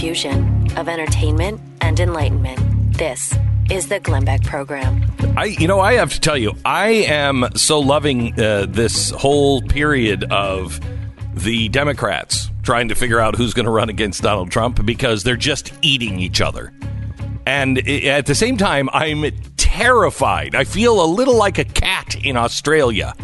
fusion of entertainment and enlightenment. This is the Glenn Beck Program. I, you know, I have to tell you, I am so loving uh, this whole period of the Democrats trying to figure out who's going to run against Donald Trump because they're just eating each other. And at the same time, I'm terrified. I feel a little like a cat in Australia.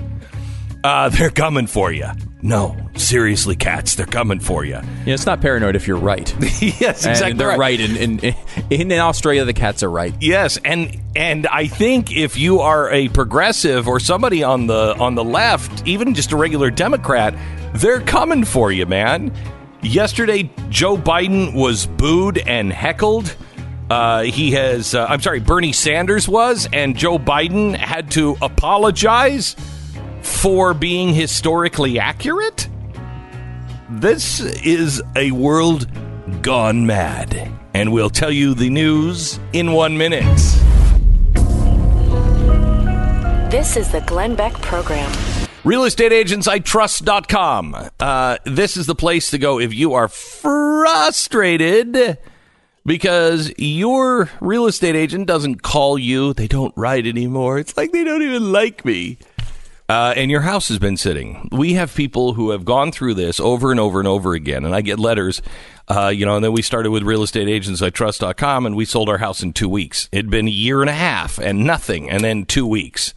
Uh, they're coming for you. No, seriously, cats, they're coming for you. Yeah, it's not paranoid if you're right. yes, exactly. And they're right. right. In, in, in Australia, the cats are right. Yes, and and I think if you are a progressive or somebody on the on the left, even just a regular Democrat, they're coming for you, man. Yesterday, Joe Biden was booed and heckled. Uh, he has, uh, I'm sorry, Bernie Sanders was, and Joe Biden had to apologize for being historically accurate? This is a world gone mad, and we'll tell you the news in one minute. This is the Glenn Beck Program. RealestateAgentsITrust.com. Uh, this is the place to go if you are frustrated because your real estate agent doesn't call you. They don't write anymore. It's like they don't even like me. Uh, and your house has been sitting. We have people who have gone through this over and over and over again, and I get letters. Uh, you know, and then we started with real estate agents I trust.com and we sold our house in two weeks. It'd been a year and a half and nothing, and then two weeks.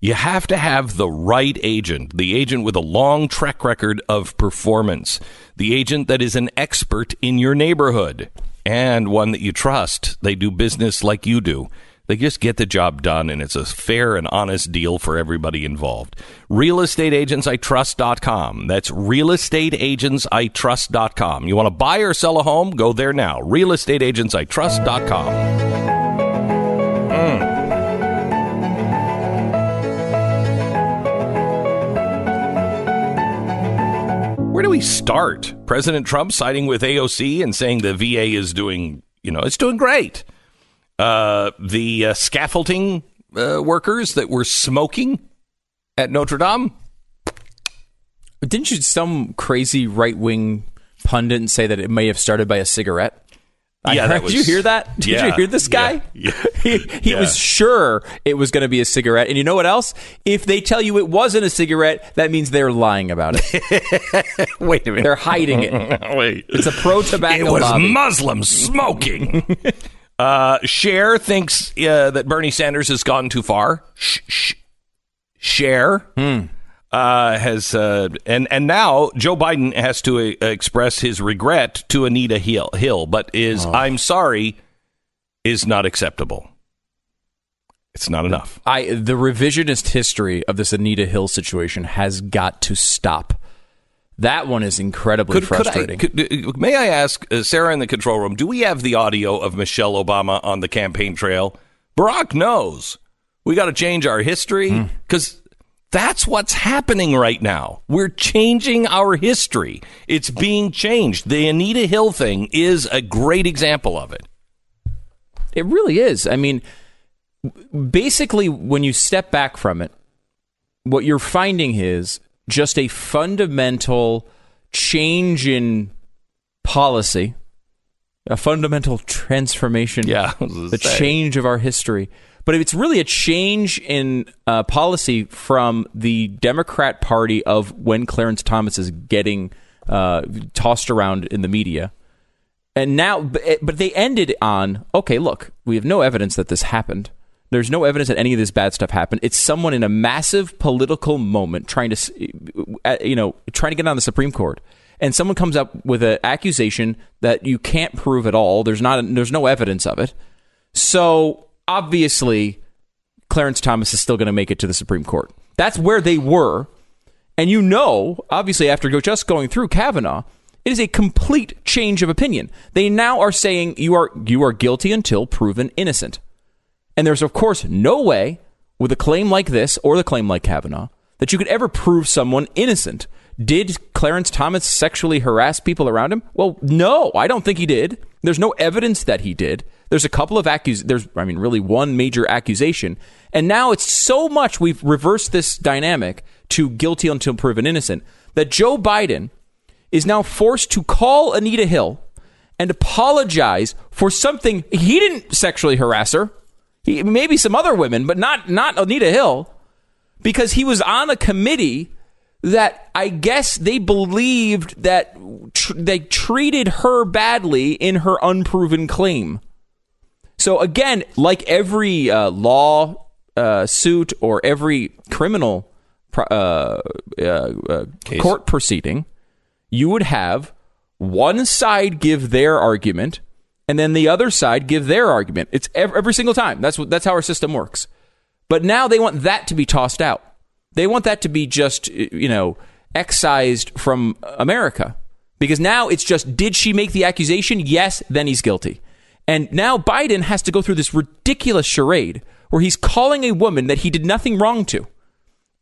You have to have the right agent, the agent with a long track record of performance, the agent that is an expert in your neighborhood, and one that you trust. They do business like you do. They just get the job done, and it's a fair and honest deal for everybody involved. RealestateAgentsITrust.com. That's RealestateAgentsITrust.com. You want to buy or sell a home? Go there now. RealestateAgentsITrust.com. Mm. Where do we start? President Trump siding with AOC and saying the VA is doing, you know, it's doing great uh, the uh, scaffolding uh, workers that were smoking at Notre Dame. Didn't you some crazy right wing pundit say that it may have started by a cigarette? Yeah, heard, was, did you hear that? Did yeah, you hear this guy? Yeah, yeah. he, he was sure it was going to be a cigarette. And you know what else? If they tell you it wasn't a cigarette, that means they're lying about it. Wait a minute. They're hiding it. Wait. It's a pro tobacco It was lobby. Muslims smoking. Uh, Cher thinks uh, that Bernie Sanders has gone too far. Cher hmm. uh, has, uh, and and now Joe Biden has to uh, express his regret to Anita Hill, Hill but is Oh. I'm sorry is not acceptable. It's not enough. I the revisionist history of this Anita Hill situation has got to stop. That one is incredibly frustrating. Could I, could, may I ask uh, Sarah in the control room? Do we have the audio of Michelle Obama on the campaign trail? Barack knows. We got to change our history because that's what's happening right now. We're changing our history. It's being changed. The Anita Hill thing is a great example of it. It really is. I mean, basically, when you step back from it, what you're finding is just a fundamental change in policy, a fundamental transformation. Yeah, the change of our history. But it's really a change in uh, policy from the Democrat Party of when Clarence Thomas is getting uh, tossed around in the media. And now, but they ended on okay, look, we have no evidence that this happened. There's no evidence that any of this bad stuff happened. It's someone in a massive political moment trying to, uh, uh, you know, trying to get on the Supreme Court, and someone comes up with an accusation that you can't prove at all. There's not, there's no evidence of it. So obviously, Clarence Thomas is still going to make it to the Supreme Court. That's where they were, and you know, obviously, after just going through Kavanaugh, it is a complete change of opinion. They now are saying you are you are guilty until proven innocent. And there's, of course, no way with a claim like this or the claim like Kavanaugh that you could ever prove someone innocent. Did Clarence Thomas sexually harass people around him? Well, no, I don't think he did. There's no evidence that he did. There's a couple of accus. There's, I mean, really one major accusation, and now it's so much we've reversed this dynamic to guilty until proven innocent that Joe Biden is now forced to call Anita Hill and apologize for something he didn't sexually harass her. He, maybe some other women, but not not Anita Hill, because he was on a committee that I guess they believed that tr- they treated her badly in her unproven claim. So again, like every uh, law uh, suit or every criminal uh, uh, uh, court proceeding, you would have one side give their argument and then the other side give their argument. It's every, every single time. That's what, that's how our system works. But now they want that to be tossed out. They want that to be just you know excised from America because now it's just did she make the accusation? Yes, then he's guilty. And now Biden has to go through this ridiculous charade where he's calling a woman that he did nothing wrong to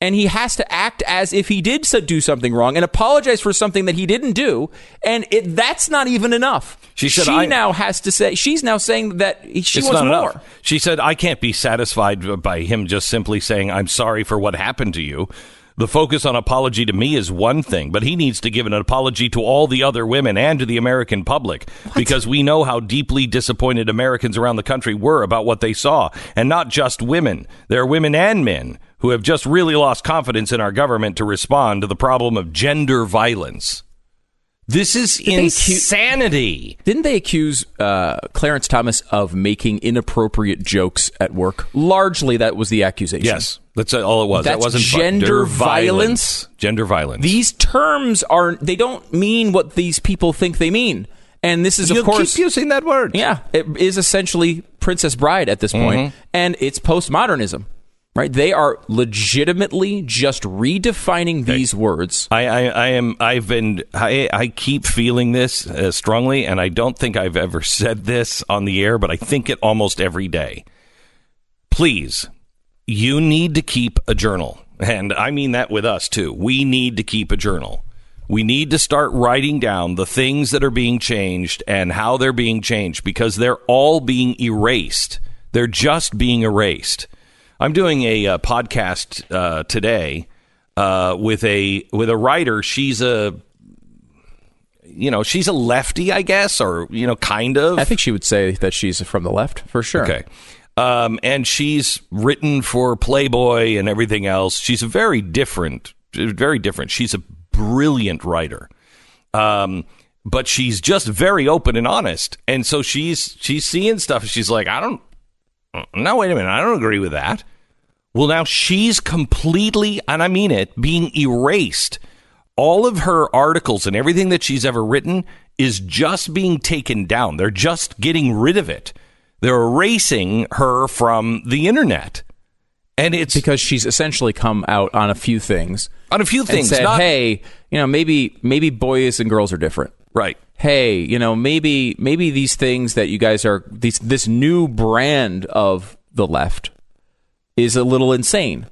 and he has to act as if he did do something wrong and apologize for something that he didn't do and it, that's not even enough She said, she I- now has to say she's now saying that she wants more enough. She said, I can't be satisfied by him just simply saying, I'm sorry for what happened to you. The focus on apology to me is one thing, but he needs to give an apology to all the other women and to the American public because we know how deeply disappointed Americans around the country were about what they saw. And not just women. There are women and men who have just really lost confidence in our government to respond to the problem of gender violence. This is they insanity. Didn't they accuse uh, Clarence Thomas of making inappropriate jokes at work? Largely, that was the accusation. Yes, that's all it was. that wasn't gender violence? Gender violence. These terms are, they don't mean what these people think they mean. And this is, of you course. keep using that word. Yeah, it is essentially Princess Bride at this point, Mm-hmm. and it's postmodernism, right? They are legitimately just redefining these words. I, I, I am. I've been. I, I keep feeling this uh, strongly, and I don't think I've ever said this on the air, but I think it almost every day. Please, you need to keep a journal, and I mean that with us too. We need to keep a journal. We need to start writing down the things that are being changed and how they're being changed because they're all being erased. They're just being erased. I'm doing a, uh podcast uh, today uh, with a with a writer. She's a you know she's a lefty, I guess, or you know, kind of. I think she would say that she's from the left for sure. Okay. Um, and she's written for Playboy and everything else. She's a very different, very different. She's a brilliant writer. Um, but she's just very open and honest. And so she's she's seeing stuff. She's like, I don't. No, wait a minute. I don't agree with that. Well, now she's completely, and I mean it, being erased. All of her articles and everything that she's ever written is just being taken down. They're just getting rid of it. They're erasing her from the internet. And it's Because she's essentially come out on a few things on a few and things. said, not, "Hey, you know, maybe maybe boys and girls are different." right. hey, you know, maybe maybe these things that you guys are these this new brand of the left is a little insane.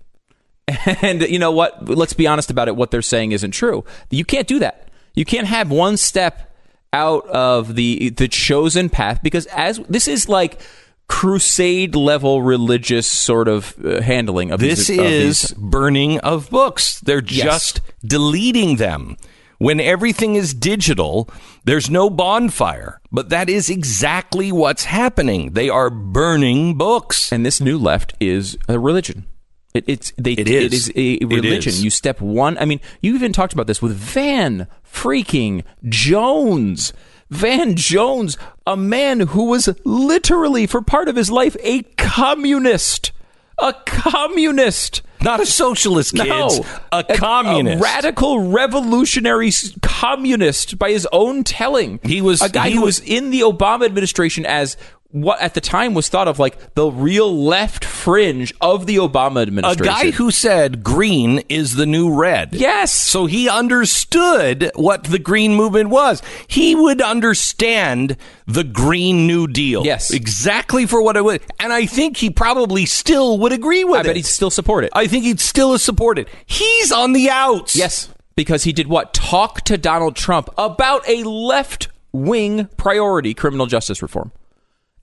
And you know what? Let's be honest about it. What they're saying isn't true. You can't do that. You can't have one step out of the the chosen path because as this is like crusade level religious sort of uh, handling of This these, of is these- burning of books. They're Yes. just deleting them. When everything is digital, there's no bonfire. But that is exactly what's happening. They are burning books. and this new left is a religion. It, it's they. It It is. is a religion. is. You step one. I mean, you even talked about this with Van freaking Jones. Van Jones, a man who was literally for part of his life a communist. A communist. Not a socialist, kids. No, a communist. a radical revolutionary communist by his own telling. He was- a guy who was- was in the Obama administration as what at the time was thought of like the real left fringe of the Obama administration. a guy who said green is the new red. yes, So he understood what the green movement was. He would understand the Green New Deal. Yes. Exactly for what it was. And I think he probably still would agree with I it. bet he'd still support it. I think he'd still support it. He's on the outs. yes, because he did what? Talk to Donald Trump about a left wing priority, criminal justice reform.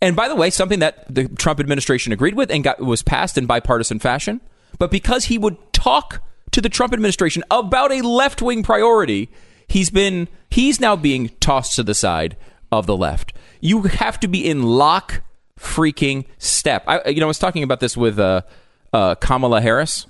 And by the way, something that the Trump administration agreed with and got was passed in bipartisan fashion. But because he would talk to the Trump administration about a left wing priority, he's been he's now being tossed to the side of the left. You have to be in lock freaking step. I, you know, I was talking about this with uh, uh, Kamala Harris,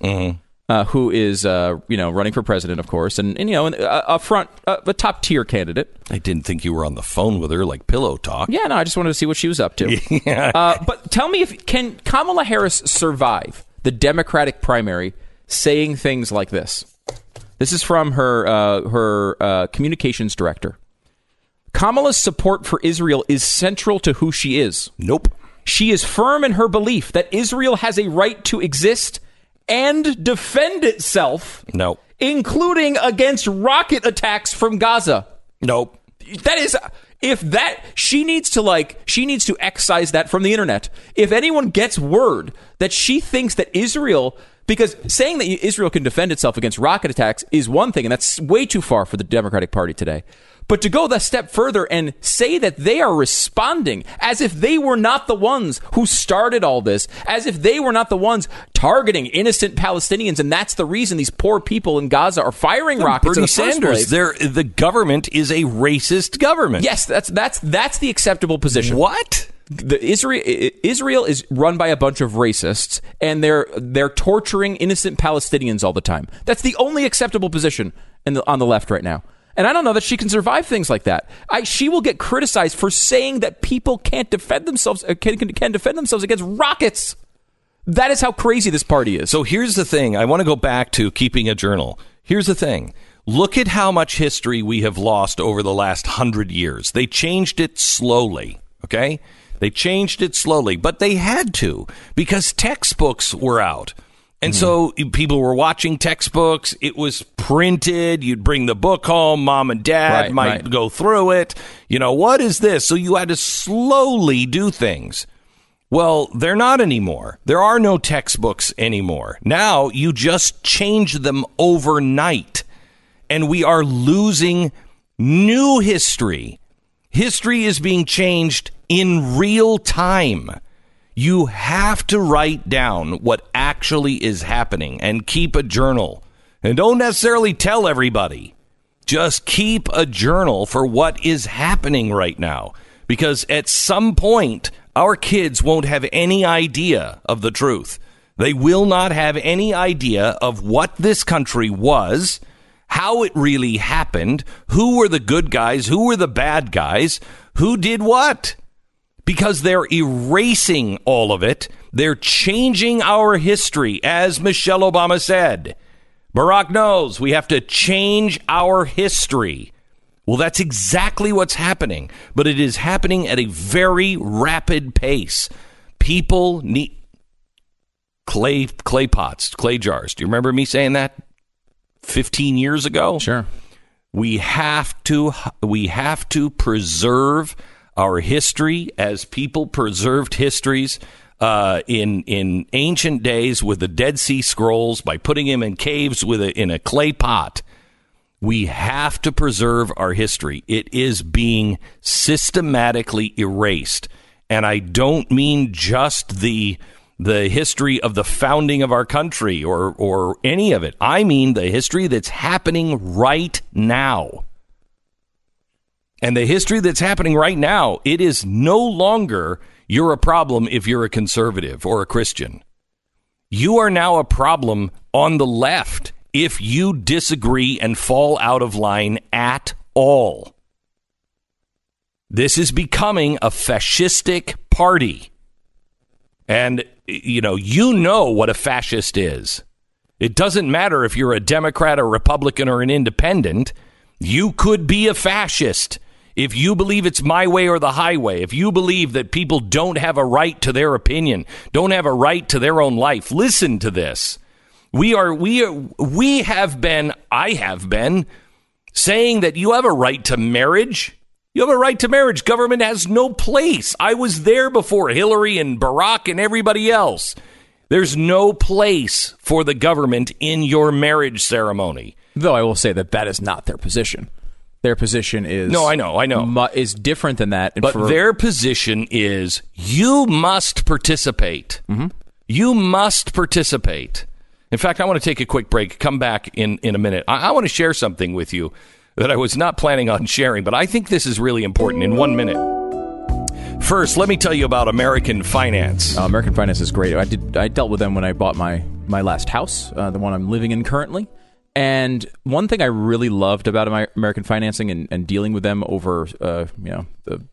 uh, who is uh, you know running for president, of course, and, and you know a, a front uh, a top tier candidate. I didn't think you were on the phone with her like pillow talk. Yeah, no, I just wanted to see what she was up to. uh, but tell me if can Kamala Harris survive the Democratic primary saying things like this? This is from her uh, her uh, communications director. Kamala's support for Israel is central to who she is. Nope. She is firm in her belief that Israel has a right to exist and defend itself, Nope. including against rocket attacks from Gaza. Nope. That is if that she needs to like she needs to excise that from the internet. If anyone gets word that she thinks that Israel because saying that Israel can defend itself against rocket attacks is one thing and that's way too far for the Democratic Party today. But to go that step further and say that they are responding as if they were not the ones who started all this, as if they were not the ones targeting innocent Palestinians, and that's the reason these poor people in Gaza are firing rockets. Bernie the Sanders. the government is a racist government. Yes, that's that's that's the acceptable position. What? The Israel Israel is run by a bunch of racists, and they're they're torturing innocent Palestinians all the time. That's the only acceptable position in the, on the left right now. And I don't know that she can survive things like that. I, she will get criticized for saying that people can't defend themselves uh, can, can, can defend themselves against rockets. That is how crazy this party is. So here's the thing. I want to go back to keeping a journal. Here's the thing. Look at how much history we have lost over the last hundred years. They changed it slowly. Okay. They changed it slowly, but they had to because textbooks were out. And mm-hmm. so people were watching textbooks. It was printed. You'd bring the book home. Mom and dad Right, might right. go through it. You know, what is this? So you had to slowly do things. Well, they're not anymore. There are no textbooks anymore. Now you just change them overnight. And we are losing new history. History is being changed in real time. You have to write down what actually is happening and keep a journal. And don't necessarily tell everybody. Just keep a journal for what is happening right now. Because at some point, our kids won't have any idea of the truth. They will not have any idea of what this country was, how it really happened, who were the good guys, who were the bad guys, who did what because they're erasing all of it. They're changing our history, as Michelle Obama said. Barack knows we have to change our history. Well, that's exactly what's happening, but it is happening at a very rapid pace. People need clay clay pots, clay jars. Do you remember me saying that 15 years ago? sure. we have to we have to preserve our history as people preserved histories uh, in in ancient days with the Dead Sea Scrolls by putting them in caves with a, in a clay pot. We have to preserve our history. It is being systematically erased, and I don't mean just the the history of the founding of our country or or any of it. I mean the history that's happening right now. And the history that's happening right now, it is no longer you're a problem if you're a conservative or a Christian. You are now a problem on the left if you disagree and fall out of line at all. This is becoming a fascistic party. And, you know, you know what a fascist is. It doesn't matter if you're a Democrat, a Republican, or an independent. You could be a fascist. If you believe it's my way or the highway, if you believe that people don't have a right to their opinion, don't have a right to their own life, listen to this. We are we are, we have been I have been saying that you have a right to marriage. You have a right to marriage. Government has no place. I was there before Hillary and Barack and everybody else. There's no place for the government in your marriage ceremony. Though I will say that that is not their position. Their position is No, I know, I know. mu- is different than that. But for- their position is you must participate. Mm-hmm. You must participate. In fact, I want to take a quick break, come back in, in a minute. I, I want to share something with you. that I was not planning on sharing, but I think this is really important in one minute. First, let me tell you about American Finance. Uh, American Finance is great. I did. I dealt with them when I bought my my last house, uh, the one I'm living in currently. And one thing I really loved about American Financing and, and dealing with them over, uh, you know, the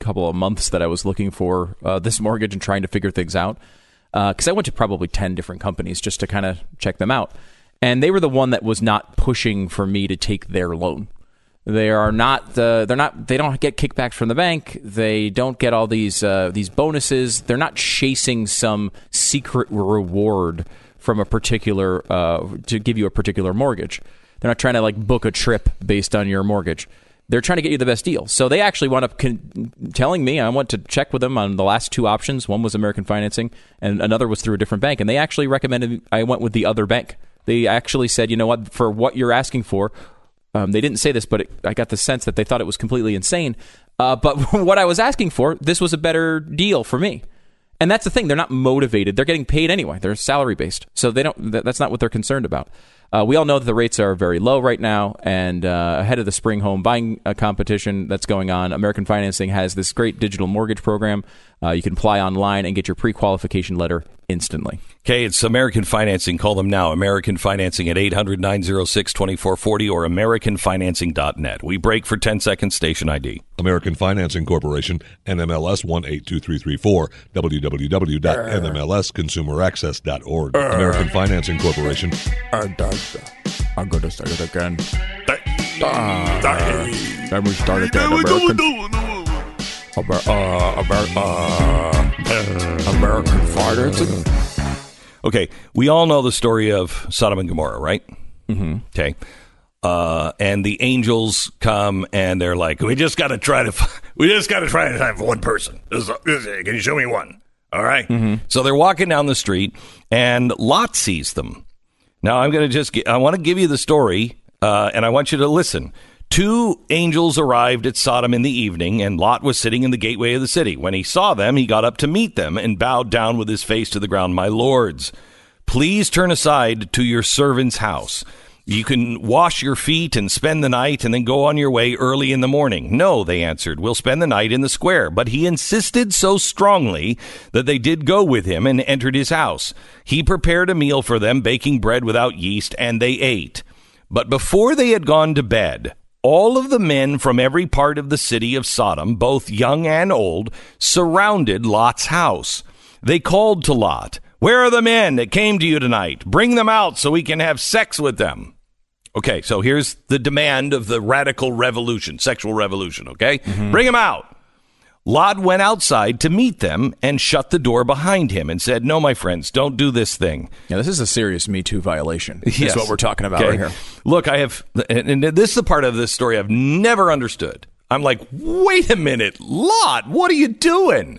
couple of months that I was looking for uh, this mortgage and trying to figure things out, because uh, I went to probably ten different companies just to kind of check them out, and they were the one that was not pushing for me to take their loan. They are not. Uh, they're not. They don't get kickbacks from the bank. They don't get all these uh, these bonuses. They're not chasing some secret reward from a particular uh, to give you a particular mortgage. They're not trying to like book a trip based on your mortgage. They're trying to get you the best deal. So they actually wound up con- telling me I went to check with them on the last two options. One was American Financing, and another was through a different bank. And they actually recommended I went with the other bank. They actually said, you know what, for what you're asking for, um, they didn't say this, but it, I got the sense that they thought it was completely insane. Uh, but what I was asking for, this was a better deal for me. And that's the thing; they're not motivated. They're getting paid anyway. They're salary based, so they don't. That's not what they're concerned about. Uh, we all know that the rates are very low right now, and uh, ahead of the spring home buying uh, competition that's going on, American Financing has this great digital mortgage program. Uh, you can apply online and get your pre-qualification letter instantly. Okay, it's American Financing. Call them now. American Financing at 800 906 2440 or AmericanFinancing.net. We break for 10 seconds, station ID. American Financing Corporation, NMLS 182334, www.nmlsconsumeraccess.org. American Financing Corporation. I'm going to start it again. Let me start again. American, Amer- uh, Amer- uh, American Financing. Okay, we all know the story of Sodom and Gomorrah, right? Mm-hmm. Okay. Uh, and the angels come and they're like, "We just got to try to, we just got to try to have one person. This is, this is, can you show me one? All right? Mm-hmm. So they're walking down the street, and Lot sees them. Now I'm going to just, I want to give you the story, uh, and I want you to listen. Two angels arrived at Sodom in the evening, and Lot was sitting in the gateway of the city. When he saw them, he got up to meet them and bowed down with his face to the ground. My lords, please turn aside to your servant's house. You can wash your feet and spend the night and then go on your way early in the morning. No, they answered, we'll spend the night in the square. But he insisted so strongly that they did go with him and entered his house. He prepared a meal for them, baking bread without yeast, and they ate. But before they had gone to bed, all of the men from every part of the city of Sodom, both young and old, surrounded Lot's house. They called to Lot, Where are the men that came to you tonight? Bring them out so we can have sex with them. Okay, so here's the demand of the radical revolution, sexual revolution, okay? Mm-hmm. Bring them out. Lot went outside to meet them and shut the door behind him and said, No, my friends, don't do this thing. Yeah, this is a serious Me Too violation. Yes. Is what we're talking about Okay. right here. Look, I have, and this is the part of this story I've never understood. I'm like, wait a minute, Lot, what are you doing?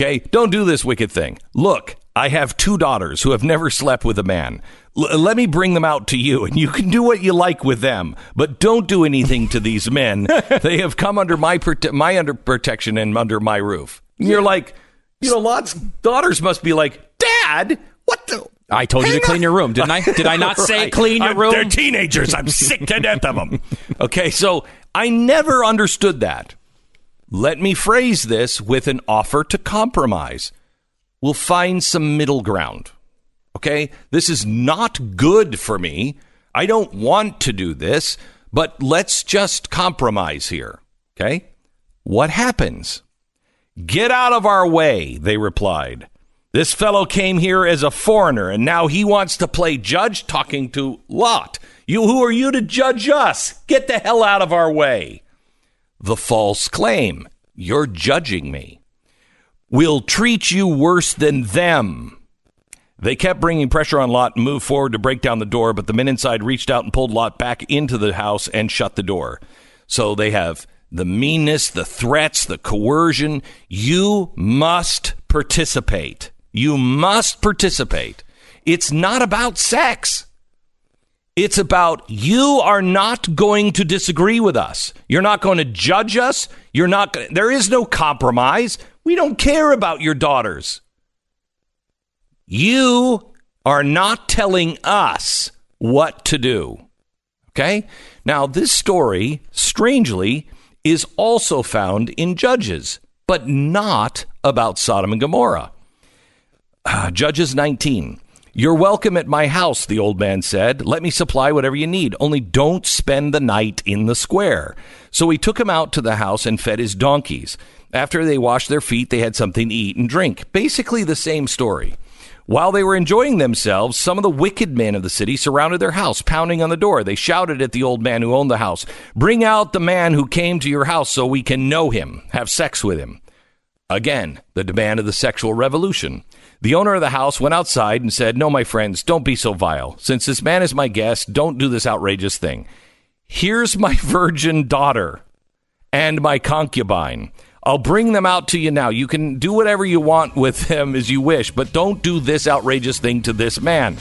Okay, don't do this wicked thing. Look, I have two daughters who have never slept with a man. L- let me bring them out to you, and you can do what you like with them, but don't do anything to these men. they have come under my prote- my under protection and under my roof. And You're like, you know, Lot's daughters must be like, Dad, what the? I told you to Hang clean your room, didn't I? Did I not say Right. clean your I'm- room? They're teenagers. I'm sick to death of them. Okay, so I never understood that. Let me phrase this with an offer to compromise. We'll find some middle ground. Okay? This is not good for me. I don't want to do this, but let's just compromise here. Okay? What happens? Get out of our way, they replied. This fellow came here as a foreigner, and now he wants to play judge talking to Lot. You, who are you to judge us? Get the hell out of our way. The false claim. You're judging me. We'll treat you worse than them. They kept bringing pressure on Lot and moved forward to break down the door, but the men inside reached out and pulled Lot back into the house and shut the door. So they have the meanness, the threats, the coercion. You must participate. You must participate. It's not about sex. It's about you are not going to disagree with us. You're not going to judge us. You're not going there is no compromise. We don't care about your daughters. You are not telling us what to do. Okay? Now, this story, strangely, is also found in Judges, but not about Sodom and Gomorrah. Uh, Judges 19. You're welcome at my house, the old man said. Let me supply whatever you need. Only don't spend the night in the square. So he took him out to the house and fed his donkeys. After they washed their feet, they had something to eat and drink. Basically, the same story. While they were enjoying themselves, some of the wicked men of the city surrounded their house, pounding on the door. They shouted at the old man who owned the house, Bring out the man who came to your house so we can know him, have sex with him. Again, the demand of the sexual revolution. The owner of the house went outside and said, No, my friends, don't be so vile. Since this man is my guest, don't do this outrageous thing. Here's my virgin daughter and my concubine. I'll bring them out to you now. You can do whatever you want with them as you wish, but don't do this outrageous thing to this man.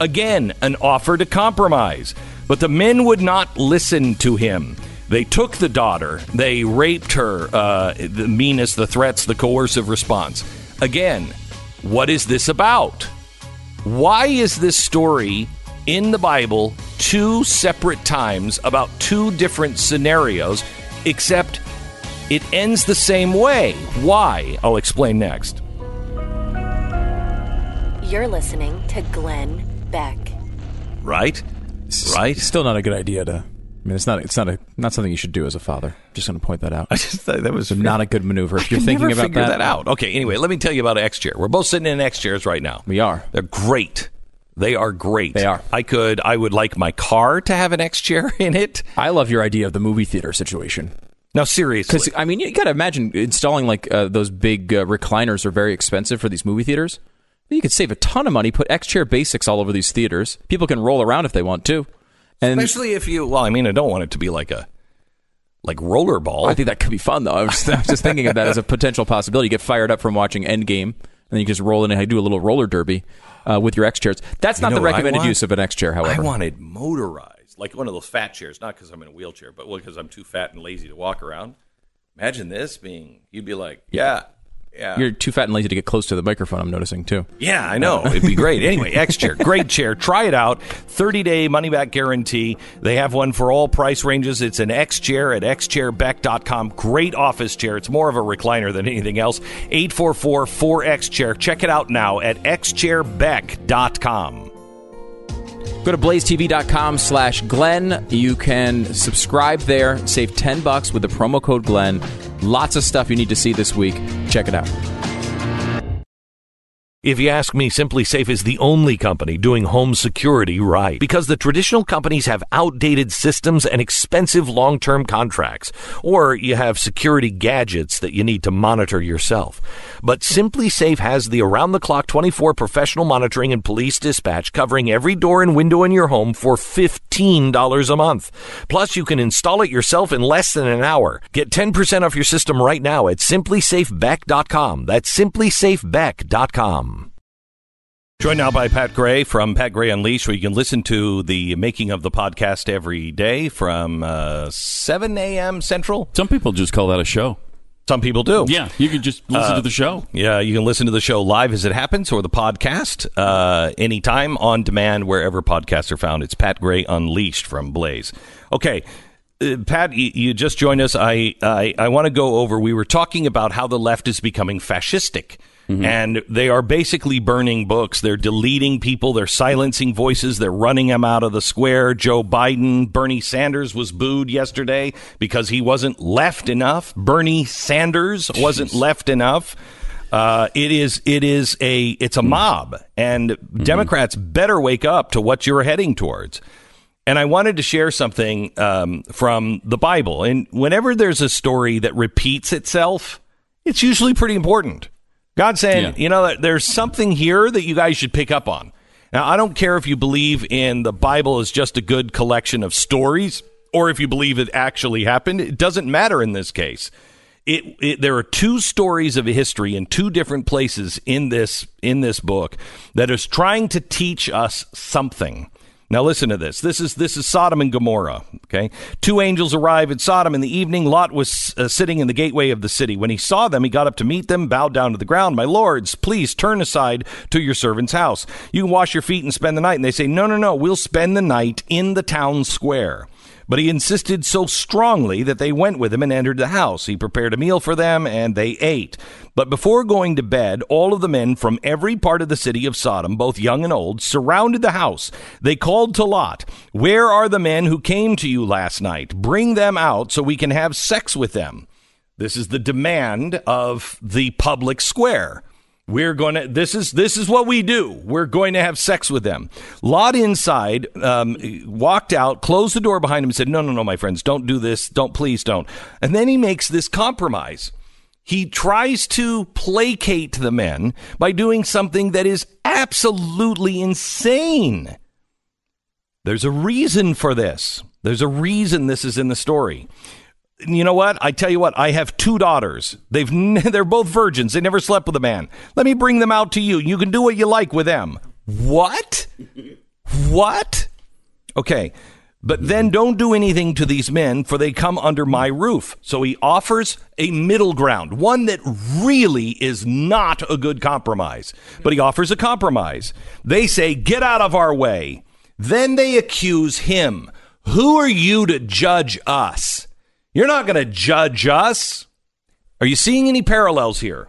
Again, an offer to compromise. But the men would not listen to him. They took the daughter, they raped her, uh, the meanness, the threats, the coercive response. Again, what is this about? Why is this story in the Bible two separate times about two different scenarios, except it ends the same way? Why? I'll explain next. You're listening to Glenn Beck. Right? Right? It's still not a good idea to. I mean, it's not. It's not a not something you should do as a father. Just going to point that out. I just thought that was not a good maneuver if you're thinking never about figured that. that out. Okay, anyway, let me tell you about X Chair. We're both sitting in X chairs right now. We are. They're great. They are great. They are. I could. I would like my car to have an X chair in it. I love your idea of the movie theater situation. Now, seriously, Because I mean, you got to imagine installing like uh, those big uh, recliners are very expensive for these movie theaters. You could save a ton of money. Put X chair basics all over these theaters. People can roll around if they want to. And especially if you. Well, I mean, I don't want it to be like a like rollerball. I think that could be fun though. I was, I was just thinking of that as a potential possibility. You get fired up from watching Endgame, and then you just roll in and do a little roller derby uh, with your X chairs. That's not the recommended use of an X chair, However, I wanted motorized, like one of those fat chairs. Not because I'm in a wheelchair, but because I'm too fat and lazy to walk around. Imagine this being. You'd be like, yeah, yeah. You're too fat and lazy to get close to the microphone. I'm noticing too. Yeah, I know. It'd be great. Anyway, X Chair, great chair. Try it out. 30 day money back guarantee. They have one for all price ranges. It's an X Chair at xchairbeck.com. Great office chair. It's more of a recliner than anything else. 844 4X Chair. Check it out now at xchairbeck.com. Go to blazetv.com slash Glenn. You can subscribe there, save 10 bucks with the promo code Glenn. Lots of stuff you need to see this week. Check it out. If you ask me, SimpliSafe is the only company doing home security right. Because the traditional companies have outdated systems and expensive long term contracts. Or you have security gadgets that you need to monitor yourself. But SimpliSafe has the around the clock 24 professional monitoring and police dispatch covering every door and window in your home for $15 a month. Plus, you can install it yourself in less than an hour. Get 10% off your system right now at simplisafebeck.com. That's simplisafebeck.com. Joined now by Pat Gray from Pat Gray Unleashed, where you can listen to the making of the podcast every day from uh, 7 a.m. Central. Some people just call that a show. Some people do. Yeah, you can just listen to the show. Yeah, you can listen to the show live as it happens or the podcast uh, anytime on demand wherever podcasts are found. It's Pat Gray Unleashed from Blaze. Okay. Uh, Pat, you, you just joined us. I I, I want to go over. We were talking about how the left is becoming fascistic, and they are basically burning books. They're deleting people. They're silencing voices. They're running them out of the square. Joe Biden, Bernie Sanders was booed yesterday because he wasn't left enough. Bernie Sanders wasn't left enough. Uh, it is it is a it's a mob, and Democrats better wake up to what you're heading towards. And I wanted to share something um, from the Bible. And whenever there's a story that repeats itself, it's usually pretty important. God's saying, Yeah. you know, there's something here that you guys should pick up on. Now, I don't care if you believe in the Bible as just a good collection of stories or if you believe it actually happened. It doesn't matter in this case. It, it there are two stories of history in two different places in this in this book that is trying to teach us something. Now listen to this. This is this is Sodom and Gomorrah. Okay, two angels arrive at Sodom in the evening. Lot was uh, sitting in the gateway of the city. When he saw them, he got up to meet them, bowed down to the ground. My lords, please turn aside to your servant's house. You can wash your feet and spend the night. And they say, No, no, no. We'll spend the night in the town square. But he insisted so strongly that they went with him and entered the house. He prepared a meal for them, and they ate. But before going to bed, all of the men from every part of the city of Sodom, both young and old, surrounded the house. They called to Lot, Where are the men who came to you last night? Bring them out so we can have sex with them. This is the demand of the public square. We're going to. This is this is what we do. We're going to have sex with them. Lot inside um, walked out, closed the door behind him, and said, "No, no, no, my friends, don't do this. Don't please don't." And then he makes this compromise. He tries to placate the men by doing something that is absolutely insane. There's a reason for this. There's a reason this is in the story you know what? I tell you what, I have two daughters. They've they're both virgins. They never slept with a man. Let me bring them out to you. You can do what you like with them. What? What? Okay. But then don't do anything to these men, for they come under my roof. So he offers a middle ground, one that really is not a good compromise. But he offers a compromise. They say, Get out of our way. Then they accuse him. Who are you to judge us? You're not going to judge us. Are you seeing any parallels here?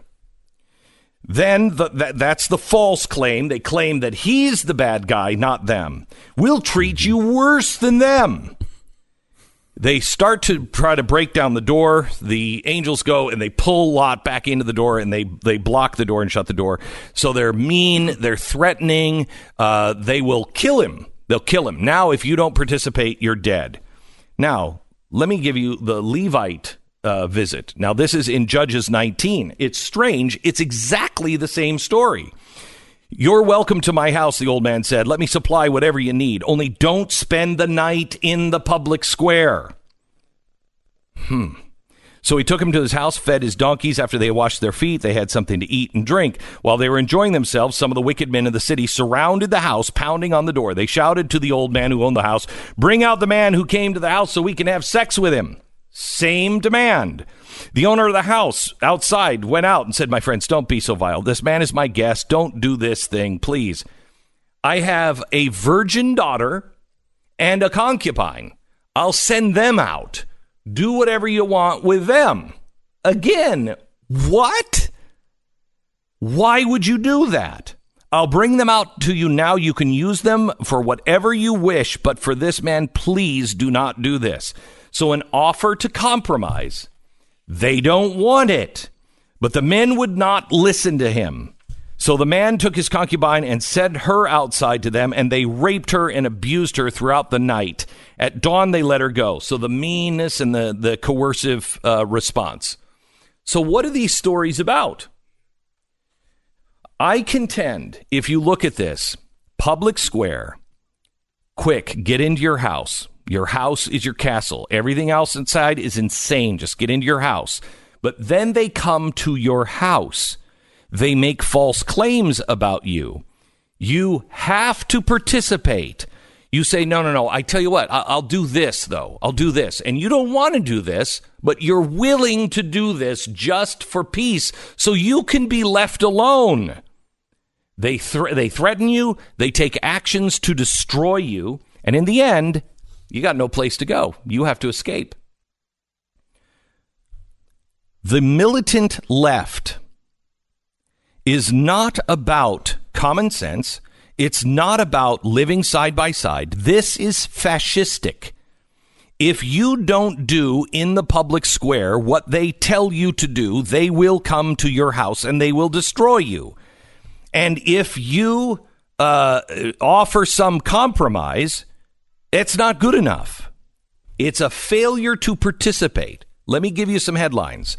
Then the, that, that's the false claim. They claim that he's the bad guy, not them. We'll treat you worse than them. They start to try to break down the door. The angels go and they pull Lot back into the door and they, they block the door and shut the door. So they're mean, they're threatening. Uh, they will kill him. They'll kill him. Now, if you don't participate, you're dead. Now, let me give you the Levite uh, visit. Now, this is in Judges 19. It's strange. It's exactly the same story. You're welcome to my house, the old man said. Let me supply whatever you need. Only don't spend the night in the public square. Hmm. So he took him to his house, fed his donkeys. After they washed their feet, they had something to eat and drink. While they were enjoying themselves, some of the wicked men of the city surrounded the house, pounding on the door. They shouted to the old man who owned the house, Bring out the man who came to the house so we can have sex with him. Same demand. The owner of the house outside went out and said, My friends, don't be so vile. This man is my guest. Don't do this thing, please. I have a virgin daughter and a concubine. I'll send them out. Do whatever you want with them. Again, what? Why would you do that? I'll bring them out to you now. You can use them for whatever you wish, but for this man, please do not do this. So, an offer to compromise. They don't want it, but the men would not listen to him. So the man took his concubine and sent her outside to them, and they raped her and abused her throughout the night. At dawn, they let her go. So the meanness and the, the coercive uh, response. So, what are these stories about? I contend, if you look at this, public square, quick, get into your house. Your house is your castle. Everything else inside is insane. Just get into your house. But then they come to your house they make false claims about you. You have to participate. You say, no, no, no. I tell you what, I'll do this, though. I'll do this. And you don't want to do this, but you're willing to do this just for peace so you can be left alone. They, th- they threaten you, they take actions to destroy you, and in the end, you got no place to go. You have to escape. The militant left is not about common sense. It's not about living side by side. This is fascistic. If you don't do in the public square what they tell you to do, they will come to your house and they will destroy you. And if you uh, offer some compromise, it's not good enough. It's a failure to participate. Let me give you some headlines.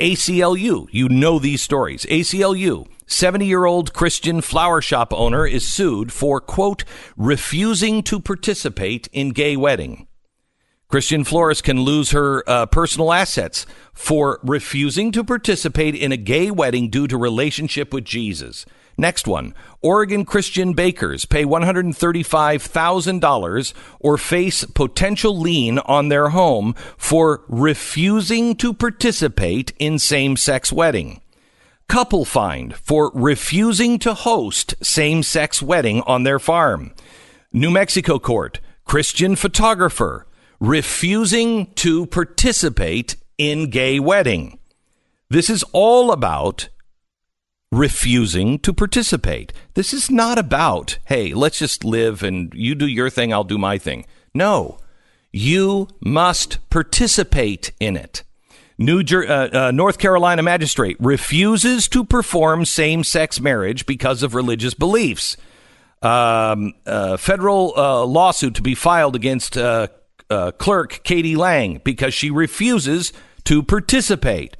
ACLU, you know these stories. ACLU, 70 year old Christian flower shop owner is sued for, quote, refusing to participate in gay wedding. Christian florist can lose her uh, personal assets for refusing to participate in a gay wedding due to relationship with Jesus. Next one. Oregon Christian bakers pay $135,000 or face potential lien on their home for refusing to participate in same sex wedding. Couple fined for refusing to host same sex wedding on their farm. New Mexico court. Christian photographer refusing to participate in gay wedding. This is all about refusing to participate. This is not about, hey, let's just live and you do your thing, I'll do my thing. No, you must participate in it. New Jer- uh, uh, North Carolina magistrate refuses to perform same sex marriage because of religious beliefs. Um, uh, federal uh, lawsuit to be filed against uh, uh, clerk Katie Lang because she refuses to participate.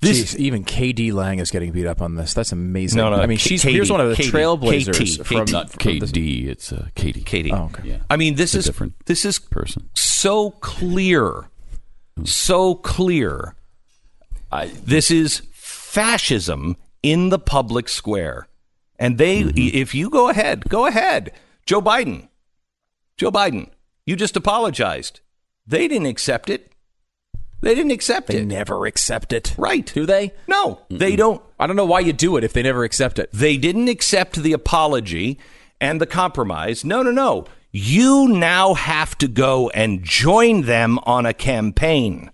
This Jeez, even KD Lang is getting beat up on this. That's amazing. No, no, I mean, K- she's Katie, here's one of the Katie, trailblazers from, KT. from KD, it's uh, Katie. Katie. Oh, okay. Yeah. I mean, this It's is different this is person. so clear, so clear. I, this is fascism in the public square, and they. If you go ahead, go ahead, Joe Biden. Joe Biden, you just apologized. They didn't accept it. They didn't accept They it. They never accept it. Right? Do they? No, they don't. I don't know why you do it if they never accept it. They didn't accept the apology and the compromise. No, no, no. You now have to go and join them on a campaign.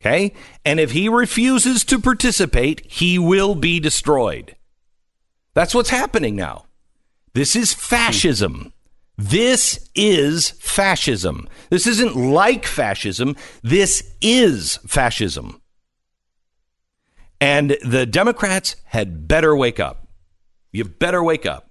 Okay? And if he refuses to participate, he will be destroyed. That's what's happening now. This is hmm. fascism. This is fascism. This isn't like fascism. This is fascism. And the Democrats had better wake up. You better wake up.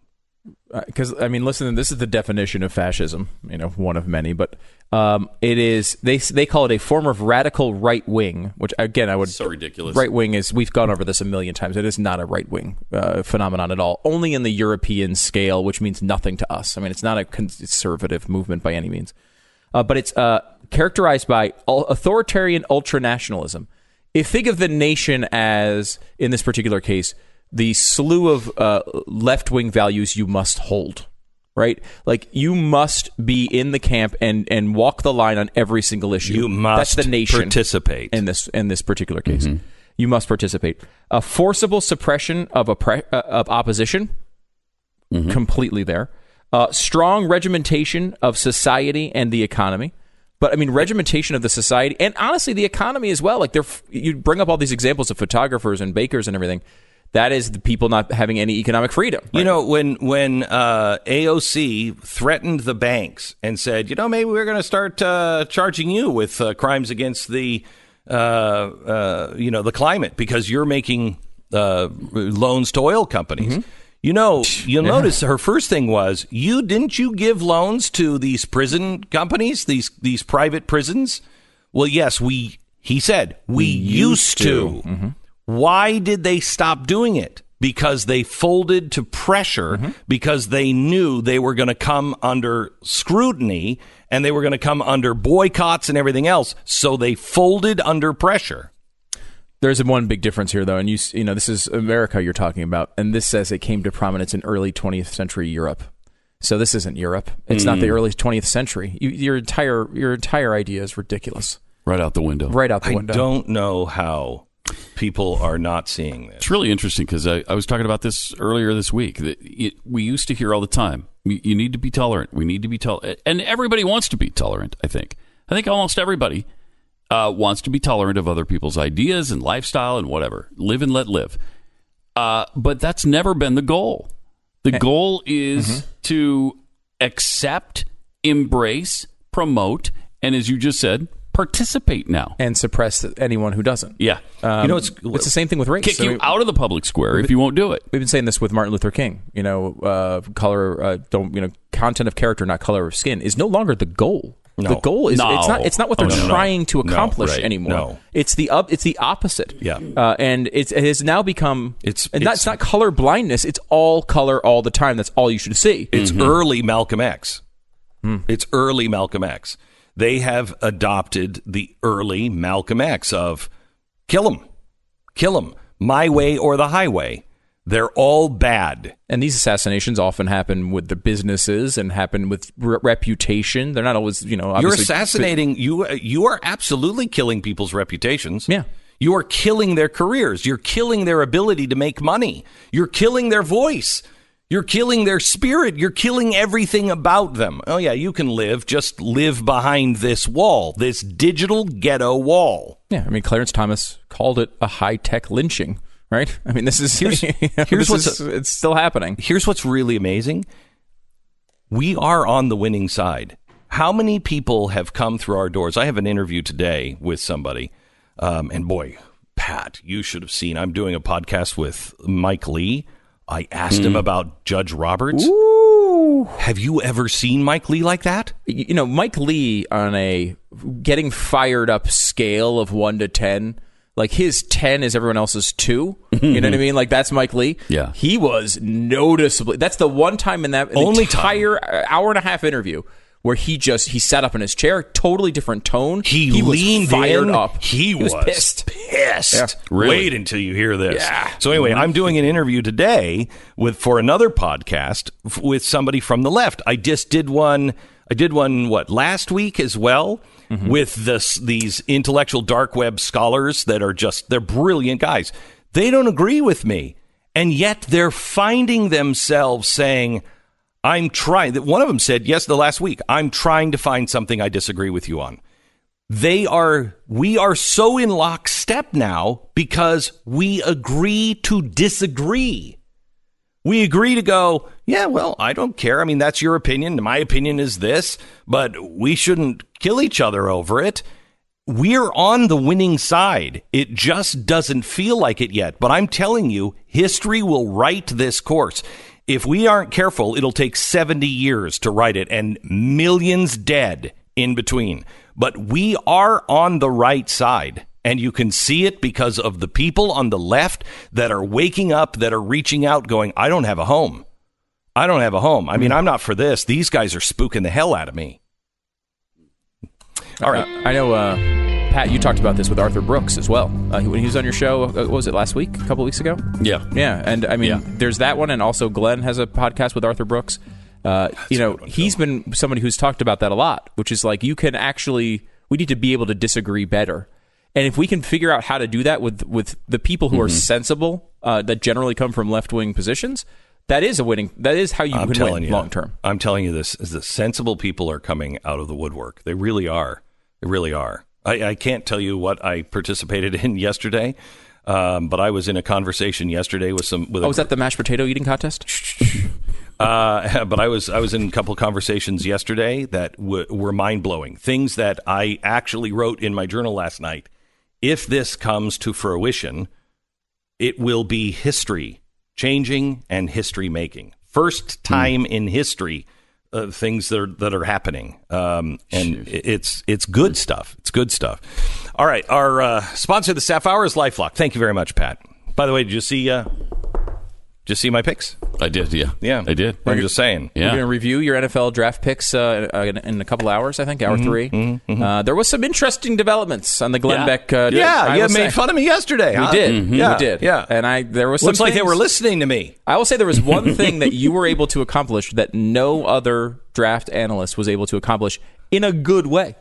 Because I mean, listen, this is the definition of fascism. You know, one of many, but um, it is they they call it a form of radical right wing, which again I would So ridiculous. Right wing is we've gone over this a million times. It is not a right wing uh, phenomenon at all. Only in the European scale, which means nothing to us. I mean, it's not a conservative movement by any means, uh, but it's uh, characterized by authoritarian ultranationalism. If think of the nation as, in this particular case, the slew of uh, left wing values you must hold, right? Like you must be in the camp and and walk the line on every single issue. You must That's the nation participate. in this in this particular case. You must participate. A forcible suppression of oppre- uh, of opposition, completely there. Uh, strong regimentation of society and the economy. But I mean, regimentation of the society and honestly, the economy as well. Like, they're, you bring up all these examples of photographers and bakers and everything. That is the people not having any economic freedom. You know, when when uh, AOC threatened the banks and said, you know, maybe we're going to start uh, charging you with uh, crimes against the, uh, uh, you know, the climate because you're making uh, loans to oil companies. You know, you'll notice her first thing was, you didn't you give loans to these prison companies, these these private prisons? Well, yes, we. He said we, used, to. Why did they stop doing it? Because they folded to pressure mm-hmm. because they knew they were going to come under scrutiny and they were going to come under boycotts and everything else. So they folded under pressure. There's one big difference here, though, and you you know this is America you're talking about, and this says it came to prominence in early 20th century Europe. So this isn't Europe. It's not the hmm. early 20th century. You, your entire your entire idea is ridiculous. Right out the window. Right out the window. I window. don't know how people are not seeing this. It's really interesting because I, I was talking about this earlier this week. That it, we used to hear all the time, you, you need to be tolerant. We need to be tolerant. And everybody wants to be tolerant, I think. I think almost everybody uh, wants to be tolerant of other people's ideas and lifestyle and whatever. Live and let live. Uh, but that's never been the goal. The goal is to accept, embrace, promote, and as you just said, participate now. and suppress anyone who doesn't. Yeah. Um, You know, it's- it's the same thing with race. Kick I you mean, out of the public square if you won't do it. We've been saying this with Martin Luther King. You know, uh, color, uh, don't you know, content of character, not color of skin, is no longer the goal. No. The goal is No. it's not it's not what Oh, they're no, no. trying to No, accomplish right. anymore. No. It's the up, it's the opposite. Yeah. uh, and it's, it has now become It's- and it's- that's not color blindness. It's all color all the time. That's all you should see. It's early Malcolm X. It's early Malcolm X. They have adopted the early Malcolm X of kill him, kill him, my way or the highway. They're all bad. And these assassinations often happen with the businesses and happen with re- reputation. They're not always, you know, You're assassinating. You you are absolutely killing people's reputations. Yeah. You are killing their careers. You're killing their ability to make money. You're killing their voice. You're killing their spirit. You're killing everything about them. Oh, yeah, you can live. Just live behind this wall, this digital ghetto wall. Yeah, I mean, Clarence Thomas called it a high tech lynching, right? I mean, this is Here's- you know, here's what's- is- it's still happening. Here's what's really amazing we are on the winning side. How many people have come through our doors? I have an interview today with somebody, um, and boy, Pat, you should have seen. I'm doing a podcast with Mike Lee. I asked him hmm. about Judge Roberts. Have you ever seen Mike Lee like that? You know, Mike Lee on a getting fired up scale of one to ten. Like his ten is everyone else's two. You know what I mean? Like that's Mike Lee. Yeah. he was noticeably. That's the one time in that Only time. entire uh, hour and a half interview where he just he sat up in his chair, totally different tone. He, was leaned fired in. up. He, was, was, pissed. Pissed. Really? Wait until you hear this. Yeah. So anyway, I'm doing an interview today with for another podcast f- with somebody from the left. I just did one. I did one what last week as well mm-hmm. with this these intellectual dark web scholars that are just they're brilliant guys. They don't agree with me, and yet they're finding themselves saying. I'm trying. One of them said yes the last week. I'm trying to find something I disagree with you on. They are. We are so in lockstep now because we agree to disagree. We agree to go. Yeah, well, I don't care. I mean, that's your opinion. My opinion is this, but we shouldn't kill each other over it. We're on the winning side. It just doesn't feel like it yet. But I'm telling you, history will write this course. If we aren't careful, it'll take 70 years to write it and millions dead in between. But we are on the right side. And you can see it because of the people on the left that are waking up, that are reaching out, going, I don't have a home. I don't have a home. I mean, I'm not for this. These guys are spooking the hell out of me. All right. I know, uh, Pat. You talked about this with Arthur Brooks as well uh, when he was on your show. Uh, what was it last week? A couple weeks ago. Yeah. Yeah, and I mean, Yeah. there's that one, and also Glenn has a podcast with Arthur Brooks. Uh, you know, he's been somebody who's talked about that a lot, which is like you can actually we need to be able to disagree better, and if we can figure out how to do that with with the people who are Mm-hmm. sensible uh, that generally come from left wing positions, that is a winning. That is how you I'm win you, long term. I'm telling you this: is the sensible people are coming out of the woodwork. They really are. They really are. I, I can't tell you what I participated in yesterday, um, but I was in a conversation yesterday with some. With Oh, a, was that the mashed potato eating contest? Uh, but I was I was in a couple conversations yesterday that w- were mind blowing. Things that I actually wrote in my journal last night. If this comes to fruition, it will be history changing and history making. First time in history, uh, things that are that are happening, um, and it's it's good stuff. It's good stuff. All right, our uh, sponsor this half hour is LifeLock. Thank you very much, Pat. By the way, did you see? Uh, did you see my picks? I did. Yeah. Yeah, I did. I'm just saying. Yeah. We're going to review your NFL draft picks uh, uh, in, in a couple hours, I think, hour Mm-hmm, 3 Uh, there was some interesting developments on the Glenn Yeah. Beck. Uh, Yeah, I you made say. fun of me yesterday. We huh? did. Yeah, We did. Yeah. And I there was some Looks like they were listening to me. I will say there was one thing that you were able to accomplish that no other draft analyst was able to accomplish in a good way.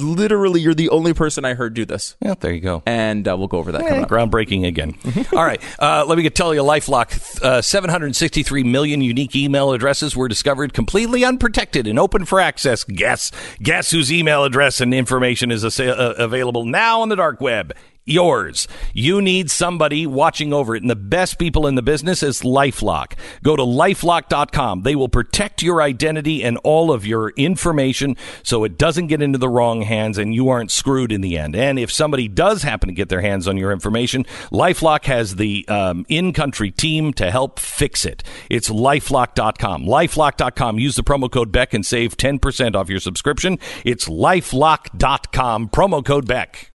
Literally, you're the only person I heard do this. Yeah, there you go. And uh, we'll go over that Eh, groundbreaking again. All right, uh, let me tell you, LifeLock. Uh, 763 million unique email addresses were discovered completely unprotected and open for access. Guess, guess whose email address and information is asa- uh, available now on the dark web? Yours. You need somebody watching over it, and the best people in the business is LifeLock. Go to lifelock.com. They will protect your identity and all of your information so it doesn't get into the wrong hands and you aren't screwed in the end. And if somebody does happen to get their hands on your information, LifeLock has the um, in-country team to help fix it. It's lifelock.com. Lifelock.com. Use the promo code Beck and save 10% off your subscription. It's lifelock.com. Promo code Beck.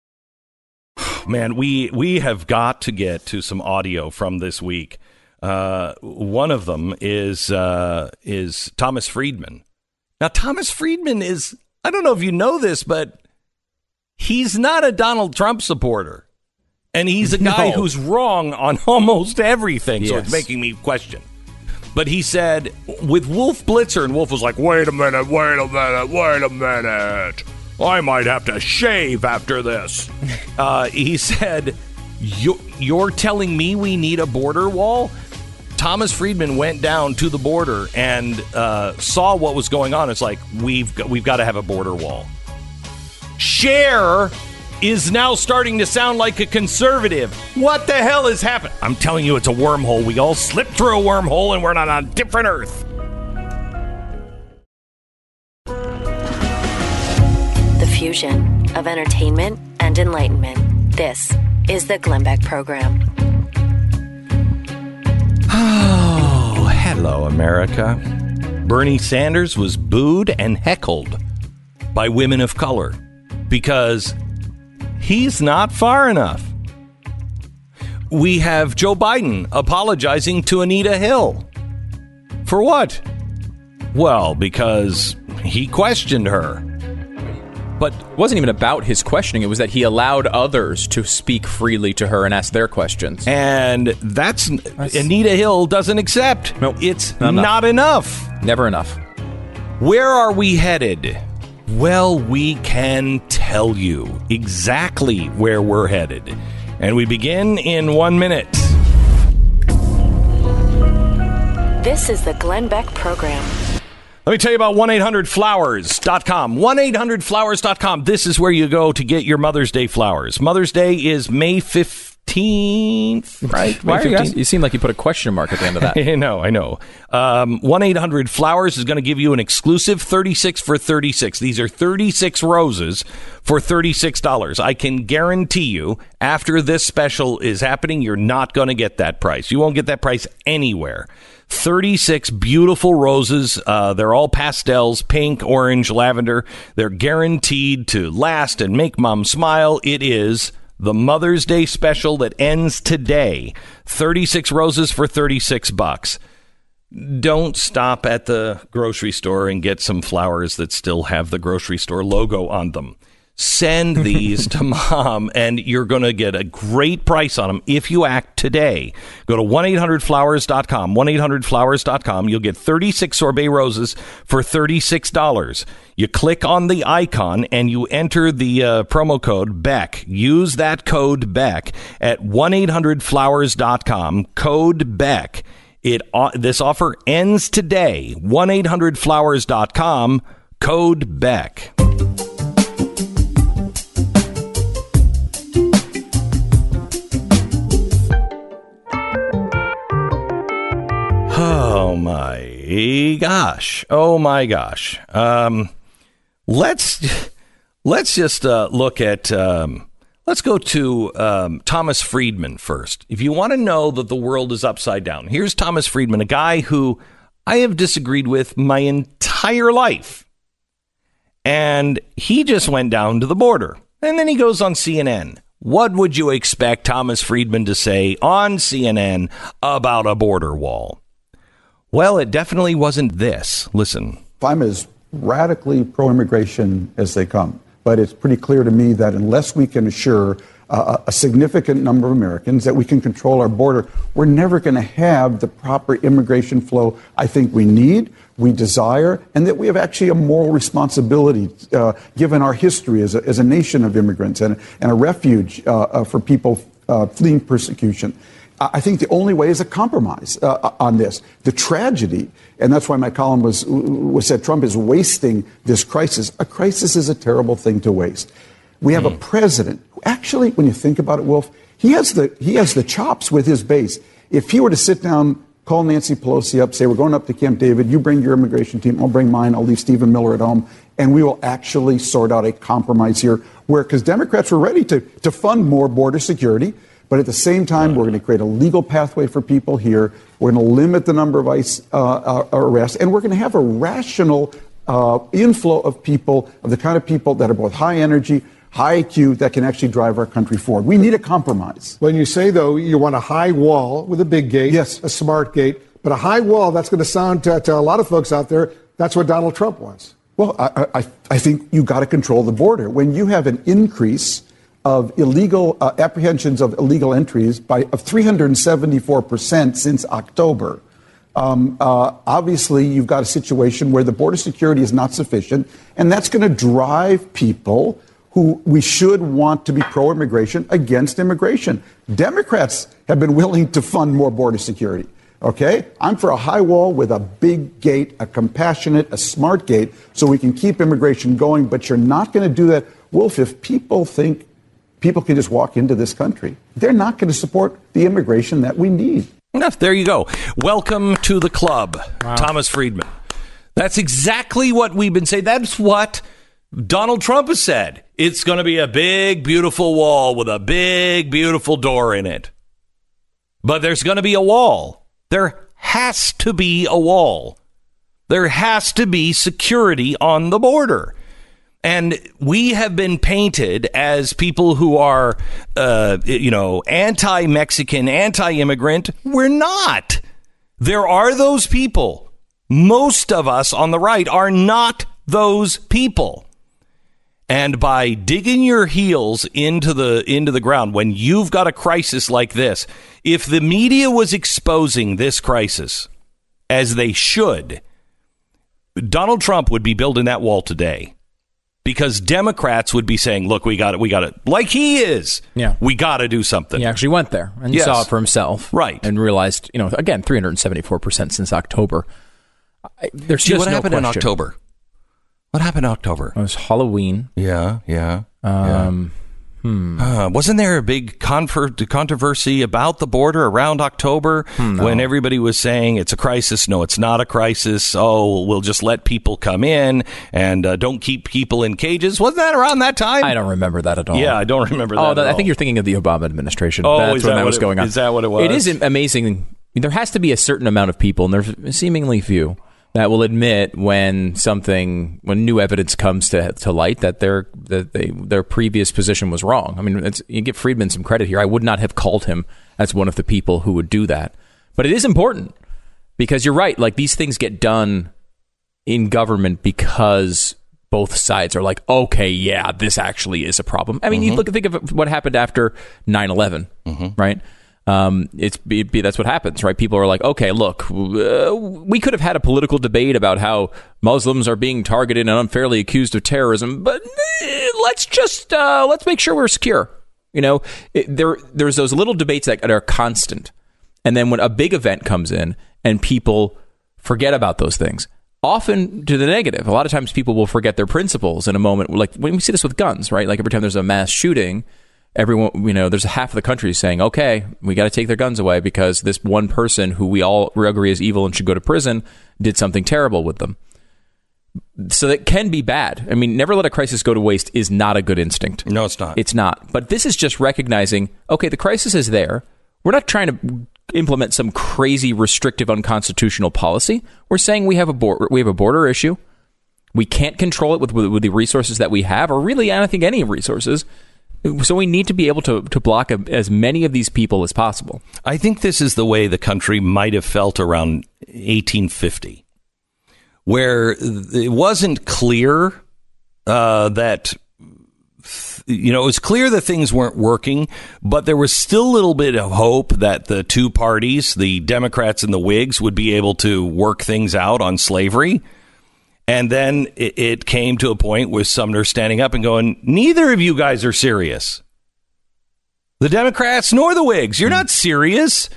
Man, we we have got to get to some audio from this week. Uh, one of them is uh, is Thomas Friedman. Now, Thomas Friedman is I don't know if you know this, but he's not a Donald Trump supporter, and he's a guy No. who's wrong on almost everything. So it's making me question. But he said with Wolf Blitzer, and Wolf was like, "Wait a minute, wait a minute, wait a minute." I might have to shave after this. Uh, he said, you, You're telling me we need a border wall? Thomas Friedman went down to the border and uh, saw what was going on. It's like we've got, we've got to have a border wall. Cher is now starting to sound like a conservative. What the hell is happening? I'm telling you, it's a wormhole. We all slipped through a wormhole and we're not on a different Earth. Fusion of entertainment and enlightenment. This is the Glenn Beck Program. Oh, hello, America. Bernie Sanders was booed and heckled by women of color because he's not far enough. We have Joe Biden apologizing to Anita Hill. For what? Well, because he questioned her. But wasn't even about his questioning. It was that he allowed others to speak freely to her and ask their questions. And that's, Anita Hill doesn't accept. Nope. It's Not enough. not enough. Never enough. Where are we headed? Well, we can tell you exactly where we're headed. And we begin in one minute. This is the Glenn Beck Program. Let me tell you about 1-800-Flowers.com. 1-800-Flowers.com. This is where you go to get your Mother's Day flowers. Mother's Day is May 15th, right? Why May are you, 15th? asking- you seem like you put a question mark at the end of that. I know, I know. Um, 1-800-Flowers is going to give you an exclusive 36 for 36. These are 36 roses for $36. I can guarantee you after this special is happening, you're not going to get that price. You won't get that price anywhere. 36 beautiful roses. Uh, they're all pastels, pink, orange, lavender. They're guaranteed to last and make mom smile. It is the Mother's Day special that ends today. 36 roses for 36 bucks. Don't stop at the grocery store and get some flowers that still have the grocery store logo on them. Send these to mom, and you're going to get a great price on them if you act today. Go to 1 800flowers.com, 1 800flowers.com. You'll get 36 sorbet roses for $36. You click on the icon and you enter the uh, promo code BECK. Use that code BECK at 1 800flowers.com, code BECK. It uh, this offer ends today. 1-800-Flowers.com, code BECK. Oh my gosh. Oh my gosh. Um, let's let's just uh, look at um, let's go to um, Thomas Friedman first. If you want to know that the world is upside down, here's Thomas Friedman, a guy who I have disagreed with my entire life, and he just went down to the border, and then he goes on CNN. What would you expect Thomas Friedman to say on CNN about a border wall? Well, it definitely wasn't this. Listen. I'm as radically pro immigration as they come. But it's pretty clear to me that unless we can assure uh, a significant number of Americans that we can control our border, we're never going to have the proper immigration flow I think we need, we desire, and that we have actually a moral responsibility uh, given our history as a, as a nation of immigrants and, and a refuge uh, uh, for people uh, fleeing persecution. I think the only way is a compromise uh, on this. The tragedy, and that's why my column was, was said Trump is wasting this crisis. A crisis is a terrible thing to waste. We have a president who actually, when you think about it, Wolf, he has the he has the chops with his base. If he were to sit down, call Nancy Pelosi up, say we're going up to Camp David, you bring your immigration team, I'll bring mine, I'll leave Stephen Miller at home, and we will actually sort out a compromise here. Where because Democrats were ready to to fund more border security. But at the same time, we're going to create a legal pathway for people here. We're going to limit the number of ICE uh, uh, arrests, and we're going to have a rational uh, inflow of people, of the kind of people that are both high energy, high IQ, that can actually drive our country forward. We need a compromise. When you say, though, you want a high wall with a big gate, Yes. a smart gate, but a high wall, that's going to sound to, to a lot of folks out there, that's what Donald Trump wants. Well, I, I, I think you got to control the border. When you have an increase of illegal uh, apprehensions of illegal entries by of 374 percent since October, um, uh, obviously you've got a situation where the border security is not sufficient, and that's going to drive people who we should want to be pro-immigration against immigration. Democrats have been willing to fund more border security. Okay? I'm for a high wall with a big gate, a compassionate, a smart gate, so we can keep immigration going, but you're not going to do that. Wolf, if people think people can just walk into this country, they're not going to support the immigration that we need. Enough. There you go. Welcome to the club, Thomas Friedman. That's exactly what we've been saying. That's what Donald Trump has said. It's going to be a big, beautiful wall with a big, beautiful door in it. But there's going to be a wall. There has to be a wall. There has to be security on the border. And we have been painted as people who are, uh, you know, anti Mexican, anti immigrant. We're not. There are those people. Most of us on the right are not those people. And by digging your heels into the into the ground when you've got a crisis like this, if the media was exposing this crisis as they should, Donald Trump would be building that wall today. Because Democrats would be saying, "Look, we got it. We got it." Like he is. Yeah. We got to do something. He actually went there and Yes. saw it for himself, Right. And realized, you know, again, three hundred seventy-four percent since October. I- There's Gee, just what no happened in. October? What happened in October? It was Halloween. Yeah, yeah. Um, Uh, wasn't there a big confer- controversy about the border around October when everybody was saying it's a crisis? No, it's not a crisis. Oh, we'll just let people come in and uh, don't keep people in cages. Wasn't that around that time? I don't remember that at all. Yeah, I don't remember that. Oh, at that, I think you're thinking of the Obama administration. Oh, That's is when that that was it- going on. is that what it was? It is amazing. There has to be a certain amount of people, and there's seemingly few, that will admit when something, when new evidence comes to to light, that their that they their previous position was wrong. I mean, it's, you give Friedman some credit here. I would not have called him as one of the people who would do that, but it is important because you're right. Like these things get done in government because both sides are like, okay, yeah, this actually is a problem. I mean, you mm-hmm. look think of what happened after 9-11, mm-hmm. right? Um, it's be, that's what happens, right? People are like, okay, look, uh, we could have had a political debate about how Muslims are being targeted and unfairly accused of terrorism, but eh, let's just uh, let's make sure we're secure. You know, it, there there's those little debates that are constant, and then when a big event comes in and people forget about those things, often to the negative. A lot of times people will forget their principles in a moment. Like when we see this with guns, right? Like every time there's a mass shooting, everyone, you know, there's a half of the country saying, okay, we got to take their guns away because this one person who we all agree is evil and should go to prison did something terrible with them. So that can be bad. I mean, never let a crisis go to waste is not a good instinct. No, it's not. It's not. But this is just recognizing, okay, the crisis is there. We're not trying to implement some crazy restrictive unconstitutional policy. We're saying we have a border we have a border issue. We can't control it with, with, with the resources that we have, or really, I don't think any resources. So we need to be able to, to block a, as many of these people as possible. I think this is the way the country might have felt around 1850, where it wasn't clear uh, that you know it was clear that things weren't working, but there was still a little bit of hope that the two parties, the Democrats and the Whigs, would be able to work things out on slavery. And then it, it came to a point with Sumner standing up and going, "Neither of you guys are serious." The Democrats nor the Whigs. You're not serious.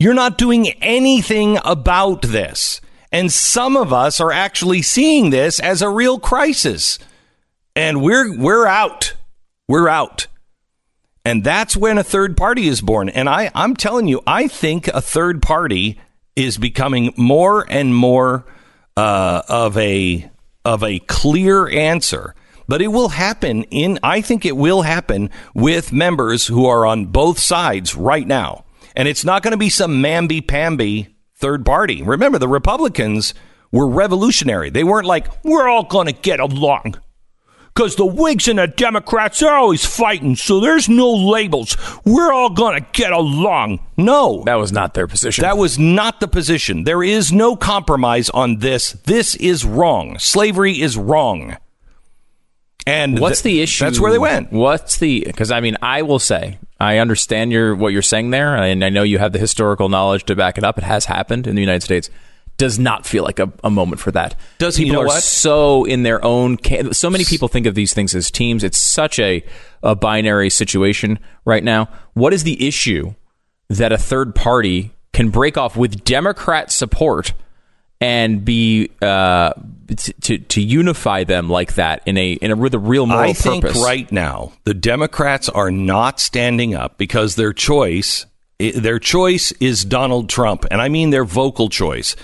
You're not doing anything about this. And some of us are actually seeing this as a real crisis. And we're we're out. We're out. And that's when a third party is born. And I, I'm telling you, I think a third party is becoming more and more uh, of a of a clear answer. But it will happen in I think it will happen with members who are on both sides right now. And it's not going to be some mamby pamby third party. Remember the Republicans were revolutionary. They weren't like, we're all going to get along because the Whigs and the Democrats are always fighting, so there's no labels. We're all going to get along. No. That was not their position. That was not the position. There is no compromise on this. This is wrong. Slavery is wrong. And What's th- the issue? That's where they went. What's the? Because I mean, I will say I understand your what you're saying there, and I know you have the historical knowledge to back it up. It has happened in the United States. Does not feel like a, a moment for that. Does- people you know are what? so in their own? Ca- so many people think of these things as teams. It's such a a binary situation right now. What is the issue that a third party can break off with Democrat support and be uh, to to unify them like that in a in a with a real moral I think purpose. right now the Democrats are not standing up because their choice their choice is Donald Trump, and I mean their vocal choice.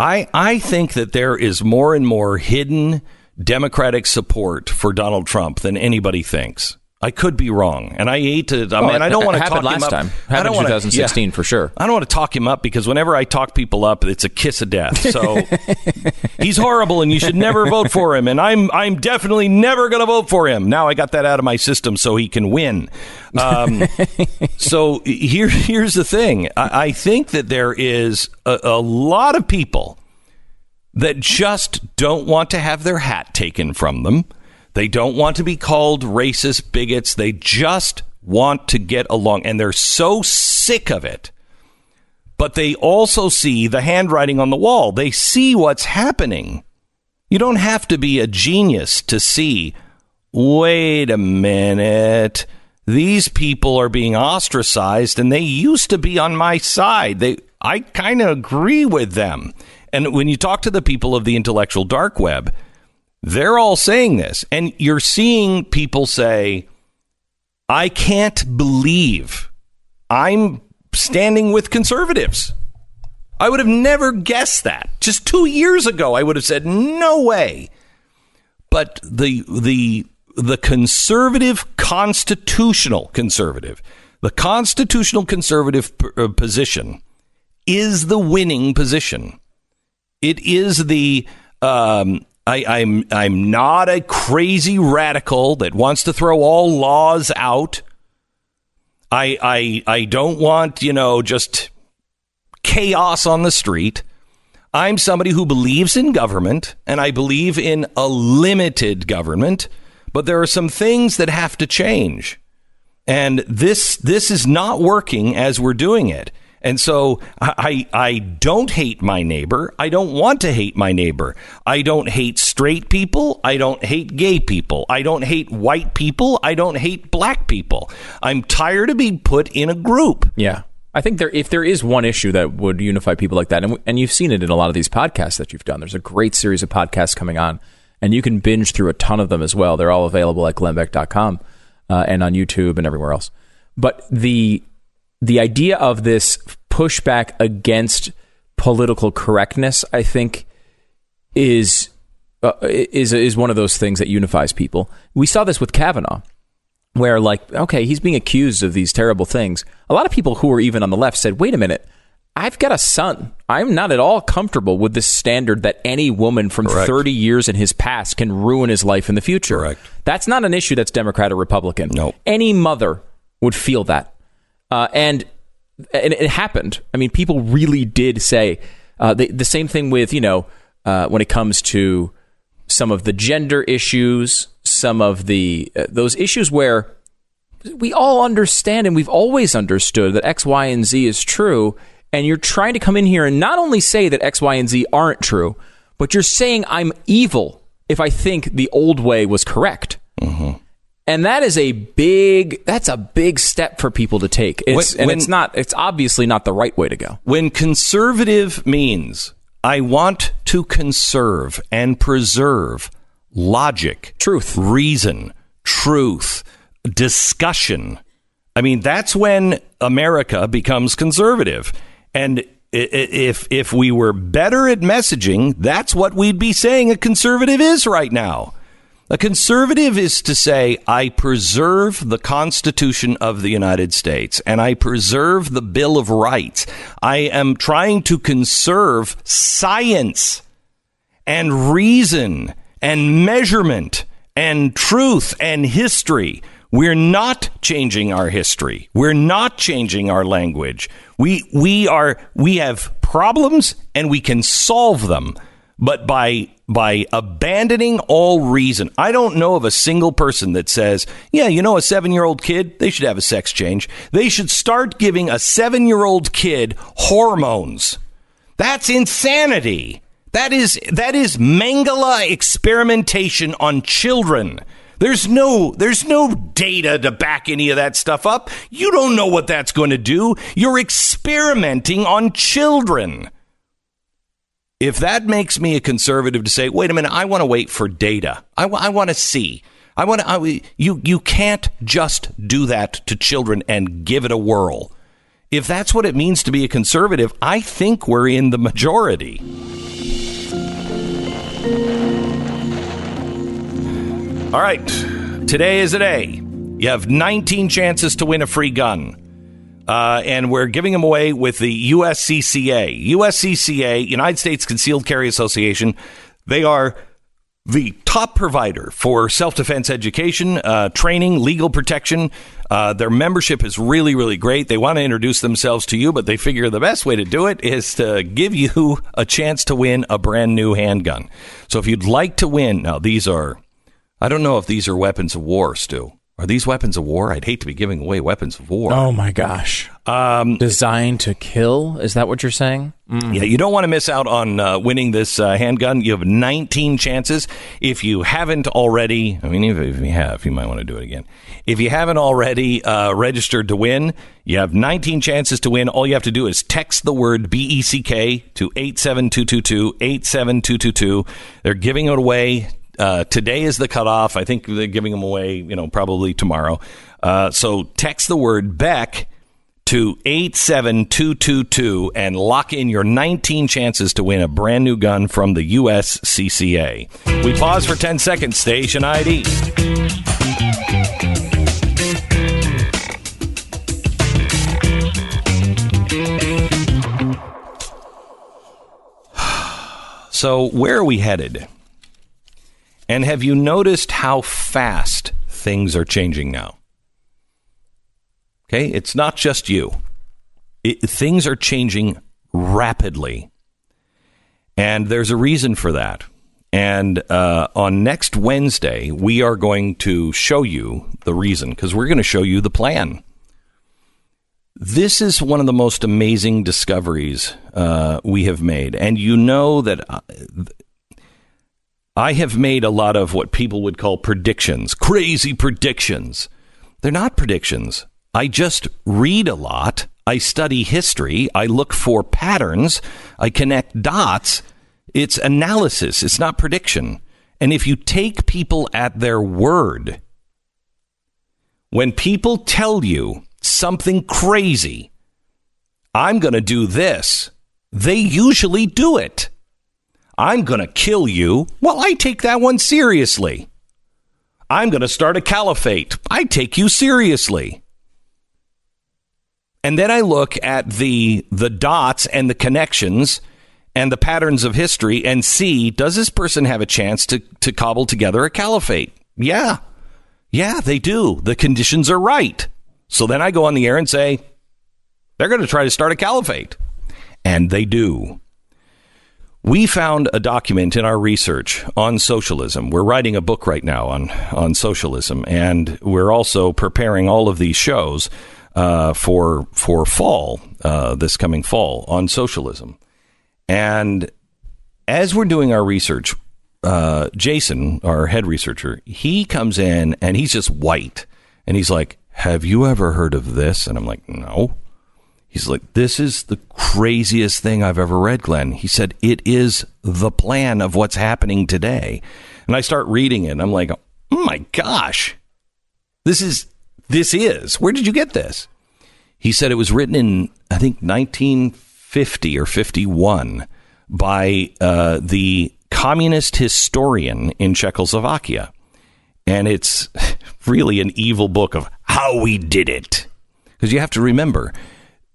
I I think that there is more and more hidden Democratic support for Donald Trump than anybody thinks. I could be wrong, and I hate to. I Well, mean, I don't want to talk him last up. time. I Happened don't in wanna- 2016 yeah. for sure. I don't want to talk him up because whenever I talk people up, it's a kiss of death. So he's horrible, and you should never vote for him. And I'm I'm definitely never going to vote for him. Now I got that out of my system, so he can win. Um, so here here's the thing. I, I think that there is a, a lot of people that just don't want to have their hat taken from them. They don't want to be called racist bigots. They just want to get along. And they're so sick of it. But they also see the handwriting on the wall. They see what's happening. You don't have to be a genius to see wait a minute. These people are being ostracized and they used to be on my side. They I kind of agree with them. And when you talk to the people of the intellectual dark web, they're all saying this. And you're seeing people say, I can't believe I'm standing with conservatives. I would have never guessed that. Just two years ago, I would have said, no way. But the the the conservative constitutional conservative, the constitutional conservative p- uh, position is the winning position. It is the um, I, I'm I'm not a crazy radical that wants to throw all laws out. I I I don't want you know just chaos on the street. I'm somebody who believes in government and I believe in a limited government, but there are some things that have to change. And this this is not working as we're doing it. And so I, I don't hate my neighbor. I don't want to hate my neighbor. I don't hate straight people. I don't hate gay people. I don't hate white people. I don't hate black people. I'm tired of being put in a group. Yeah. I think there, if there is one issue that would unify people like that, and, and you've seen it in a lot of these podcasts that you've done. There's a great series of podcasts coming on, and you can binge through a ton of them as well. They're all available at glennbeck.com uh, and on YouTube and everywhere else. But the the idea of this pushback against political correctness, I think, is uh, is is one of those things that unifies people. We saw this with Kavanaugh where like okay he's being accused of these terrible things a lot of people who were even on the left said wait a minute i've got a son i'm not at all comfortable with this standard that any woman from Correct. 30 years in his past can ruin his life in the future Correct. that's not an issue that's democrat or republican No. any mother would feel that uh, and and it happened. I mean people really did say uh, the, the same thing with you know uh, when it comes to some of the gender issues, some of the uh, those issues where we all understand and we've always understood that X, Y, and Z is true, and you're trying to come in here and not only say that X, Y, and Z aren't true, but you're saying I'm evil if I think the old way was correct. And that is a big that's a big step for people to take. It's, When- and it's not it's obviously not the right way to go. When conservative means I want to conserve and preserve logic, Truth. reason, truth, discussion. I mean, that's when America becomes conservative. And if if we were better at messaging, that's what we'd be saying a conservative is right now. A conservative is to say, I preserve the Constitution of the United States and I preserve the Bill of Rights. I am trying to conserve science and reason and measurement and truth and history. We're not changing our history. We're not changing our language. We we are we have problems and we can solve them. But by by abandoning all reason, I don't know of a single person that says, "Yeah, you know, a seven-year-old kid, they should have a sex change. They should start giving a seven-year-old kid hormones." That's insanity. That is that is Mengele experimentation on children. There's no there's no data to back any of that stuff up. You don't know what that's going to do. You're experimenting on children. If that makes me a conservative to say, "Wait a minute, I want to wait for data. I, w- I want to see." I want to you you can't just do that to children and give it a whirl. If that's what it means to be a conservative, I think we're in the majority. All right. Today is a day. You have 19 chances to win a free gun. Uh, and we're giving them away with the USCCA. USCCA, United States Concealed Carry Association, they are the top provider for self defense education, uh, training, legal protection. Uh, their membership is really, really great. They want to introduce themselves to you, but they figure the best way to do it is to give you a chance to win a brand new handgun. So if you'd like to win, now these are I don't know if these are weapons of war, Stu. Are these weapons of war? I'd hate to be giving away weapons of war. Oh my gosh! Um, Designed to kill? Is that what you're saying? Mm. Yeah, you don't want to miss out on uh, winning this uh, handgun. You have 19 chances. If you haven't already, I mean, if, you have, you might want to do it again. If you haven't already uh, registered to win, you have 19 chances to win. All you have to do is text the word BECK to 87222 87222. They're giving it away uh, today is the cutoff. I think they're giving them away, you know, probably tomorrow. Uh, so text the word Beck to 87222 and lock in your 19 chances to win a brand new gun from the USCCA. We pause for 10 seconds. Station ID. So, where are we headed? And have you noticed how fast things are changing now? Okay, it's not just you. It, things are changing rapidly. And there's a reason for that. And uh, on next Wednesday, we are going to show you the reason because we're going to show you the plan. This is one of the most amazing discoveries uh, we have made. And you know that uh, I have made a lot of what people would call predictions, crazy predictions. They're not predictions. I just read a lot. I study history. I look for patterns. I connect dots. It's analysis. It's not prediction. And if you take people at their word, when people tell you something crazy, I'm going to do this, they usually do it. I'm going to kill you. Well, I take that one seriously. I'm going to start a caliphate. I take you seriously. And then I look at the the dots and the connections and the patterns of history and see does this person have a chance to to cobble together a caliphate? Yeah. Yeah, they do. The conditions are right. So then I go on the air and say they're going to try to start a caliphate. And they do. We found a document in our research on socialism. We're writing a book right now on, on socialism, and we're also preparing all of these shows uh, for for fall, uh, this coming fall on socialism. And as we're doing our research, uh, Jason, our head researcher, he comes in and he's just white, and he's like, "Have you ever heard of this?" And I'm like, "No." He's like, This is the craziest thing I've ever read, Glenn. He said, It is the plan of what's happening today. And I start reading it, and I'm like, Oh my gosh. This is, this is. Where did you get this? He said it was written in, I think, 1950 or 51 by uh, the communist historian in Czechoslovakia. And it's really an evil book of how we did it. Because you have to remember,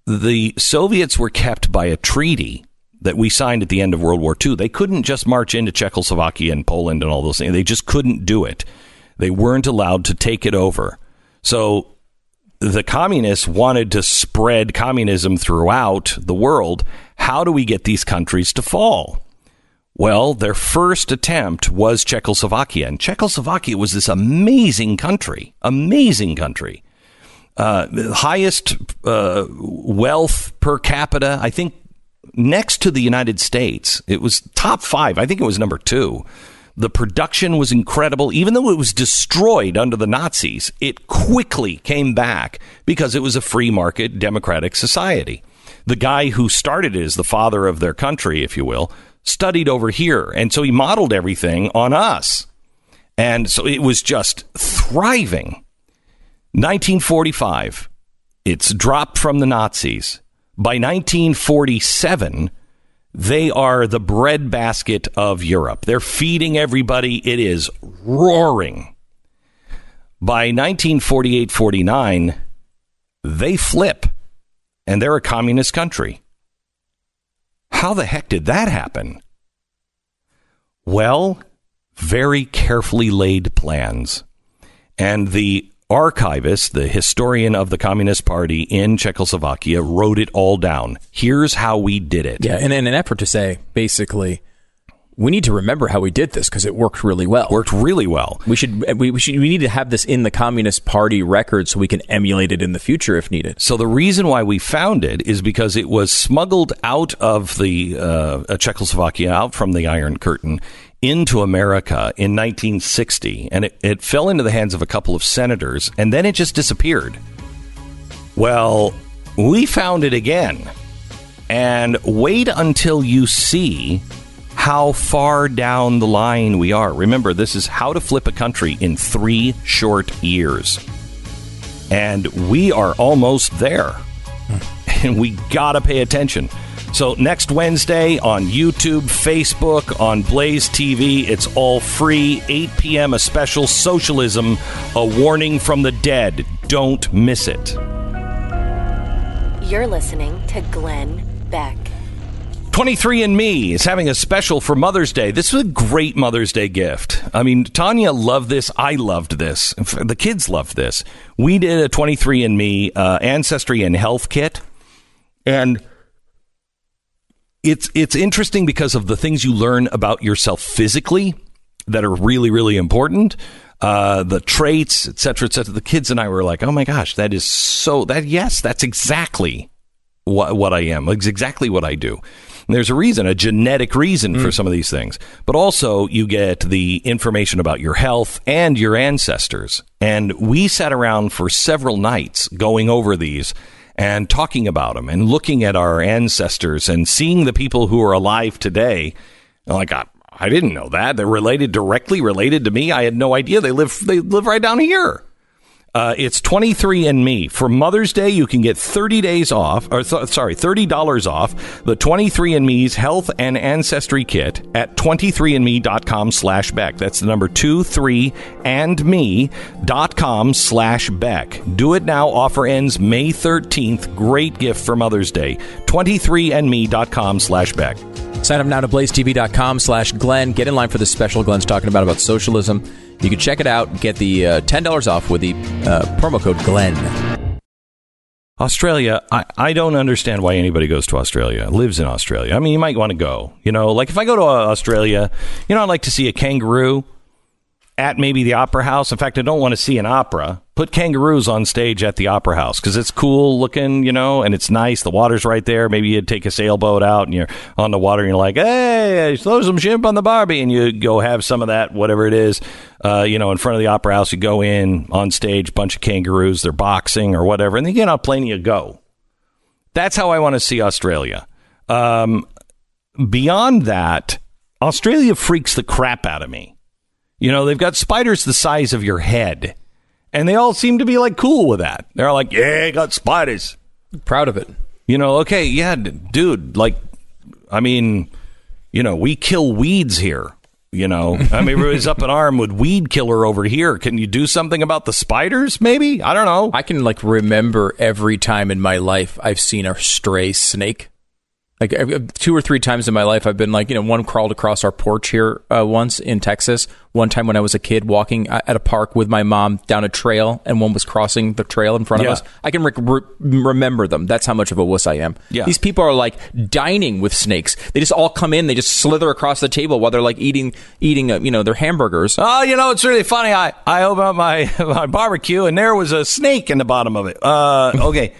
the Soviets were kept by a treaty that we signed at the end of World War II. They couldn't just march into Czechoslovakia and Poland and all those things. They just couldn't do it. They weren't allowed to take it over. So the communists wanted to spread communism throughout the world. How do we get these countries to fall? Well, their first attempt was Czechoslovakia. And Czechoslovakia was this amazing country, amazing country uh, highest uh, wealth per capita. I think next to the United States, it was top five. I think it was number two. The production was incredible. Even though it was destroyed under the Nazis, it quickly came back because it was a free market democratic society. The guy who started it is the father of their country, if you will, studied over here. And so he modeled everything on us. And so it was just thriving. 1945, it's dropped from the Nazis. By 1947, they are the breadbasket of Europe. They're feeding everybody. It is roaring. By 1948 49, they flip and they're a communist country. How the heck did that happen? Well, very carefully laid plans. And the archivist, the historian of the Communist Party in Czechoslovakia, wrote it all down. Here's how we did it. Yeah, and in an effort to say, basically, we need to remember how we did this because it worked really well. Worked really well. We should we, we should we need to have this in the Communist Party record so we can emulate it in the future if needed. So the reason why we found it is because it was smuggled out of the uh, Czechoslovakia, out from the Iron Curtain, into America in 1960, and it, it fell into the hands of a couple of senators, and then it just disappeared. Well, we found it again, and wait until you see how far down the line we are. Remember, this is how to flip a country in three short years. And we are almost there. Hmm. And we got to pay attention. So, next Wednesday on YouTube, Facebook, on Blaze TV, it's all free. 8 p.m., a special socialism, a warning from the dead. Don't miss it. You're listening to Glenn Beck. 23andMe is having a special for Mother's Day. This is a great Mother's Day gift. I mean, Tania loved this. I loved this. The kids loved this. We did a 23andMe uh, ancestry and health kit. And it's it's interesting because of the things you learn about yourself physically that are really really important. Uh, the traits, et cetera, et cetera. The kids and I were like, "Oh my gosh, that is so that yes, that's exactly what what I am. It's exactly what I do." And there's a reason, a genetic reason for some of these things. But also, you get the information about your health and your ancestors. And we sat around for several nights going over these and talking about them and looking at our ancestors and seeing the people who are alive today. Like, I, I didn't know that. They're related, directly related to me. I had no idea. They live, they live right down here. Uh, it's 23andMe. For Mother's Day, you can get 30 days off, or th- sorry, $30 off the 23andMe's Health and Ancestry Kit at 23andMe.com slash Beck. That's the number 23andMe.com slash Beck. Do it now. Offer ends May 13th. Great gift for Mother's Day. 23andMe.com slash Beck. Sign up now to blazetv.com slash Glenn. Get in line for this special Glenn's talking about about socialism. You can check it out. Get the uh, $10 off with the uh, promo code Glenn. Australia, I, I don't understand why anybody goes to Australia, lives in Australia. I mean, you might want to go. You know, like if I go to uh, Australia, you know, I'd like to see a kangaroo at maybe the opera house. In fact, I don't want to see an opera. Put kangaroos on stage at the opera house because it's cool looking, you know, and it's nice. The water's right there. Maybe you'd take a sailboat out and you're on the water and you're like, hey, throw some shrimp on the barbie. And you go have some of that, whatever it is, uh, you know, in front of the opera house. You go in on stage, bunch of kangaroos, they're boxing or whatever. And then you get on a plane and you go. That's how I want to see Australia. Um, beyond that, Australia freaks the crap out of me. You know, they've got spiders the size of your head. And they all seem to be like cool with that. They're like, yeah, I got spiders. Proud of it. You know, okay, yeah, d- dude, like, I mean, you know, we kill weeds here. You know, I mean, everybody's up in arm with weed killer over here. Can you do something about the spiders? Maybe I don't know. I can like remember every time in my life I've seen a stray snake. Like every- two or three times in my life, I've been like, you know, one crawled across our porch here uh, once in Texas. One time when I was a kid walking at a park with my mom down a trail, and one was crossing the trail in front Yeah. of us. I can rec- re- remember them. That's how much of a wuss I am. Yeah. These people are like dining with snakes. They just all come in. They just slither across the table while they're like eating, eating, uh, you know, their hamburgers. Oh, you know, it's really funny. I, I opened up my, my barbecue and there was a snake in the bottom of it. Uh, okay.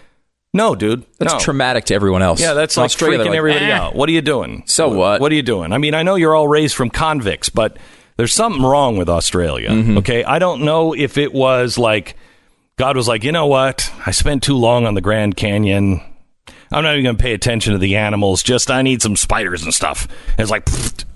No, dude. That's no. traumatic to everyone else. Yeah, that's In like Australia, freaking like, everybody "Eh." out. What are you doing? So what? What are you doing? I mean, I know you're all raised from convicts, but There's something wrong with Australia. Okay, I don't know if it was like God was like, you know what? I spent too long on the Grand Canyon. I'm not even going to pay attention to the animals. Just I need some spiders and stuff. And it's like,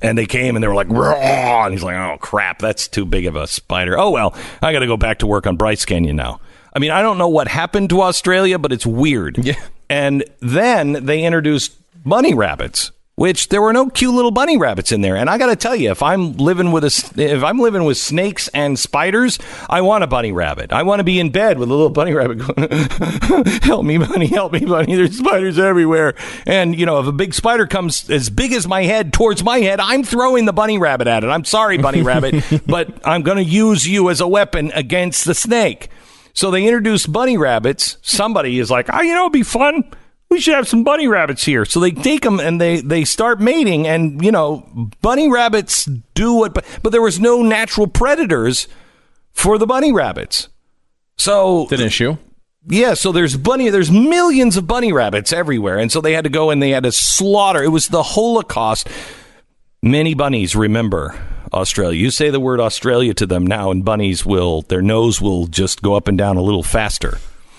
and they came and they were like, raw. And he's like, oh crap, that's too big of a spider. Oh well, I got to go back to work on Bryce Canyon now. I mean, I don't know what happened to Australia, but it's weird. Yeah. And then they introduced bunny rabbits, which there were no cute little bunny rabbits in there. And I got to tell you, if I'm living with a, if I'm living with snakes and spiders, I want a bunny rabbit. I want to be in bed with a little bunny rabbit going, "Help me, bunny! Help me, bunny! There's spiders everywhere." And you know, if a big spider comes as big as my head towards my head, I'm throwing the bunny rabbit at it. I'm sorry, bunny rabbit, but I'm going to use you as a weapon against the snake. So they introduced bunny rabbits. Somebody is like, oh, you know, it'd be fun. We should have some bunny rabbits here. So they take them and they, they start mating. And, you know, bunny rabbits do what, but, but there was no natural predators for the bunny rabbits. So It's an issue. yeah, so there's bunny, there's millions of bunny rabbits everywhere, and so they had to go and they had to slaughter. It was the Holocaust. Many bunnies remember Australia. You say the word Australia to them now, and bunnies will their nose will just go up and down a little faster.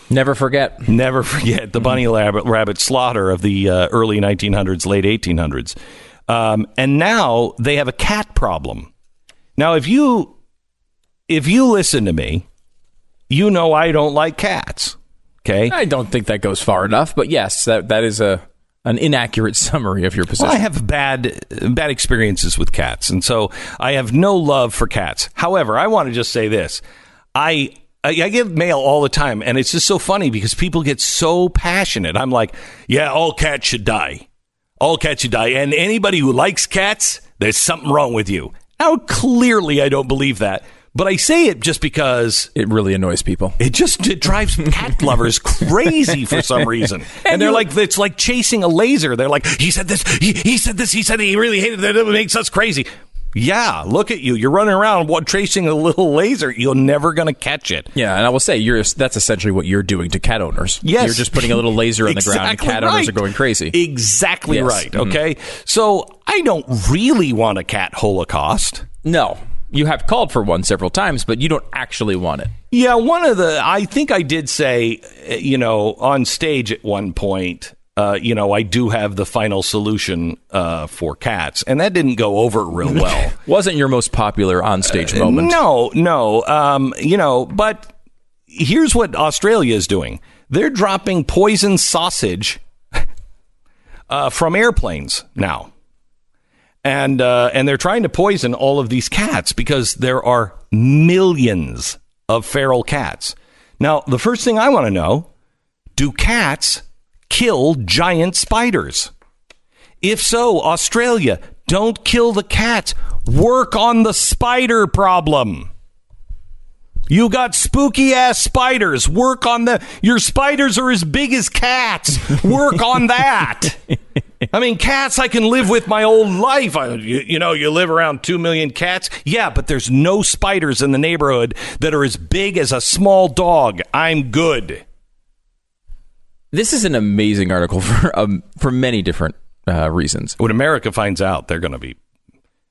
Never forget. Never forget the bunny rabbit, rabbit slaughter of the uh, early 1900s, late 1800s. Um, and now they have a cat problem. Now, if you if you listen to me, you know I don't like cats. Okay, I don't think that goes far enough, but yes, that that is a an inaccurate summary of your position. Well, I have bad bad experiences with cats, and so I have no love for cats. However, I want to just say this: I. I I get mail all the time, and it's just so funny because people get so passionate. I'm like, yeah, all cats should die. All cats should die. And anybody who likes cats, there's something wrong with you. Now, clearly, I don't believe that, but I say it just because it really annoys people. it just it drives cat lovers crazy for some reason. And, they're you- like, it's like chasing a laser. They're like, he said this, he, he said this, he said he really hated that. It makes us crazy. Yeah, look at you. You're running around what, chasing a little laser. You're never going to catch it. Yeah, and I will say you're that's essentially what you're doing to cat owners. Yes. You're just putting a little laser on the ground and Exactly cat owners are going crazy. Exactly Yes. right. Mhm. Okay. So I don't really want a cat holocaust. No. You have called for one several times, but you don't actually want it. Yeah, one of the I think I did say, uh, you know, on stage at one point, uh, you know, I do have the final solution uh, for cats, and that didn't go over real well. Wasn't your most popular onstage moment. no, no, um, you know, but here's what Australia is doing: they're dropping poison sausage uh, from airplanes now. And uh, and they're trying to poison all of these cats because there are millions of feral cats. Now, the first thing I want to know: Do cats kill giant spiders? If so, Australia, don't kill the cats. Work on the spider problem. You got spooky ass spiders. Work on the. Your spiders are as big as cats. Work on that. I mean, cats I can live with my whole life. I, you, you know, you live around two million cats. Yeah, but there's no spiders in the neighborhood that are as big as a small dog. I'm good. This is an amazing article for um, for many different uh, reasons. When America finds out, they're going to be.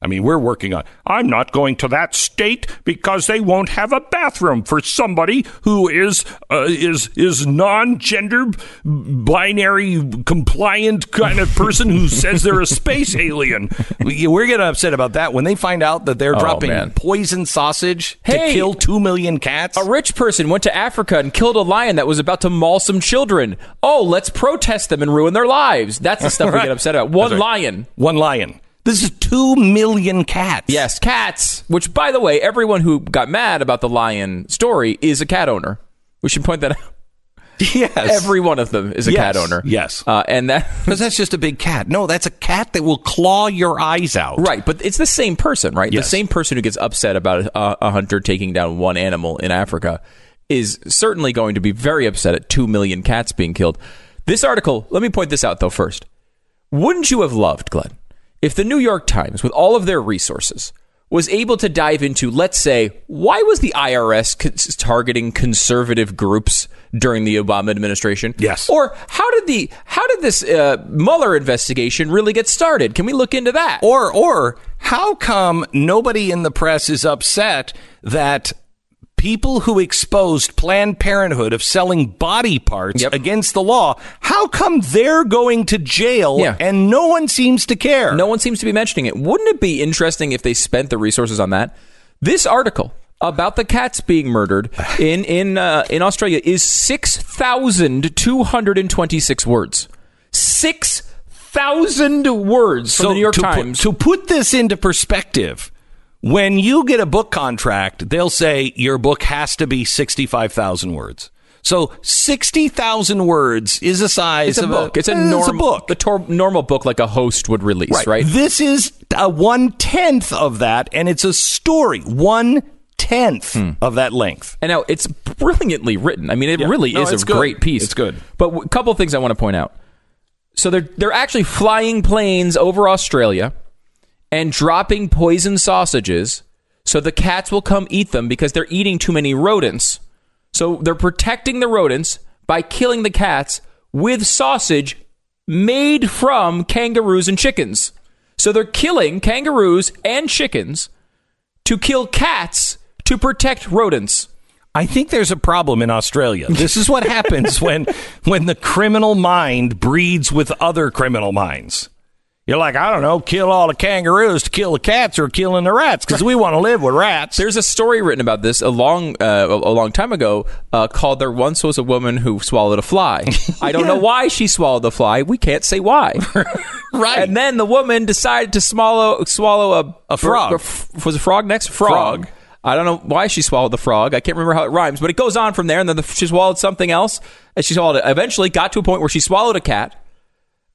I mean, we're working on. I'm not going to that state because they won't have a bathroom for somebody who is uh, is is non-gender, binary, compliant kind of person who says they're a space alien. We- We're getting upset about that when they find out that they're Oh, dropping man. poison sausage to kill two million cats. A rich person went to Africa and killed a lion that was about to maul some children. Oh, let's protest them and ruin their lives. That's the stuff we get upset about. One right. lion. One lion. This is two million cats. Yes, cats. Which, by the way, everyone who got mad about the lion story is a cat owner. We should point that out. Yes. Every one of them is a Yes. cat owner. Yes. Uh, and that. Because that's just a big cat. No, that's a cat that will claw your eyes out. Right, but it's the same person, right? Yes. The same person who gets upset about a, a hunter taking down one animal in Africa is certainly going to be very upset at 2 million cats being killed. This article, let me point this out though first. Wouldn't you have loved, Glenn, if the New York Times, with all of their resources, was able to dive into, let's say, why was the IRS targeting conservative groups during the Obama administration? Yes. Or how did the how did this uh, Mueller investigation really get started? Can we look into that? Or, or how come nobody in the press is upset that people who exposed Planned Parenthood of selling body parts Yep. against the law, how come they're going to jail Yeah. and no one seems to care? No one seems to be mentioning it. Wouldn't it be interesting if they spent the resources on that? This article about the cats being murdered in in uh, in Australia is six thousand two hundred and twenty six words. Six thousand words from the New York Times. Put, to put this into perspective, when you get a book contract, they'll say your book has to be 65,000 words. So 60,000 words is the size it's a of book. A, it's a eh, norm, book. The tor- normal book like a host would release, right? This is a one tenth of that, and it's a story. One tenth Hmm. of that length. And now it's brilliantly written. I mean, it Yeah. really No, is a good. great piece. It's good. But a couple things I want to point out. So they're they're actually flying planes over Australia and dropping poison sausages so the cats will come eat them because they're eating too many rodents. So they're protecting the rodents by killing the cats with sausage made from kangaroos and chickens. So they're killing kangaroos and chickens to kill cats to protect rodents. I think there's a problem in Australia. This is what happens when when the criminal mind breeds with other criminal minds. You're like, I don't know, kill all the kangaroos to kill the cats or killing the rats because we want to live with rats. There's a story written about this a long uh, a long time ago uh, called "There Once Was a Woman Who Swallowed a Fly." I don't know why she swallowed the fly. We can't say why. right. and then the woman decided to swallow swallow a A frog. was a frog next? Frog. Frog. I don't know why she swallowed the frog. I can't remember how it rhymes, but it goes on from there. And then the, she swallowed something else, and she swallowed it. Eventually, got to a point where she swallowed a cat,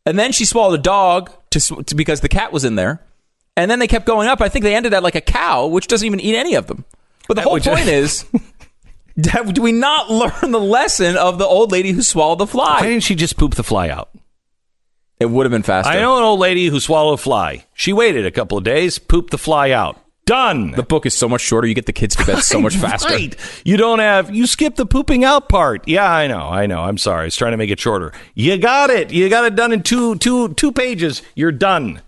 and then she swallowed a dog to, to because the cat was in there. And then they kept going up. I think they ended at like a cow, which doesn't even eat any of them. But the whole point is, do we not learn the lesson of the old lady who swallowed the fly? Why didn't she just poop the fly out? It would have been faster. I know an old lady who swallowed a fly. She waited a couple of days, pooped the fly out. Done. The book is so much shorter. You get the kids to bed so much faster. Right. You don't have you skip the pooping out part. Yeah, I know. I know. I'm sorry. I was trying to make it shorter. You got it. You got it done in two two two pages. You're done.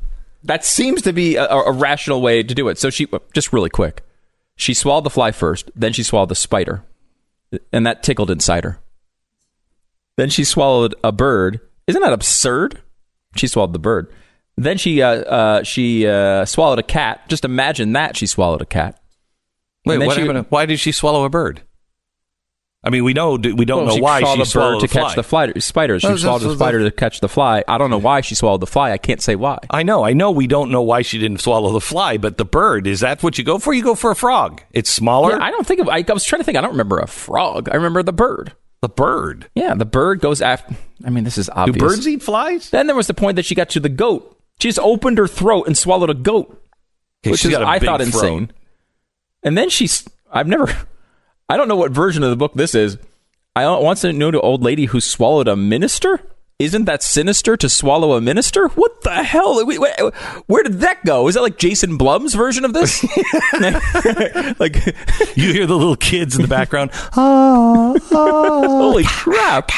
That seems to be a, a rational way to do it. So she just really quick. She swallowed the fly first, then she swallowed the spider, and that tickled inside her. Then she swallowed a bird. Isn't that absurd? She swallowed the bird. Then she uh, uh, she uh, swallowed a cat. Just imagine that she swallowed a cat. Wait, what she- happened? Why did she swallow a bird? I mean, we know we don't Well, know she why swallowed she swallowed bird the to catch fly. the fly, spiders. She swallowed so- the spider to catch the fly. I don't know why she swallowed the fly. I can't say why. I know, I know. We don't know why she didn't swallow the fly, but the bird is that what you go for? You go for a frog. It's smaller. Yeah, I don't think of. I, I was trying to think. I don't remember a frog. I remember the bird. the bird. Yeah, the bird goes after. I mean, this is obvious. Do birds eat flies? Then there was the point that she got to the goat. She just opened her throat and swallowed a goat, Okay, which she's is I thought throat. insane. And then she's. I've never. I don't know what version of the book this is. I once knew an old lady who swallowed a minister. Isn't that sinister to swallow a minister? What the hell? Where did that go? Is that like Jason Blum's version of this? like, You hear the little kids in the background. Oh, holy crap!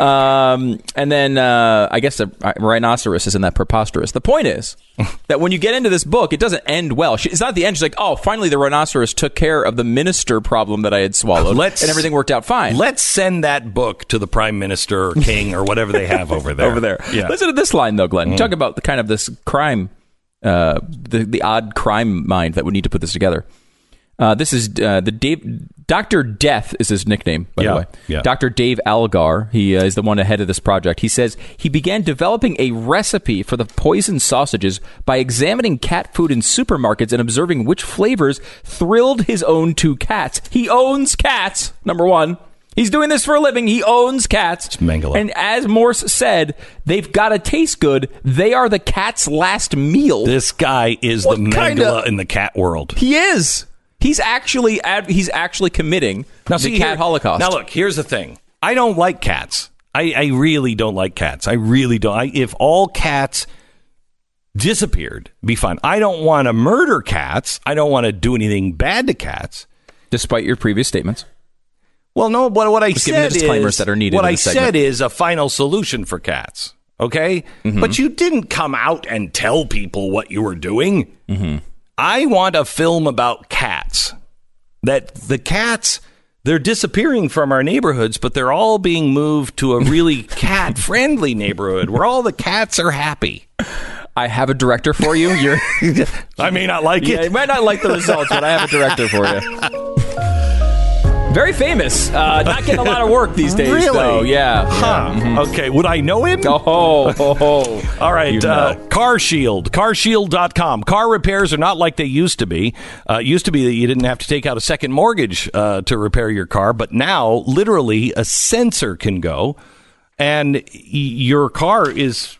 Um, and then uh, I guess a rhinoceros isn't that preposterous. The point is that when you get into this book, it doesn't end well. She, it's not the end. She's like, oh, finally the rhinoceros took care of the minister problem that I had swallowed, Let's- and everything worked out fine. Let's send that book to the prime minister or king or whatever they have over there. over there. Yeah. Listen to this line though, Glenn. Talk about the kind of this crime, uh, the the odd crime mind that would need to put this together. Uh, this is uh, the Dave Doctor Death is his nickname, by Yeah, the way. yeah. Doctor Dave Algar. He uh, is the one ahead of this project. He says he began developing a recipe for the poison sausages by examining cat food in supermarkets and observing which flavors thrilled his own two cats. He owns cats. Number one. He's doing this for a living. He owns cats. It's Mengele. And as Morse said, they've got to taste good. They are the cat's last meal. This guy is What the kinda- Mengele in the cat world. he is. He's actually ad- he's actually committing the see, cat here- holocaust. Now look, here's the thing. I don't like cats. I, I really don't like cats. I really don't. I, if all cats disappeared, be fine. I don't want to murder cats. I don't want to do anything bad to cats. Despite your previous statements. Well, no, but what I the said disclaimers is that are needed what I segment. said is a final solution for cats. Okay, Mm-hmm. but you didn't come out and tell people what you were doing. Mm-hmm. I want a film about cats. That the cats they're disappearing from our neighborhoods, but they're all being moved to a really cat friendly neighborhood where all the cats are happy. I have a director for you. You're I may not like Yeah, it. you might not like the results, but I have a director for you. Very famous. Uh, not getting a lot of work these days. Really? though. Yeah. Huh. Okay. Would I know him? Oh, oh, oh. All right, You uh, know. Car Shield, carshield.com. Car repairs are not like they used to be. Uh, used to be that you didn't have to take out a second mortgage uh, to repair your car, but now literally a sensor can go and y- your car is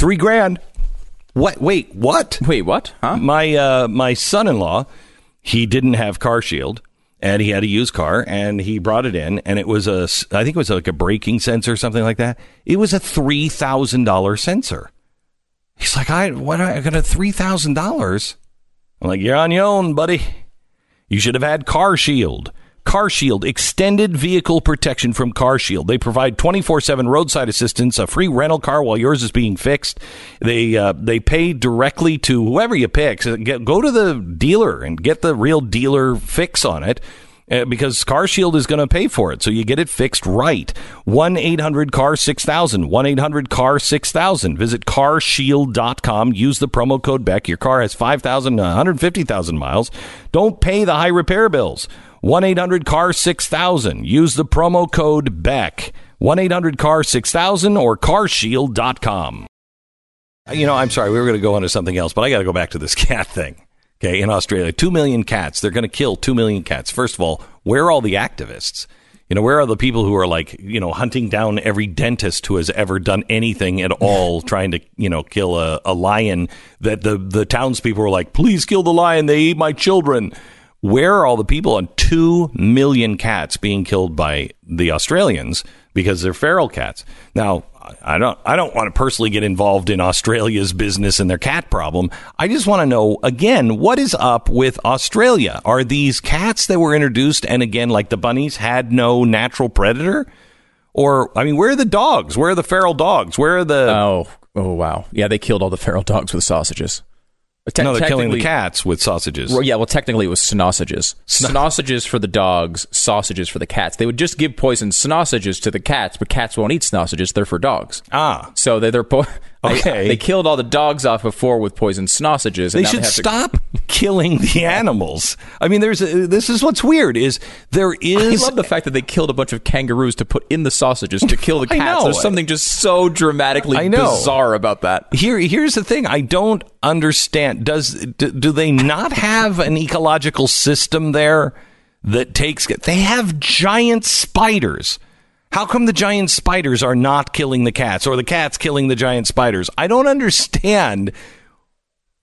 three grand. What? Wait, what? Wait, what? Huh? My uh, my son-in-law, he didn't have Car Shield, and he had a used car, and he brought it in, and it was a I think it was like a braking sensor, or something like that. It was a three thousand dollar sensor. He's like, I what? I got a three thousand dollars. I'm like, you're on your own, buddy. You should have had Car Shield. Car Shield, extended vehicle protection from Car Shield. They provide 24/7 roadside assistance, a free rental car while yours is being fixed. They uh, they pay directly to whoever you pick. So get, go to the dealer and get the real dealer fix on it. Uh, because Car Shield is going to pay for it, so you get it fixed right. One eight hundred car six thousand. One eight hundred car six thousand. Visit carshield.com. Use the promo code Beck. Your car has five thousand, one hundred fifty thousand miles. Don't pay the high repair bills. 1 800 CAR 6000. Use the promo code BECK. 1 800 CAR 6000 or carshield.com. You know, I'm sorry, we were going to go on to something else, but I got to go back to this cat thing. Okay, in Australia, 2 million cats. They're going to kill 2 million cats. First of all, where are all the activists? You know, where are the people who are like, you know, hunting down every dentist who has ever done anything at all, trying to, you know, kill a, a lion that the, the townspeople were like, please kill the lion, they eat my children. Where are all the people on 2 million cats being killed by the Australians because they're feral cats? Now, I don't I don't want to personally get involved in Australia's business and their cat problem. I just want to know again, what is up with Australia? Are these cats that were introduced and again like the bunnies had no natural predator? Or I mean, where are the dogs? Where are the feral dogs? Where are the Oh, oh, wow. Yeah, they killed all the feral dogs with sausages. Te- No, they're killing the cats with sausages. Well, yeah, well, technically it was sausages. Sausages for the dogs, sausages for the cats. They would just give poison sausages to the cats, but cats won't eat sausages. They're for dogs. Ah. So they, they're po- they- Okay. They, killed all the dogs off before with poison sausages. They should to- stop killing the animals. I mean, there's a, this is what's weird is there is. I love the fact that they killed a bunch of kangaroos to put in the sausages to kill the cats. There's something just so dramatically bizarre about that. here here's the thing i don't understand does do, do they not have an ecological system there that takes they have giant spiders how come the giant spiders are not killing the cats or the cats killing the giant spiders i don't understand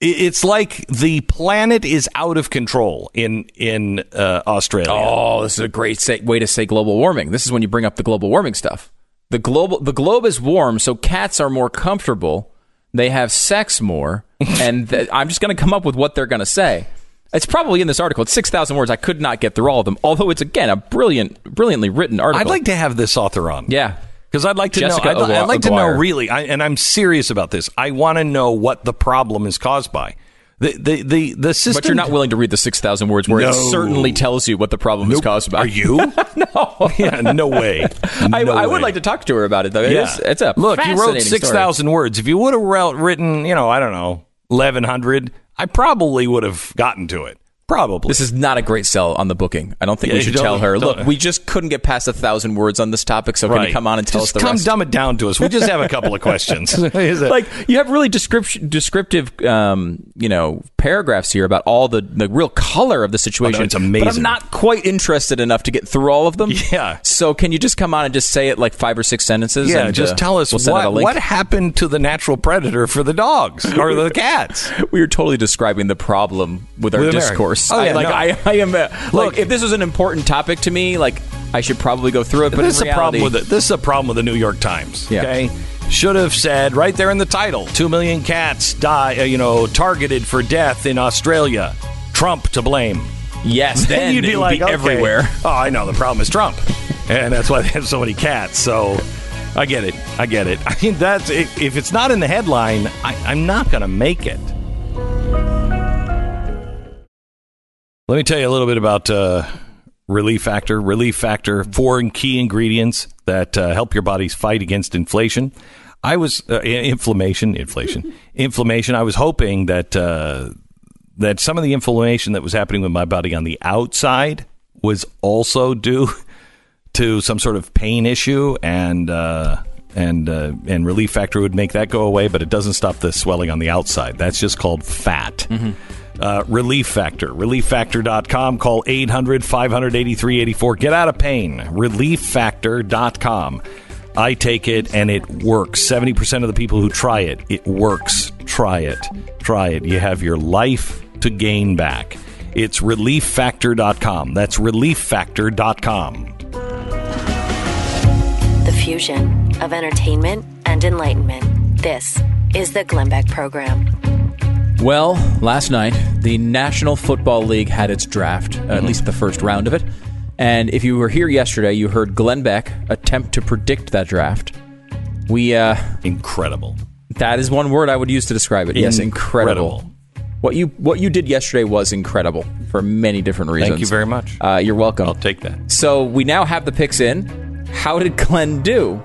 it's like the planet is out of control in in uh, australia Oh, this is a great say, way to say global warming. This is when you bring up the global warming stuff. The global the globe is warm, so cats are more comfortable. They have sex more, and th- I'm just going to come up with what they're going to say. It's probably in this article. It's six thousand words. I could not get through all of them. Although it's again a brilliant, brilliantly written article. i'd like to have this author on yeah. Because I'd like to Jessica know. I'd, I'd like to know really, I, and I'm serious about this. I want to know what the problem is caused by. The the the, the system. But you're not willing to read the six thousand words where No. it certainly tells you what the problem is caused by. Are you? no. Yeah. No way. I, No I would like to talk to her about it though. Yeah. is- it's a look. You wrote fascinating six story. thousand words. If you would have written, you know, I don't know, eleven hundred, I probably would have gotten to it. Probably. This is not a great sell on the booking. I don't think Yeah, we should tell her. Look, we just couldn't get past a thousand words on this topic, so can you come on and tell just us the come rest? dumb it down to us. We just have a couple of questions. Is it- like you have really description, descriptive, um, you know, paragraphs here about all the, the real color of the situation. it's But amazing. I'm not quite interested enough to get through all of them. Yeah. So can you just come on and just say it like five or six sentences? Yeah, and, just uh, tell us we'll send out a what, what happened to the natural predator for the dogs or the cats. we are totally describing the problem with our With discourse. Oh, I, yeah, like no. I, I am uh, Look- like if this was an important topic to me, like I should probably go through it. But this is in a problem with it. This is a problem with the New York Times. Yeah. Okay, should have said right there in the title: two million cats die, uh, you know, targeted for death in Australia. Trump to blame. yes, then you'd be like be okay. everywhere. Oh, I know. The problem is Trump, and that's why they have so many cats. So. I get it. I get it. I mean, that's if it's not in the headline, I, I'm not going to make it. Let me tell you a little bit about uh, Relief Factor. Relief Factor, four key ingredients that uh, help your bodies fight against inflation. I was uh, inflammation, inflation, inflammation. I was hoping that uh, that some of the inflammation that was happening with my body on the outside was also due to some sort of pain issue, and uh, and uh, and Relief Factor would make that go away, but it doesn't stop the swelling on the outside. That's just called fat. Uh, Relief Factor. ReliefFactor.com. Call 800 583 84. Get out of pain. ReliefFactor.com. I take it and it works. 70% of the people who try it, it works. Try it. Try it. You have your life to gain back. It's ReliefFactor.com. That's ReliefFactor.com. The fusion of entertainment and enlightenment. This is the Glenn Beck Program. Well, last night, the National Football League had its draft, uh, at least the first round of it. And if you were here yesterday, you heard Glenn Beck attempt to predict that draft. We, uh, Incredible. that is one word I would use to describe it. Yes, incredible. Incredible. What you what you did yesterday was incredible for many different reasons. Thank you very much. Uh, you're welcome. I'll take that. So we now have the picks in. How did Glenn do?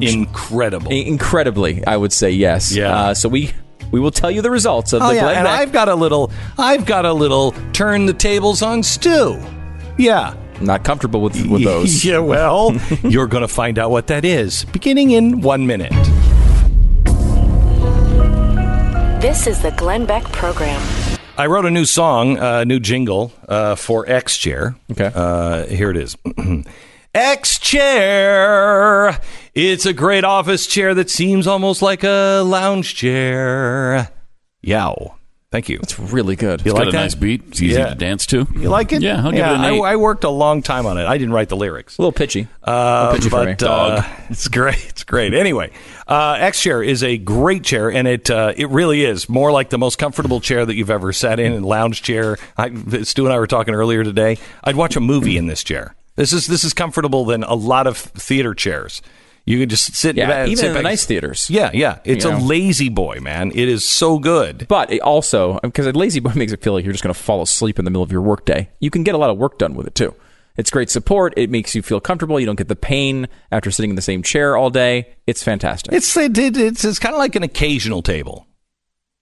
Incredible. I- Incredibly, I would say yes. Yeah. Uh, so we we will tell you the results of Oh the yeah, Glenn and Beck. I've got a little. I've got a little. Turn the tables on Stu. Yeah. Not comfortable with with those. yeah. Well, you're going to find out what that is beginning in one minute. This is the Glenn Beck Program. I wrote a new song, a new jingle uh, for X Chair. Okay. Uh, here it is. X Chair. It's a great office chair that seems almost like a lounge chair. Yow. Thank you. It's really good. You Got like a that? nice beat. It's easy Yeah. to dance to. You like it? Yeah, I'll give yeah, it an I, eight. I worked a long time on it. I didn't write the lyrics. a little pitchy. Uh, a pitchy for me. but uh, it's great. It's great. Anyway, uh, X chair is a great chair, and it uh, it really is more like the most comfortable chair that you've ever sat in. And lounge chair. I, Stu and I were talking earlier today. I'd watch a movie in this chair. This is this is comfortable than a lot of theater chairs. You can just sit. Yeah, back, even sit in the nice theaters. Yeah, yeah. It's You a know. lazy boy, man. It is so good. But it also, because a lazy boy makes it feel like you're just going to fall asleep in the middle of your workday. You can get a lot of work done with it too. It's great support. It makes you feel comfortable. You don't get the pain after sitting in the same chair all day. It's fantastic. It's it, it, it's it's kind of like an occasional table.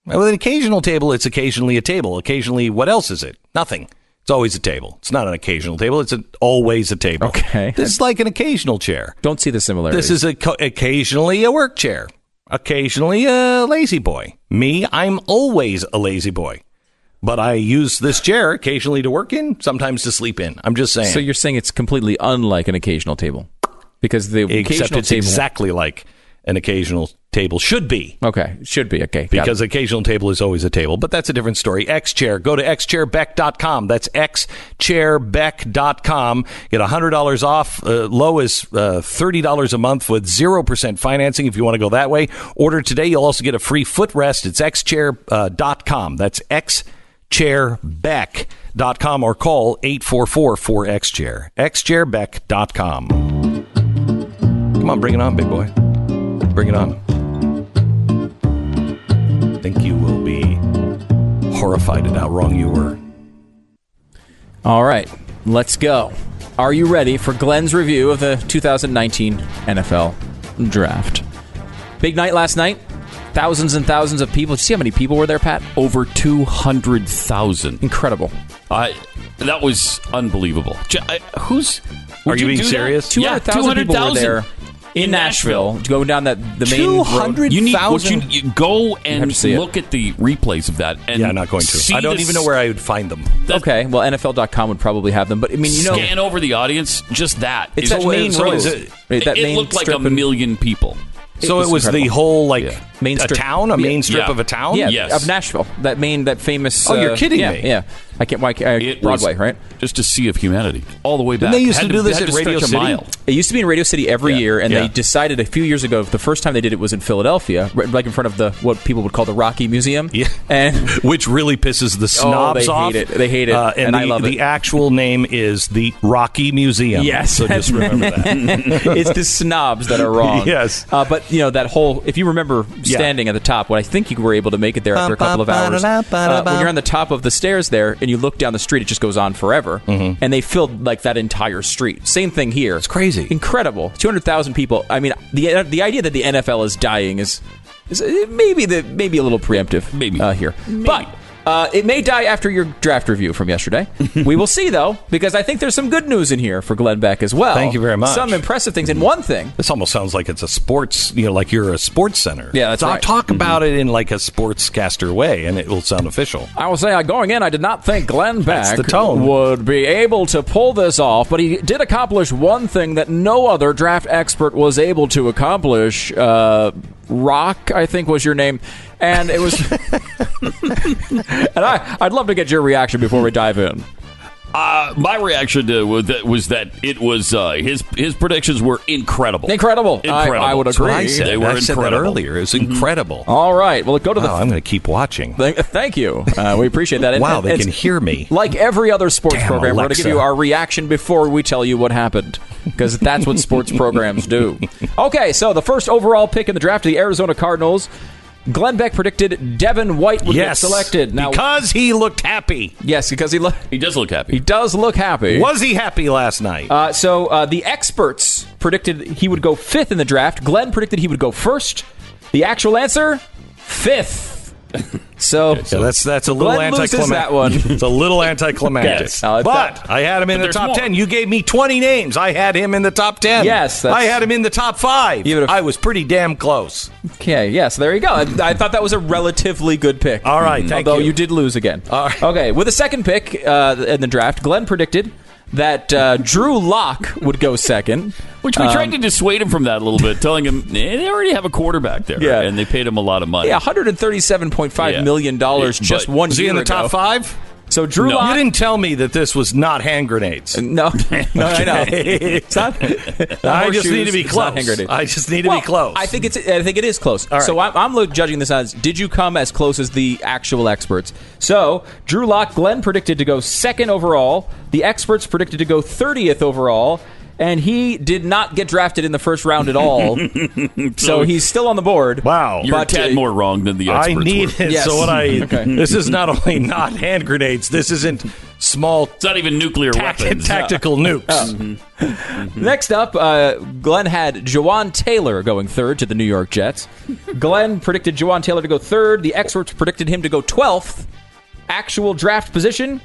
With an occasional table, it's occasionally a table. Occasionally, what else is it? Nothing. It's always a table. It's not an occasional table. It's an, always a table. Okay. This is like an occasional chair. don't see the similarities. This is a, co- occasionally a work chair. Occasionally a lazy boy. Me, I'm always a lazy boy. But I use this chair occasionally to work in, sometimes to sleep in. I'm just saying. so you're saying it's completely unlike an occasional table because the Except occasional it's table. exactly like an occasional table should be. okay, should be okay. because occasional table is always a table, but that's a different story. X Chair. Go to xchairbeck.com. That's xchairbeck.com. Get $100 off. Uh, low is uh, $30 a month with 0% financing if you want to go that way. Order today. You'll also get a free footrest. It's xchair.com. That's xchairbeck.com or call 844-4XChair. xchairbeck.com. Come on, bring it on, big boy. Bring it on think you will be horrified at how wrong you were. All right, let's go. Are you ready for Glenn's review of the 2019 NFL Draft? Big night last night. Thousands and thousands of people. Did you see how many people were there, Pat? Over 200,000. Incredible. I that was unbelievable. J- I- who's Are you being do that? serious? Yeah, 200,000 people were 200,000 there in Nashville. to Go down that the main road. You need what you, you go and to see it. look at the replays of that. And Yeah, I'm not going to. I don't even know where I would find them. that- Okay, well, NFL.com would probably have them, but I mean, you know, scan over the audience. Just that. it's that main so road. is it- Right, that it main looked like a and- million people. So was it was the whole like Yeah. Main a strip- town, a Yeah. main strip Yeah. of a town. Yeah, Yes. of Nashville. That main, that famous. Oh, you're uh, kidding yeah, me. Yeah, I can't. Why? Uh, It Broadway, was right? Just a sea of humanity all the way back. they used Had to do this at Radio City? mile. It used to be in Radio City every Yeah. year, and Yeah. they decided a few years ago. The first time they did it was in Philadelphia, right, like in front of the what people would call the Rocky Museum. Yeah. and Which really pisses the snobs Oh, they hate off. it. They hate it. Uh, and And the, I love the actual name is the Rocky Museum. Yes. So just remember that. it's the snobs that are wrong. Yes. Uh, but you know that whole. If you remember standing at the top, what I think you were able to make it there after a couple of hours. Uh, when you're on the top of the stairs there and you look down the street, it just goes on forever. And they filled like that entire street. Same thing here. It's crazy. Incredible. Two hundred thousand people. I mean, the the idea that the NFL is dying is, is maybe the maybe a little preemptive. Maybe. uh, here, but. Uh, it may die after your draft review from yesterday. we will see, though, because I think there's some good news in here for Glenn Beck as well. Thank you very much. Some impressive things. And one thing, This almost sounds like it's a sports, you know, like you're a sports center. Yeah, that's Talk- right. Talk about it in like a sportscaster way, and it will sound official. I will say, going in, I did not think Glenn Beck would be able to pull this off, but he did accomplish one thing that no other draft expert was able to accomplish. Uh, Rock, I think, was your name, and it was. and I, I'd love to get your reaction before we dive in. Uh, my reaction to was that, was that it was uh, his his predictions were incredible. Incredible. Incredible. I would agree. I said. They were I said that incredible. earlier. It was incredible. All right. Well, go to the. Wow, I'm going to keep watching. Thank, thank you. Uh, we appreciate that. And- Wow, and they can hear me. Like every other sports Damn, program, we're going to give you our reaction before we tell you what happened. Because that's what sports programs do. Okay, so the first overall pick in the draft of the Arizona Cardinals, Glenn Beck predicted Devin White would yes, get selected. Now, because he looked happy. yes, because he lo- He does look happy. he does look happy. Was he happy last night? Uh, so uh, the experts predicted he would go fifth in the draft. Glenn predicted he would go first. The actual answer, fifth. So, Yeah, that's that's a little anticlimactic. that one. it's a little anticlimactic. Yes. But that- I had him in the top more. ten. You gave me twenty names. I had him in the top ten. Yes, that's- I had him in the top five. I was pretty damn close. Okay, yes, there you go. I, I thought that was a relatively good pick. All right, thank Although you. you did lose again. All right. Okay, with the second pick uh, in the draft, Glenn predicted that uh, Drew Lock would go second. Which we tried to dissuade him from that a little bit, telling him eh, they already have a quarterback there, Yeah. and they paid him a lot of money. Yeah, $137.5 Yeah. million dollars Yeah, just one Was he in the ago. top five? So Drew No. Lock. You didn't tell me that this was not hand grenades. Uh, no, no, I know. It's not. I just need to be close. I just need to Well, be close. I think it's. I think it is close. right. So I'm, I'm judging this as: Did you come as close as the actual experts? So Drew Lock, Glenn predicted to go second overall. The experts predicted to go 30th overall. And he did not get drafted in the first round at all. so he's still on the board. Wow. You're a But, tad uh, more wrong than the I experts need were. it. Yes. So what I Okay. this is not only not hand grenades. This isn't small It's not even nuclear tac- weapons. tactical nukes. Next up, uh, Glenn had Jawaan Taylor going third to the New York Jets. Glenn predicted Jawaan Taylor to go third. The experts predicted him to go 12th. Actual draft position,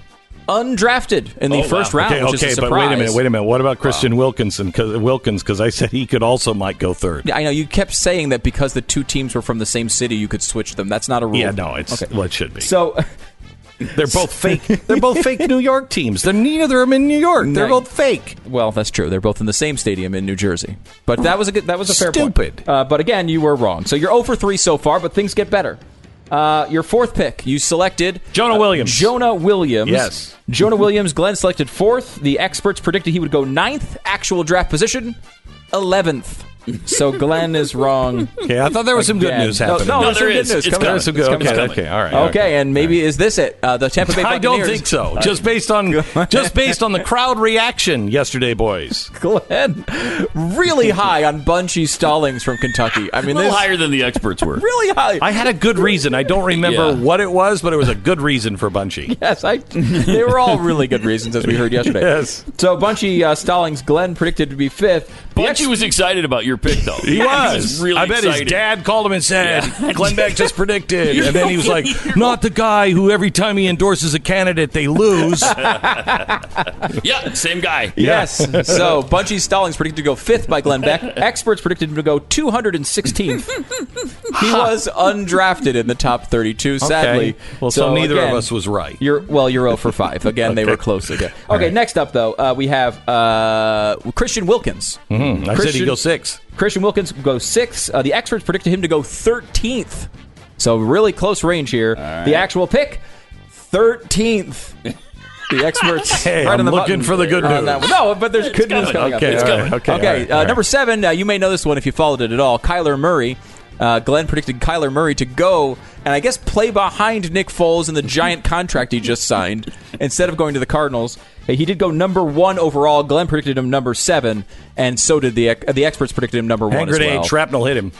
undrafted in the Oh, wow. first round, Okay, okay, but wait a minute, wait a minute. What about Christian Wilkinson? Cause, Wilkins, because I said he could also might go third. Yeah, I know you kept saying that because the two teams were from the same city, you could switch them. That's not a rule. Yeah, no, it's Okay. well, it should be. So, They're both fake. They're both fake New York teams. They're neither of them in New York. They're No. both fake. well, that's true. They're both in the same stadium in New Jersey. But that was a good, that was a fair Stupid. point. Uh, but again, you were wrong. So you're 0 for 3 so far, but things get better. Uh, your fourth pick, you selected Jonah uh, Williams. Jonah Williams. Yes. Jonah Williams. Glenn selected fourth. The experts predicted he would go ninth. Actual draft position, eleventh. So Glenn is wrong. Okay, I thought there was some good Again. news happening. No, No, there's some there good news It's coming. coming. There's some It's good. coming, Okay, coming. okay, all right. Okay, and maybe is this it? Uh, the Tampa Bay I Buccaneers. don't think so. Just based on just based on the crowd reaction yesterday, boys. Glenn, really high on Bunchy Stallings from Kentucky. I A mean, little this higher than the experts were. really high. I had a good reason. I don't remember Yeah. what it was, but it was a good reason for Bunchy. Yes, I. They were all really good reasons, as we heard yesterday. Yes. So Bunchy uh, Stallings, Glenn predicted to be fifth. The Bunchy was excited about your pick, though. He was. really I bet excited. his dad called him and said, Yeah. Glenn Beck just predicted. And then he was like, not the guy who every time he endorses a candidate, they lose. Yeah, same guy. Yes. so Bunchy Stallings predicted to go fifth by Glenn Beck. Experts predicted him to go 216th. he was undrafted in the top 32. Sadly, Okay. Well, so neither of us was right. You're well, you're 0 for five. Again, they were close again. Okay, next up though, uh, we have uh, Christian Wilkins. I said he Christian- goes six. Christian Wilkins goes six. Uh, the experts predicted him to go 13th. So really close range here. The actual pick, 13th. The experts. Hey, right I'm the looking for the good news. No, but there's good news coming up. Okay, It's all coming. okay, Okay, right, uh, right. number seven. Uh, you may know this one if you followed it at all. Kyler Murray. Uh, Glenn predicted Kyler Murray to go and I guess play behind Nick Foles in the giant contract he just signed instead of going to the Cardinals. He did go number one overall. Glenn predicted him number seven, and so did the uh, the experts predicted him number Hand one as grenade, well. shrapnel hit him.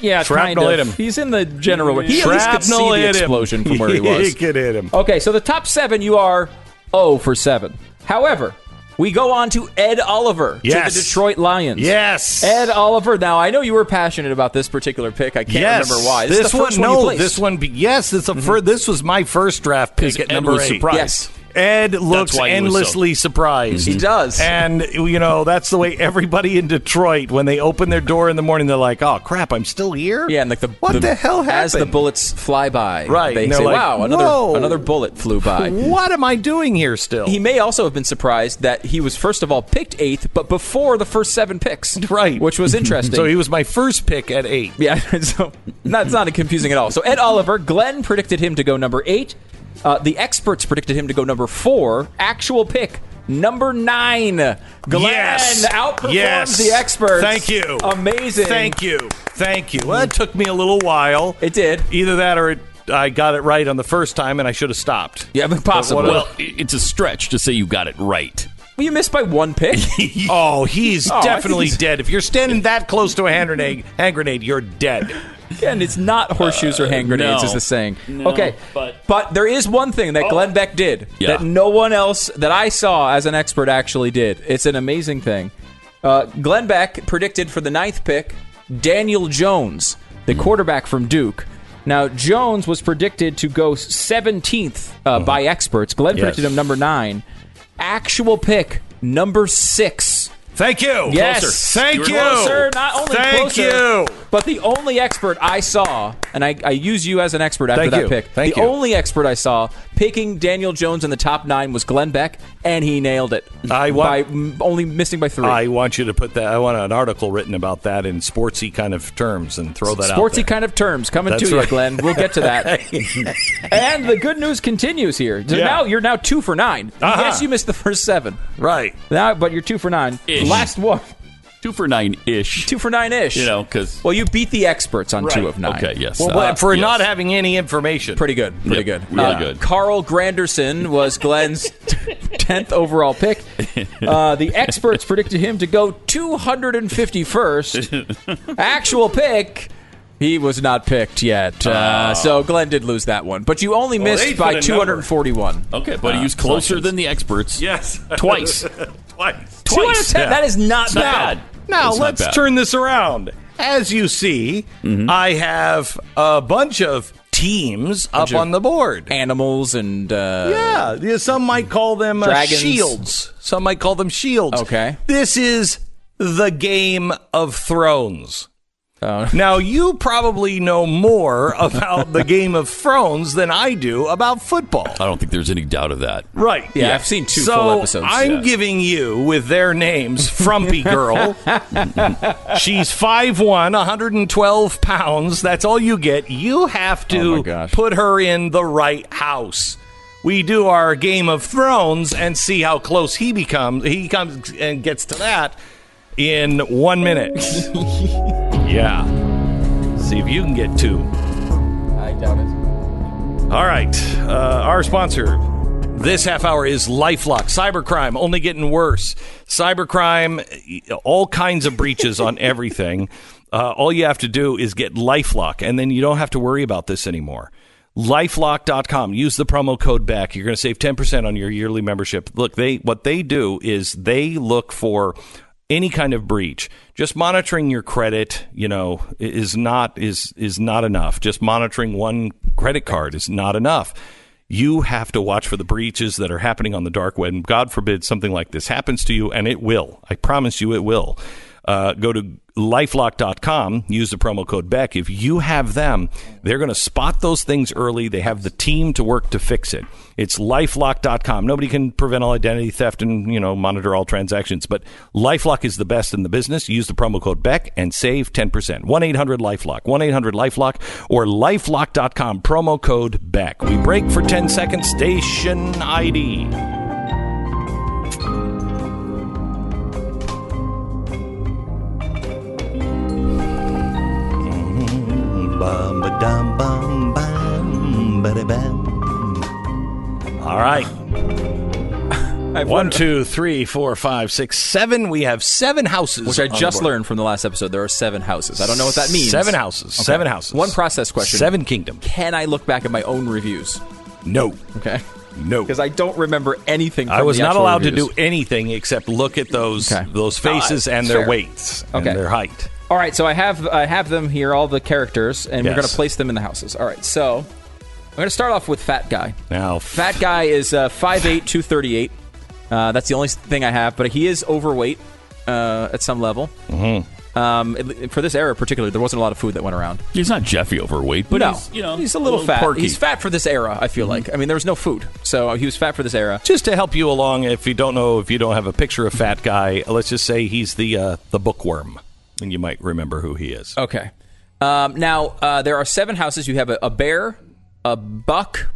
Yeah, Shrapnel kind hit him. He's in the general. He at least could see Shrapnel the hit him. explosion from where he was. He could hit him. Okay, so the top seven, you are 0 for 7. However, we go on to Ed Oliver Yes. to the Detroit Lions. Yes. Ed Oliver. Now, I know you were passionate about this particular pick. I can't yes. remember why. This, is the one, no, one you this one. Yes, this a fir- mm-hmm. This was my first draft pick at Ed number eight. surprised. Yes. Ed looks why he was so- endlessly surprised. He does. And, you know, that's the way everybody in Detroit, when they open their door in the morning, they're like, oh, crap, I'm still here? Yeah, and like the What the, hell happened? As the bullets fly by, Right, They and say, like, "Wow, another "Whoa." another bullet flew by." What am I doing here still? He may also have been surprised that he was first of all picked eighth, but before the first seven picks, Right. Which was interesting. so he was my first pick at eight. Yeah, so that's not confusing at all. So Ed Oliver, Glenn predicted him to go number eight. Uh, the experts predicted him to go number four. Actual pick number nine. Glenn yes. outperforms yes. the experts. Thank you. Amazing. Thank you. Thank you. Well, it took me a little while. It did. Either that or it, I got it right on the first time and I should have stopped. Yeah, but possibly. what- Well, i- it's a stretch to say you got it right. Well, you missed by one pick. Oh, he's Oh, definitely he's- dead. If you're standing that close to a hand grenade, hand grenade, you're dead. And it's not horseshoes or hand grenades, no. is the saying. No, okay, but- there is one thing that Glenn Beck did Yeah. that no one else that I saw as an expert actually did. It's an amazing thing. Uh, Glenn Beck predicted for the ninth pick Daniel Jones, the quarterback from Duke. Now Jones was predicted to go 17th uh, by experts. Glenn Yes. predicted him number nine. Actual pick number six. Thank you. Yes. Thank you. Closer, not only Thank closer, you. But the only expert I saw, and I, I use you as an expert after Thank that you. pick. Thank the you. only expert I saw picking Daniel Jones in the top nine was Glenn Beck, and he nailed it. I wa- by m- only missing by three. I want you to put that. I want an article written about that in sportsy kind of terms and throw that out. Sportsy kind of terms coming That's to you. Glenn. We'll get to that. and the good news continues here. So Yeah. now you're now two for 9 Uh-huh. Yes, you missed the first seven. Right. Now, but you're two for nine. Ish. Last one, Two for nine ish. two for nine ish. You know, because Well, you beat the experts on two of nine. okay, yes, Well, uh, for yes. not having any information. Pretty good. Pretty Yep, good. really Uh, good. Carl Granderson was Glenn's 10th overall pick. Uh, the experts predicted him to go 251st. Actual pick. He was not picked yet. Uh, so Glenn did lose that one. But you only they missed by a number. 241. okay, but Uh, he was closer selections. than the experts. Yes. Twice. Twice. Two out of Twice. 10. Yeah. That is not not bad. Now It's let's turn this around. As you see, Mm-hmm. I have a bunch of teams up of on the board. Animals and. Uh, Yeah, yeah, some might call them uh, shields. Some might call them shields. Okay. This is the Game of Thrones. Oh. Now, you probably know more about the Game of Thrones than I do about football. I don't think there's any doubt of that. Right. Yeah, I've seen two so full episodes. So I'm Yeah. giving you, with their names, Frumpy Girl. She's 5'1", 112 pounds. That's all you get. You have Oh to gosh. put her in the right house. We do our Game of Thrones and see how close he becomes. He comes and gets to that in one minute. yeah. See if you can get two. I doubt it. All right. Uh, our sponsor this half hour is Lifelock. Cybercrime only getting worse. Cybercrime, all kinds of breaches on everything. Uh, all you have to do is get Lifelock, and then you don't have to worry about this anymore. Lifelock.com. Use the promo code Beck. You're going to save 10% on your yearly membership. Look, they what they do is they look for any kind of breach. Just monitoring your credit, you know, is not is is not enough. Just monitoring one credit card is not enough. You have to watch for the breaches that are happening on the dark web. God forbid something like this happens to you, and it will. I promise you, it will. Uh, go to lifelock.com, use the promo code Beck. If you have them, they're going to spot those things early. They have the team to work to fix it. It's lifelock.com. Nobody can prevent all identity theft and, you know, monitor all transactions, but Lifelock is the best in the business. Use the promo code Beck and save 10%. 1-800-LifeLock, 1-800-LifeLock or lifelock.com promo code Beck. We break for 10 seconds. Station ID. Bum, ba, dum, bum, bum, ba, bam. All right. I've One, learned- two, three, four, five, six, seven. We have seven houses. Which I on the just board. learned from the last episode. There are seven houses. I don't know what that means. Seven houses. Okay. Seven houses. One process question. Seven kingdoms. Can I look back at my own reviews? No. Okay. No. Because I don't remember anything. From I was the not allowed reviews. to do anything except look at those Okay. those faces and their fair. weights Okay. and their height. All right, so I have I have them here, all the characters, and we're Yes. going to place them in the houses. All right, so I'm going to start off with Fat Guy. Now, Fat Guy is uh, 5'8", 238. Uh, that's the only thing I have, but he is overweight uh, at some level. Mm-hmm. Um, for this era, particularly, there wasn't a lot of food that went around. He's not Jeffy overweight, but no, he's, you know, he's a little, fat. Porky. He's fat for this era. I Mm-hmm. feel like. I mean, there was no food, so he was fat for this era. just to help you along, if you don't know, if you don't have a picture of fat guy, let's just say he's the uh, the bookworm, and you might remember who he is. Okay. Um, now uh, there are seven houses. You have a, a bear, a buck,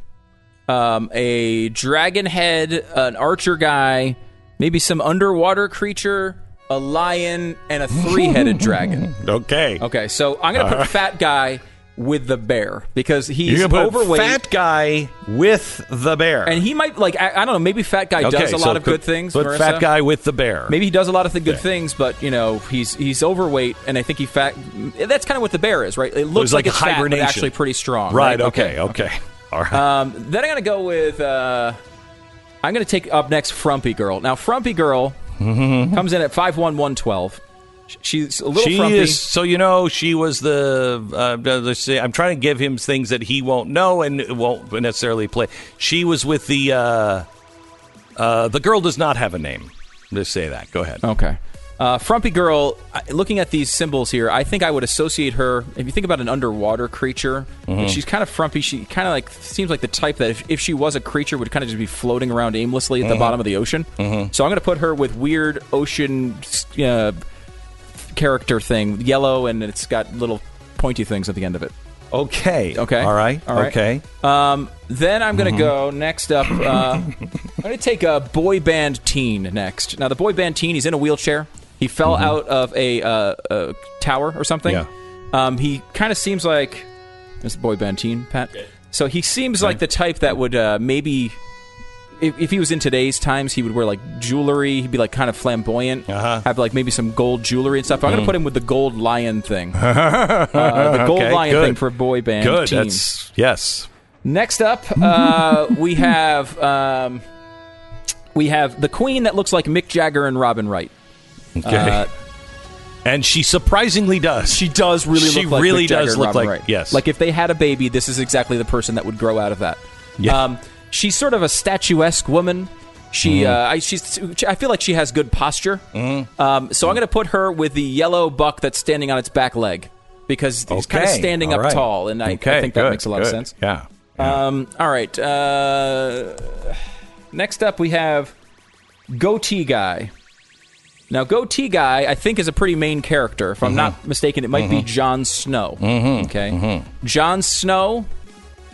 um, a dragon head, an archer guy, maybe some underwater creature, a lion, and a three-headed dragon. Okay. Okay, so I'm gonna put fat guy with the bear because he's overweight. fat guy with the bear. and he might like I, I don't know maybe fat guy okay, does a so lot of put- good things. But Marissa. fat guy with the bear. Maybe he does a lot of the good Okay. things, but you know he's he's overweight, and I think he fat. That's kind of what the bear is, right? It looks was like it's fat, but actually pretty strong. Right. Okay. Okay. All right. Um, then I'm gonna go with. Uh, I'm gonna take up next Frumpy Girl. Now Frumpy Girl comes in at five one one twelve. She's a little she frumpy. is so you know she was the uh, let's see i'm trying to give him things that he won't know and won't necessarily play she was with the uh, uh, the girl does not have a name let's say that go ahead Okay. Uh, Frumpy Girl, looking at these symbols here, I think I would associate her. If you think about an underwater creature, Mm-hmm. she's kind of frumpy. She kind of like seems like the type that if, if she was a creature would kind of just be floating around aimlessly Mm-hmm. at the bottom of the ocean. So I'm going to put her with weird ocean uh, character thing, yellow, and it's got little pointy things at the end of it. okay Okay. all right All right. okay Um, then I'm going to go next up. Uh, I'm going to take a boy band teen next. Now, the boy band teen, he's in a wheelchair. He fell out of a, uh, a tower or something. Yeah. Um, he kind of seems like this boy band teen, Pat. So he seems like the type that would uh, maybe. If, if he was in today's times, he would wear like jewelry. He'd be like kind of flamboyant. Uh-huh. Have like maybe some gold jewelry and stuff. I'm going to put him with the gold lion thing. uh, the gold Okay, lion good. thing for boy band. good teen. that's yes Next up, uh, we have um, we have the queen that looks like Mick Jagger and Robin Wright. okay Uh, and she surprisingly does she does really She look like really Mick Jagger does and look Robin like- Wright. yes. Like if they had a baby, this is exactly the person that would grow out of that. Yeah. Um, she's sort of a statuesque woman. She, Mm-hmm. uh, I, she's, I feel like she has good posture. Um, so I'm going to put her with the yellow buck that's standing on its back leg because he's kind of standing all up right. tall, and I, I Okay, think that makes a lot of sense. yeah Um, all right. Uh, next up, we have Goatee Guy. Now, Goatee Guy, I think, is a pretty main character. If I'm not mistaken, it might be Jon Snow. Okay. Jon Snow,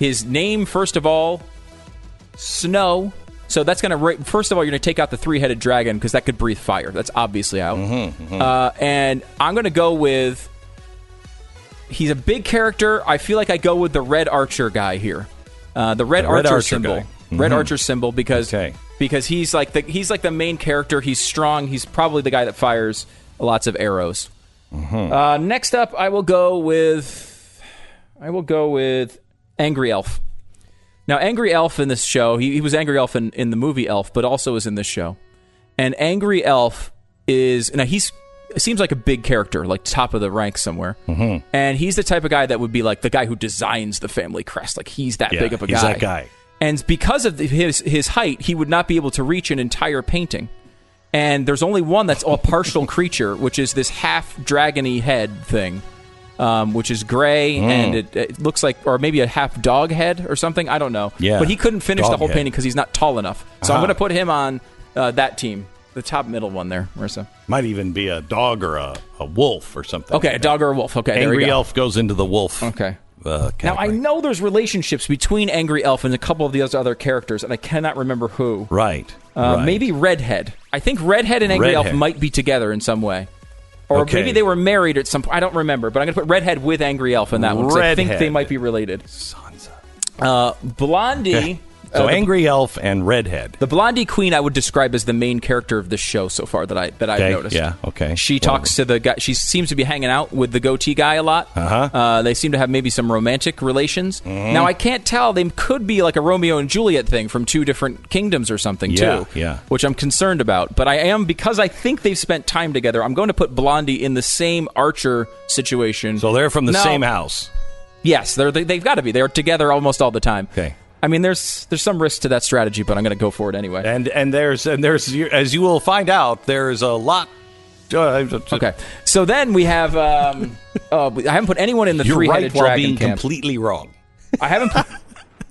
his name, first of all, Snow. So that's going to, first of all, you're going to take out the three headed dragon because that could breathe fire. That's obviously out. Uh, and I'm going to go with he's a big character. I feel like I go with the red archer guy here. Uh, the red The red archer, archer symbol. guy. Red archer symbol because Okay. because he's like the he's like the main character. He's strong. He's probably the guy that fires lots of arrows. Uh, next up, I will go with I will go with Angry Elf. Now, Angry Elf in this show, he, he was Angry Elf in, in the movie Elf, but also is in this show. And Angry Elf is now he's seems like a big character, like top of the rank somewhere. Mm-hmm. And he's the type of guy that would be like the guy who designs the family crest. Like he's that Yeah, big of a guy. he's that guy. And because of his his height, he would not be able to reach an entire painting. and there's only one that's a partial creature, which is this half dragony head thing. Um, which is gray Hmm. and it, it looks like, or maybe a half dog head or something. I don't know. Yeah. But he couldn't finish the whole head. painting because he's not tall enough. So I'm Uh-huh. going to put him on uh, that team, the top middle one there, Marissa. Might even be a dog or a, a wolf or something. Okay, a dog or a wolf. Okay, there we Angry go. elf goes into the wolf. Okay. Uh, Now I know there's relationships between Angry Elf and a couple of the other characters, and I cannot remember who. right. Uh, right. Maybe Redhead. I think Redhead and Angry Elf might be together in some way. Or Okay. maybe they were married at some point. I don't remember, but I'm going to put Redhead with Angry Elf in that one 'cause I think they might be related. Uh, Blondie. So uh, the- angry elf and redhead. The Blondie Queen, I would describe as the main character of the show so far that I that I've Okay, noticed. yeah, okay. She talks to the guy. She seems to be hanging out with the goatee guy a lot. Uh-huh. Uh, they seem to have maybe some romantic relations. Mm-hmm. Now I can't tell. They could be like a Romeo and Juliet thing from two different kingdoms or something Yeah, too. yeah. Which I'm concerned about. But I am because I think they've spent time together. I'm going to put Blondie in the same Archer situation. So they're from the No. same house. Yes, they're, they, they've got to be. They're together almost all the time. Okay. I mean, there's there's some risk to that strategy, but I'm going to go for it anyway. And and there's and there's as you will find out, there's a lot. Uh, Okay. So then we have. Um, uh, I haven't put anyone in the You're three-headed right dragon being camp. completely wrong. I haven't. Put,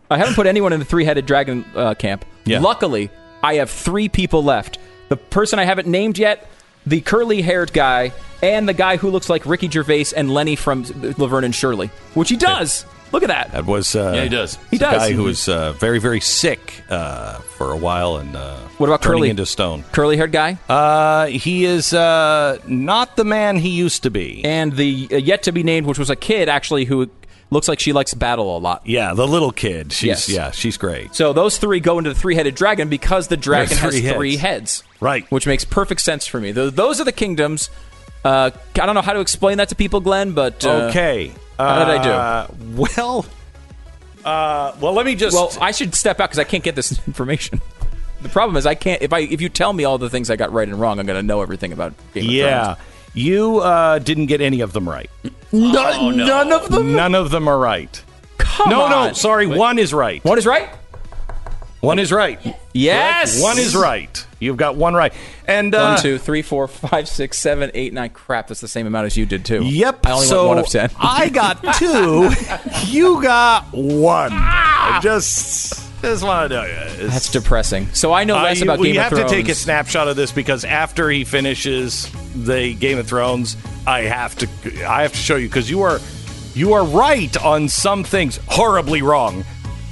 I haven't put anyone in the three-headed dragon uh, camp. Yeah. Luckily, I have three people left. The person I haven't named yet, the curly-haired guy, and the guy who looks like Ricky Gervais and Lenny from Laverne and Shirley, which he does. Look at that. That was uh, Yeah, he does. He the does. guy who was uh, very very sick uh, for a while and uh, What about turning Curly? into stone. Curly-haired guy, Uh, he is uh, not the man he used to be. and the uh, yet to be named, which was a kid actually who looks like she likes battle a lot. Yeah, the little kid. She's Yes. yeah, she's great. So those three go into the three-headed dragon because the dragon There's has three three heads. heads. Right. Which makes perfect sense for me. Th those are the kingdoms. Uh, I don't know how to explain that to people, Glenn, but uh, okay. How did I do? Uh, Well, uh, well, let me just. Well, I should step out because I can't get this information. The problem is I can't. If I if you tell me all the things I got right and wrong, I'm going to know everything about Game of yeah, Thrones. you uh, didn't get any of them right. None, none of them. None of them are right. Come on. no, no, on. sorry. One is right. One is right. One is right. Yes. One is right. You've got one right. And uh, One, two, three, four, five, six, seven, eight, nine. Crap, that's the same amount as you did too. Yep. I only so went one of ten. I got two. you got one. I just just want to you. it's- That's depressing. So I know less Uh, about we Game have of Thrones. to take a snapshot of this because after he finishes the Game of Thrones, I have to I have to show you because you are you are right on some things, horribly wrong.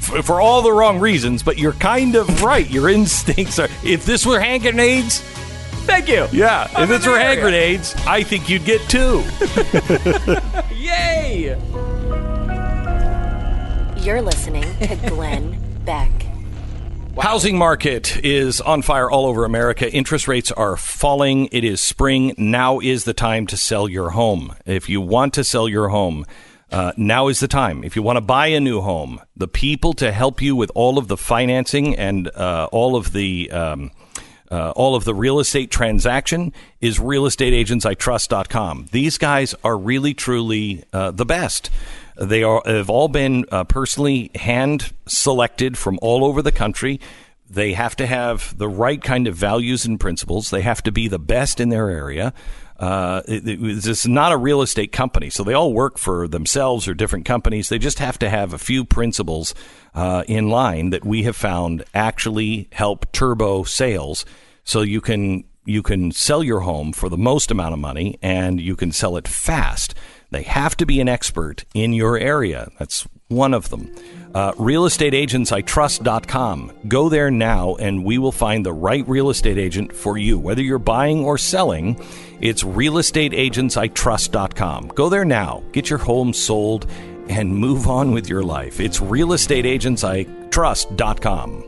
F- For all the wrong reasons, but you're kind of right. Your instincts are. If this were hand grenades, Thank you. yeah. I'm if this it's the were hand grenades, I think you'd get two. Yay! You're listening to Glenn Beck. Housing market is on fire all over America. Interest rates are falling. It is spring. Now is the time to sell your home. If you want to sell your home, uh, now is the time. If you want to buy a new home, the people to help you with all of the financing and uh, all of the um, uh, all of the real estate transaction is realestateagentsitrust.com. These guys are really, truly uh, the best. They are have all been uh, personally hand selected from all over the country. They have to have the right kind of values and principles. They have to be the best in their area. Uh, it, it- this is not a real estate company, so they all work for themselves or different companies. They just have to have a few principles uh, in line that we have found actually help turbo sales, so you can you can sell your home for the most amount of money and you can sell it fast. They have to be an expert in your area. That's one of them. Uh, realestateagentsitrust.com. Go there now and we will find the right real estate agent for you. Whether you're buying or selling, it's realestateagentsitrust.com. Go there now. Get your home sold and move on with your life. It's realestateagentsitrust.com.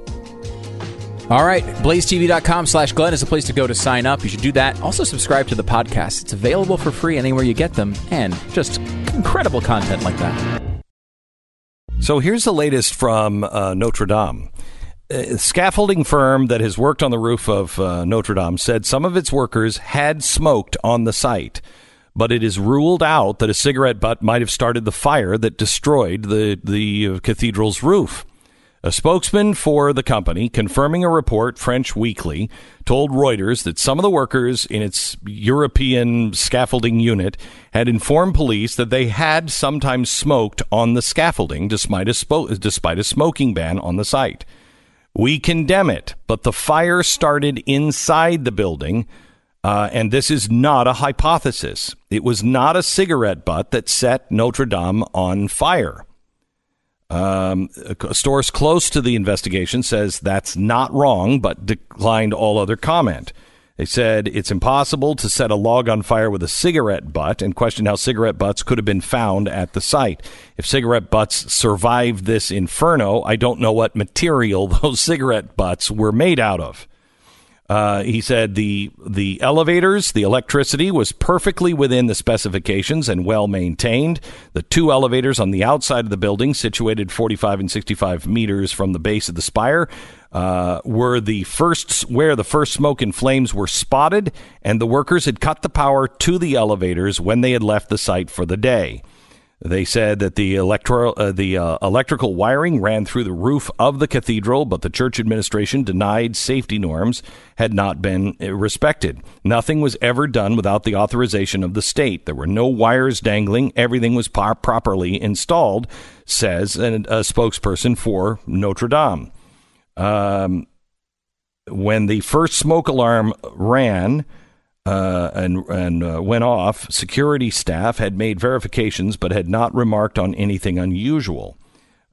All right, blazetv.com slash Glenn is the place to go to sign up. You should do that. Also, subscribe to the podcast. It's available for free anywhere you get them, and just incredible content like that. So here's the latest from uh, Notre Dame. A scaffolding firm that has worked on the roof of uh, Notre Dame said some of its workers had smoked on the site, but it is ruled out that a cigarette butt might have started the fire that destroyed the the uh, cathedral's roof. A spokesman for the company, confirming a report French Weekly, told Reuters that some of the workers in its European scaffolding unit had informed police that they had sometimes smoked on the scaffolding despite a, spo- despite a smoking ban on the site. We condemn it, but the fire started inside the building, uh, and this is not a hypothesis. It was not a cigarette butt that set Notre Dame on fire. Um, a source close to the investigation says that's not wrong, but declined all other comment. They said it's impossible to set a log on fire with a cigarette butt and questioned how cigarette butts could have been found at the site. If cigarette butts survived this inferno, I don't know what material those cigarette butts were made out of. Uh, he said the the elevators, the electricity was perfectly within the specifications and well maintained. The two elevators on the outside of the building, situated 45 and 65 meters from the base of the spire, uh, were the first where the first smoke and flames were spotted, and the workers had cut the power to the elevators when they had left the site for the day. They said that the electro, uh, the uh, electrical wiring ran through the roof of the cathedral, but the church administration denied safety norms had not been uh, respected. Nothing was ever done without the authorization of the state. There were no wires dangling. Everything was properly installed, says a, a spokesperson for Notre Dame. Um, when the first smoke alarm ran, uh, and and uh, went off. Security staff had made verifications, but had not remarked on anything unusual.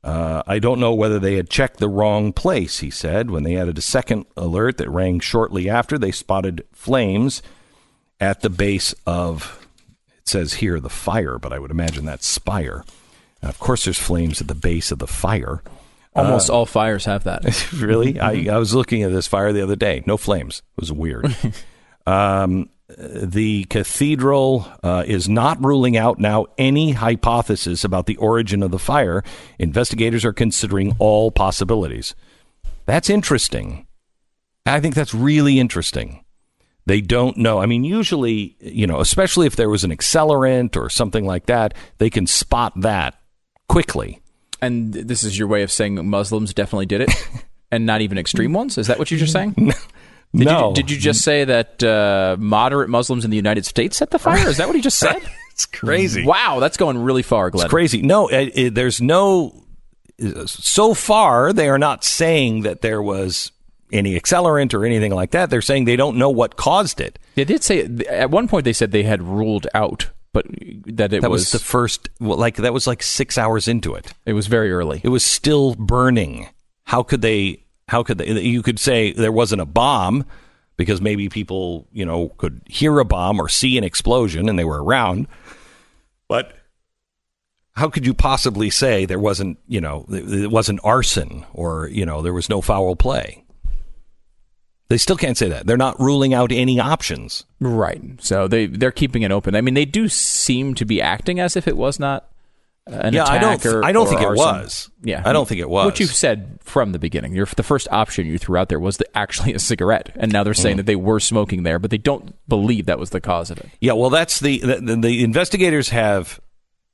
Uh, I don't know whether they had checked the wrong place, he said. When they added a second alert that rang shortly after, they spotted flames at the base of, it says here, the fire, but I would imagine that's spire. Now, of course, there's flames at the base of the fire. Almost all fires have that. really? I, I was looking at this fire the other day. No flames. It was weird. Um, the cathedral uh, is not ruling out now any hypothesis about the origin of the fire. Investigators are considering all possibilities. That's interesting. I think that's really interesting. They don't know. I mean, usually, you know, especially if there was an accelerant or something like that, they can spot that quickly. And this is your way of saying Muslims definitely did it, and not even extreme ones. Is that what you're just saying? Did no. You, did you just say that uh, moderate Muslims in the United States set the fire? Is that what he just said? it's crazy. Wow, that's going really far, Glenn. It's crazy. No, it, it, there's no. So far, they are not saying that there was any accelerant or anything like that. They're saying they don't know what caused it. They did say at one point they said they had ruled out, but that it that was, was the first. Well, like that was like six hours into it. It was very early. It was still burning. How could they? How could they? You could say there wasn't a bomb because maybe people, you know, could hear a bomb or see an explosion and they were around. But how could you possibly say there wasn't, you know, it wasn't arson or, you know, there was no foul play? They still can't say that. They're not ruling out any options. Right. So they they're keeping it open. I mean, they do seem to be acting as if it was not an yeah, I don't. or, I don't think arson. it was. Yeah, I don't think it was. What you've said from the beginning, your the first option you threw out there was the, actually a cigarette, and now they're saying mm. that they were smoking there, but they don't believe that was the cause of it. Yeah, well, that's the the, the investigators have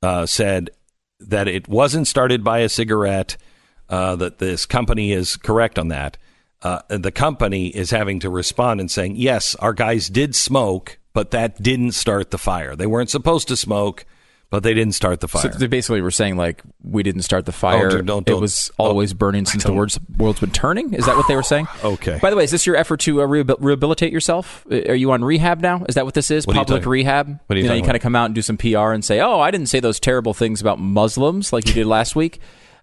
uh, said that it wasn't started by a cigarette. Uh, that this company is correct on that uh, the company is having to respond and saying, yes, our guys did smoke, but that didn't start the fire. They weren't supposed to smoke, but they didn't start the fire. So they basically were saying, like, we didn't start the fire. Don't, don't, it was always oh, burning since the world's, world's been turning. Is that what they were saying? okay. By the way, is this your effort to uh, rehabilitate yourself? Uh, are you on rehab now? Is that what this is? What Public rehab? What are you, you know, you kind of come out and do some PR and say, oh, I didn't say those terrible things about Muslims like you did last week.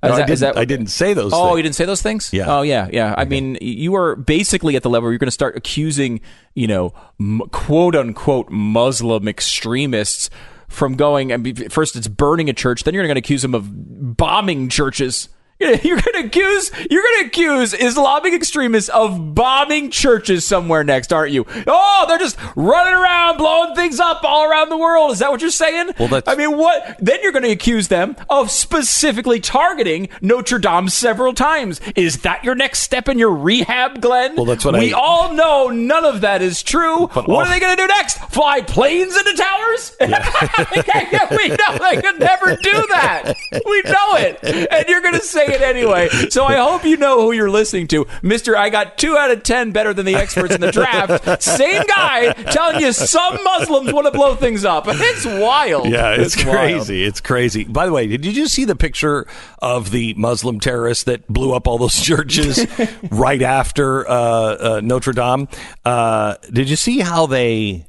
No, that, I, didn't, that, I, didn't, say those. Things. Oh, things. you didn't say those things. Yeah. Oh, yeah, yeah. Okay. I mean, you are basically at the level where you're going to start accusing, you know, m- quote unquote Muslim extremists from going. and first, it's burning a church. Then you're going to accuse them of bombing churches. You're going to accuse you're to accuse Islamic extremists of bombing churches somewhere next, aren't you? Oh, they're just running around blowing things up all around the world. Is that what you're saying? Well, that's, I mean, what? Then you're going to accuse them of specifically targeting Notre Dame several times. Is that your next step in your rehab, Glenn? Well, that's what we I, all know. None of that is true. But What all, are they going to do next? Fly planes into towers? Yeah. we know they could never do that. We know it. And you're going to say it anyway. So I hope you know who you're listening to, Mister. I got two out of ten better than the experts in the draft. Same guy telling you some Muslims want to blow things up. It's wild. Yeah, it's, wild. crazy. It's crazy. By the way, did you see the picture of the Muslim terrorists that blew up all those churches right after uh, uh, Notre Dame? Uh, did you see how they?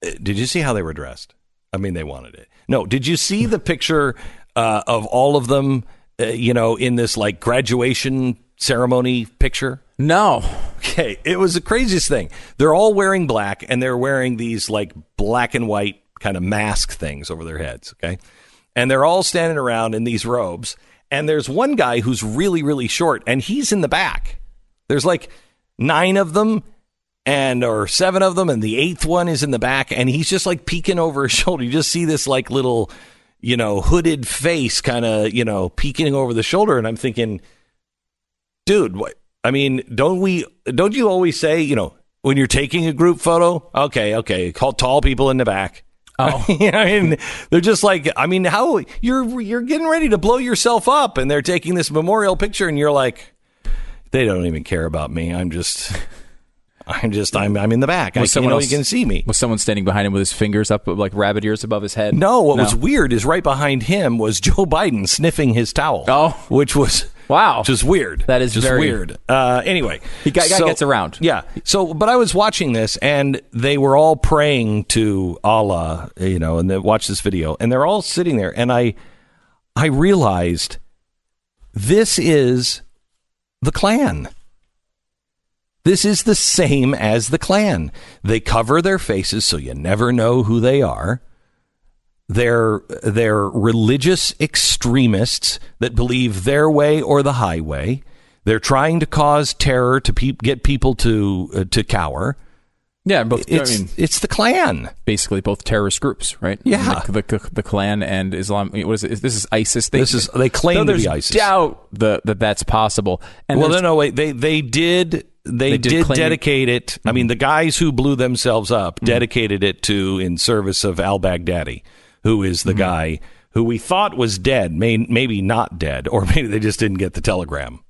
Did you see how they were dressed? I mean, they wanted it. No, did you see the picture uh, of all of them? Uh, you know, in this like graduation ceremony picture. No. Okay, it was the craziest thing. They're all wearing black and they're wearing these like black and white kind of mask things over their heads, okay? And they're all standing around in these robes and there's one guy who's really really short and he's in the back. There's like 9 of them and or 7 of them and the eighth one is in the back and he's just like peeking over his shoulder. You just see this like little you know, hooded face kind of, you know, peeking over the shoulder and I'm thinking dude, what I mean, don't we? Don't you always say, you know, when you're taking a group photo? Okay, okay, call tall people in the back. Oh, I mean, they're just like, I mean, how you're you're getting ready to blow yourself up, and they're taking this memorial picture, and you're like, they don't even care about me. I'm just, I'm just, I'm I'm in the back. I, you someone know, else- you can see me. Was someone standing behind him with his fingers up like rabbit ears above his head? No, what was weird is right behind him was Joe Biden sniffing his towel. Oh. which was Wow. just weird. That is just very- weird. Uh, anyway, He guy- guy gets around. Yeah. So, but I was watching this, and they were all praying to Allah, you know, and they watched this video, and they're all sitting there, and I, I realized this is the Klan. This is the same as the Klan. They cover their faces so you never know who they are. They're they're religious extremists that believe their way or the highway. They're trying to cause terror to pe- get people to uh, to cower. Yeah, both. It's I mean, it's the Klan. basically both terrorist groups, right? Yeah. the, the, the Klan and Islam. What is it? This is ISIS. They, This is- they claim to be there's ISIS. Doubt the, that that's possible. And well, no, no, wait. They they did they, They did did, dedicate it. I mean, mm-hmm. the guys who blew themselves up mm-hmm. dedicated it to in service of Al Baghdadi, who is the mm-hmm. guy who we thought was dead, may, maybe not dead, or maybe they just didn't get the telegram.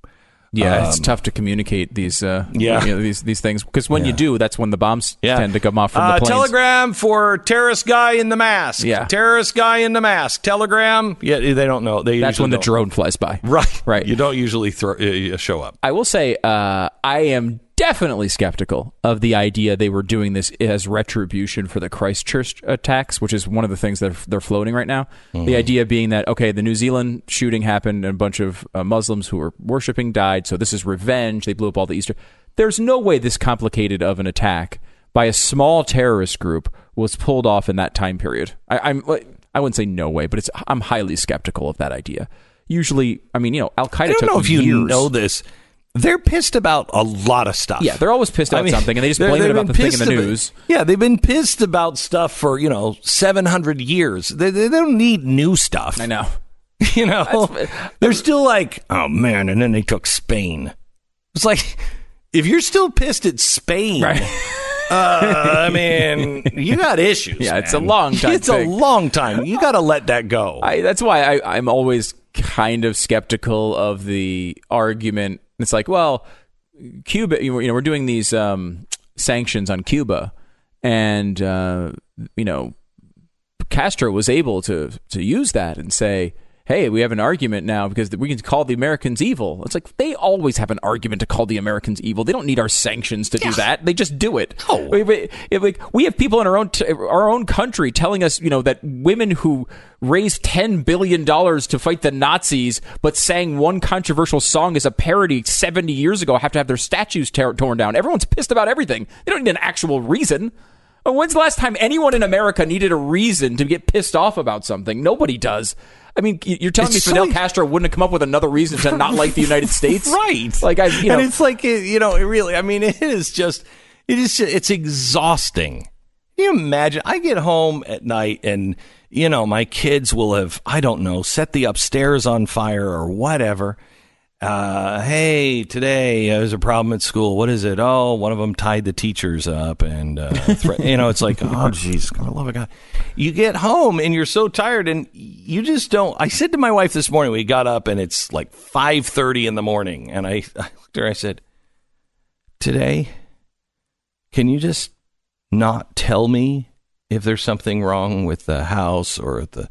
Yeah, it's tough to communicate these. Uh, Um, Yeah. you know, these these things because when you do, that's when the bombs tend to come off from uh, the planes. Telegram for terrorist guy in the mask. Yeah. terrorist guy in the mask. Telegram. Yeah, they don't know. They That's when the don't. drone flies by. Right, Right. You don't usually throw, uh, show up. I will say uh, I am definitely skeptical of the idea they were doing this as retribution for the Christchurch attacks, which is one of the things that they're floating right now. The idea being that okay, the New Zealand shooting happened, and a bunch of uh, Muslims who were worshiping died, so this is revenge. They blew up all the Easter. There's no way this complicated of an attack by a small terrorist group was pulled off in that time period. I, I'm I wouldn't say no way, but it's I'm highly skeptical of that idea. Usually, I mean, you know, Al Qaeda I don't took know if you years. know this. They're pissed about a lot of stuff. Yeah, they're always pissed about something, and they just blame it about the thing in the about- news. Yeah, they've been pissed about stuff for you know seven hundred years. They, they don't need new stuff. I know. You know, they're still like, oh man, and then they took Spain. It's like if you're still pissed at Spain. Uh, I mean, you got issues. Yeah, it's a long time It's thing. a long time. You got to let that go. I, that's why I, I'm always kind of skeptical of the argument. It's like, well, Cuba, you know, we're doing these um, sanctions on Cuba, and uh, you know, Castro was able to to use that and say, "Hey, we have an argument now because we can call the Americans evil." It's like they always have an argument to call the Americans evil. They don't need our sanctions to do that. They just do it. No. We- like we have people in our own t- our own country telling us, you know, that women who raised ten billion dollars to fight the Nazis but sang one controversial song as a parody seventy years ago have to have their statues tear torn down. Everyone's pissed about everything. They don't need an actual reason. When's the last time anyone in America needed a reason to get pissed off about something? Nobody does. I mean, you're telling It's me Fidel so- Castro wouldn't have come up with another reason to not like the United States? right. Like I, you know, and it's like you know it really i mean it is just it is it's exhausting. Can you imagine? I get home at night and you know my kids will have i don't know set the upstairs on fire or whatever uh, hey, today uh, there's a problem at school. What is it? Oh, one of them tied the teachers up, and uh, thre- you know, it's like, oh, jeez, I love a God. You get home and you're so tired, and you just don't. I said to my wife this morning, we got up and it's like five thirty in the morning, and I, I looked at her, I said, today, can you just not tell me if there's something wrong with the house or the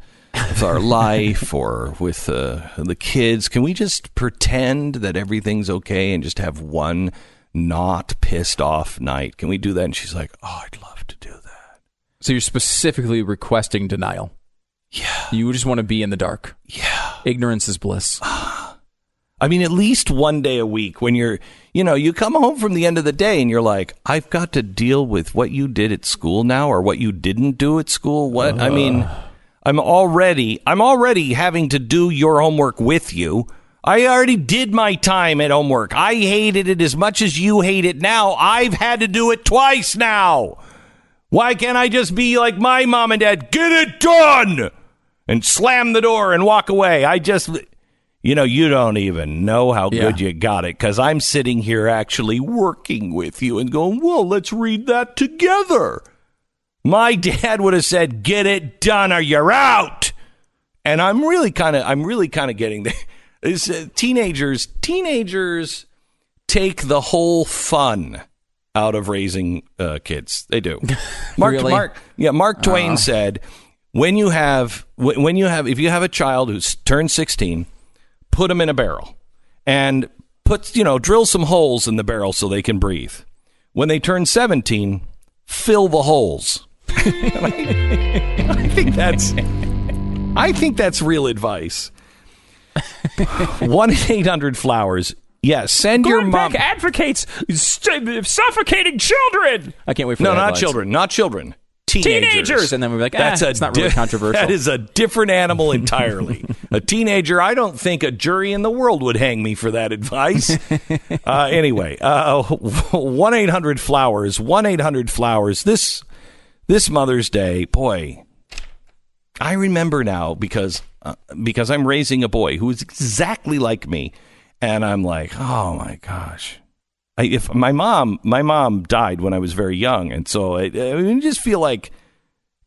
with our life or with uh, the kids. Can we just pretend that everything's okay and just have one not pissed off night? Can we do that? And she's like, "Oh, I'd love to do that." So you're specifically requesting denial. Yeah, You just want to be in the dark. yeah. Ignorance is bliss. I mean, at least one day a week when you're, you know, you come home from the end of the day and you're like, I've got to deal with what you did at school now or what you didn't do at school. What? I mean, I'm already, I'm already having to do your homework with you. I already did my time at homework. I hated it as much as you hate it now. I've had to do it twice now. Why can't I just be like my mom and dad? Get it done! And slam the door and walk away. I just, you know, you don't even know how Yeah. good you got it because I'm sitting here actually working with you and going, well, let's read that together. My dad would have said, get it done or you're out. And I'm really kind of, I'm really kind of getting there. Uh, teenagers, teenagers take the whole fun out of raising uh, kids. They do. Mark, Really? Mark, yeah, Mark Twain said, when you have, when you have, if you have a child who's turned 16, put them in a barrel and put, you know, drill some holes in the barrel so they can breathe. When they turn 17, fill the holes. I think that's, I think that's real advice. 1 800 Flowers. Yeah, send your mom. advocates suffocating children. I can't wait for that. No, the not headlines. children. Not children. Teenagers. Teenagers, and then we're like, ah, that's a it's not really controversial. That is a different animal entirely. a teenager. I don't think a jury in the world would hang me for that advice. uh, anyway, one eight hundred flowers. One eight hundred flowers. This this Mother's Day, boy. I remember now because uh, because I'm raising a boy who is exactly like me, and I'm like, oh my gosh. I, if my mom, my mom died when I was very young, and so I, I just feel like,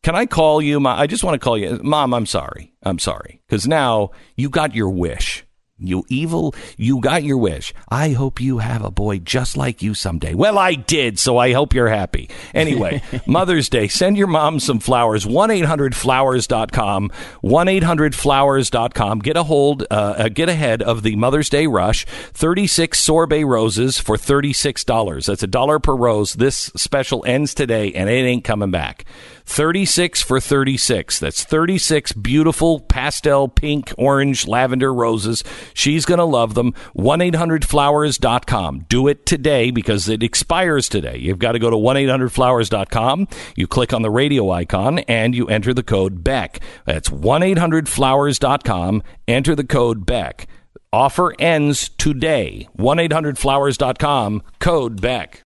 can I call you? Ma- I just want to call you, mom. I'm sorry. I'm sorry because now you got your wish. You evil, you got your wish. I hope you have a boy just like you someday. Well, I did, so I hope you're happy. Anyway, Mother's Day, send your mom some flowers. 1 800 flowers.com. 1 800 flowers.com. Get a hold, uh, uh, get ahead of the Mother's Day rush. 36 sorbet roses for $36. That's a dollar per rose. This special ends today, and it ain't coming back. 36 for 36. That's 36 beautiful pastel pink, orange, lavender roses. She's going to love them. 1-800-Flowers.com. Do it today because it expires today. You've got to go to 1-800-Flowers.com. You click on the radio icon and you enter the code BECK. That's 1-800-Flowers.com. Enter the code BECK. Offer ends today. 1-800-Flowers.com. Code BECK.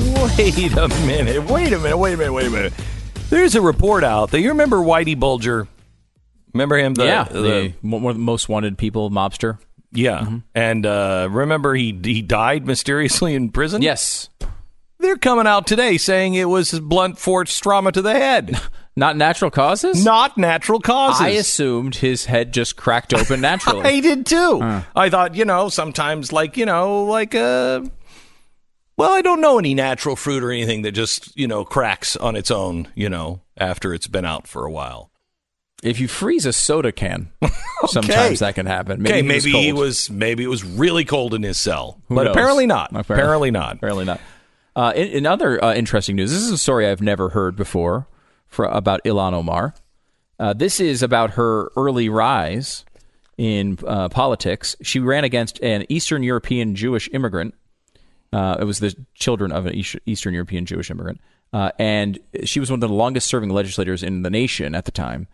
Wait a minute. Wait a minute. Wait a minute. Wait a minute. There's a report out that you remember Whitey Bulger. Remember him? The, yeah, the- the, mo- one of the most wanted people, mobster. yeah. And uh, remember he he died mysteriously in prison. Yes, they're coming out today saying it was blunt force trauma to the head, not natural causes. not natural causes. I assumed his head just cracked open naturally. I did too. I thought, you know, sometimes like, you know, like uh well, I don't know any natural fruit or anything that just, you know, cracks on its own, you know, after it's been out for a while. if you freeze a soda can, sometimes that can happen. okay, he was maybe he was maybe it was really cold in his cell. Who but knows? apparently not. Apparently- Apparently not. Apparently not. Uh, in, in other uh, interesting news, this is a story I've never heard before for, about Ilhan Omar. Uh, this is about her early rise in uh, politics. She ran against an Eastern European Jewish immigrant. Uh, it was the children of an Eastern European Jewish immigrant. Uh, and she was one of the longest serving legislators in the nation at the time.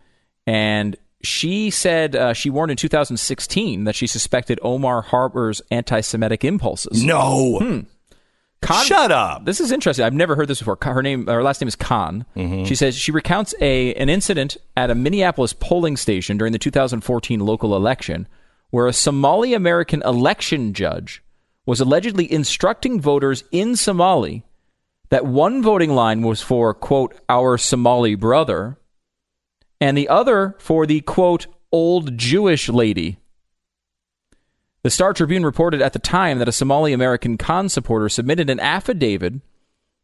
And she said uh, she warned in 2016 that she suspected Omar harbors anti Semitic impulses. No. Hmm. Kahn- Shut up. This is interesting. I've never heard this before. Her name, her last name is Kahn. She says she recounts a an incident at a Minneapolis polling station during the 2014 local election, where a Somali American election judge was allegedly instructing voters in Somali that one voting line was for, quote, our Somali brother, and the other for the, quote, old Jewish lady. The Star Tribune reported at the time that a Somali American Kahn supporter submitted an affidavit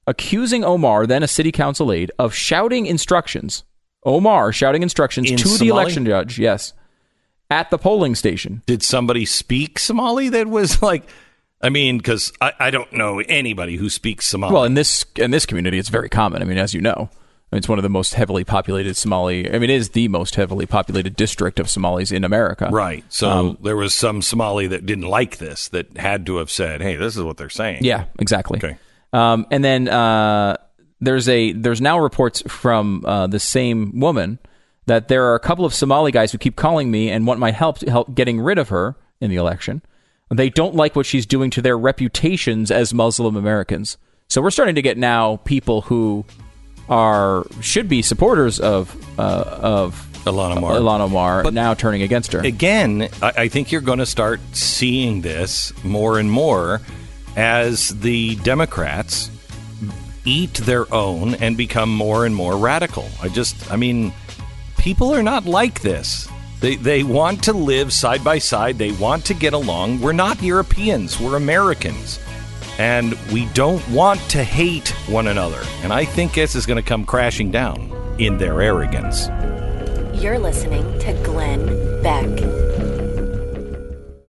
accusing Omar, then a city council aide, of shouting instructions. Omar shouting instructions In to the election judge, yes, at the polling station. Did somebody speak Somali that was like, I mean, because I, I don't know anybody who speaks Somali. Well, in this in this community, it's very common. I mean, as you know, I mean, it's one of the most heavily populated Somali. I mean, it is the most heavily populated district of Somalis in America. right. So Um, there was some Somali that didn't like this that had to have said, hey, this is what they're saying. Yeah, exactly. Okay. Um, and then uh, there's a there's now reports from uh, the same woman that there are a couple of Somali guys who keep calling me and want my help to help getting rid of her in the election. They don't like what she's doing to their reputations as Muslim Americans. So we're starting to get now people who are should be supporters of uh, of Ilhan Omar. Ilhan Omar But- now turning against her. Again, I, I think you're going to start seeing this more and more as the Democrats eat their own and become more and more radical. I just, I mean, people are not like this. They, they want to live side by side. They want to get along. We're not Europeans. We're Americans. And we don't want to hate one another. And I think this is going to come crashing down in their arrogance. You're listening to Glenn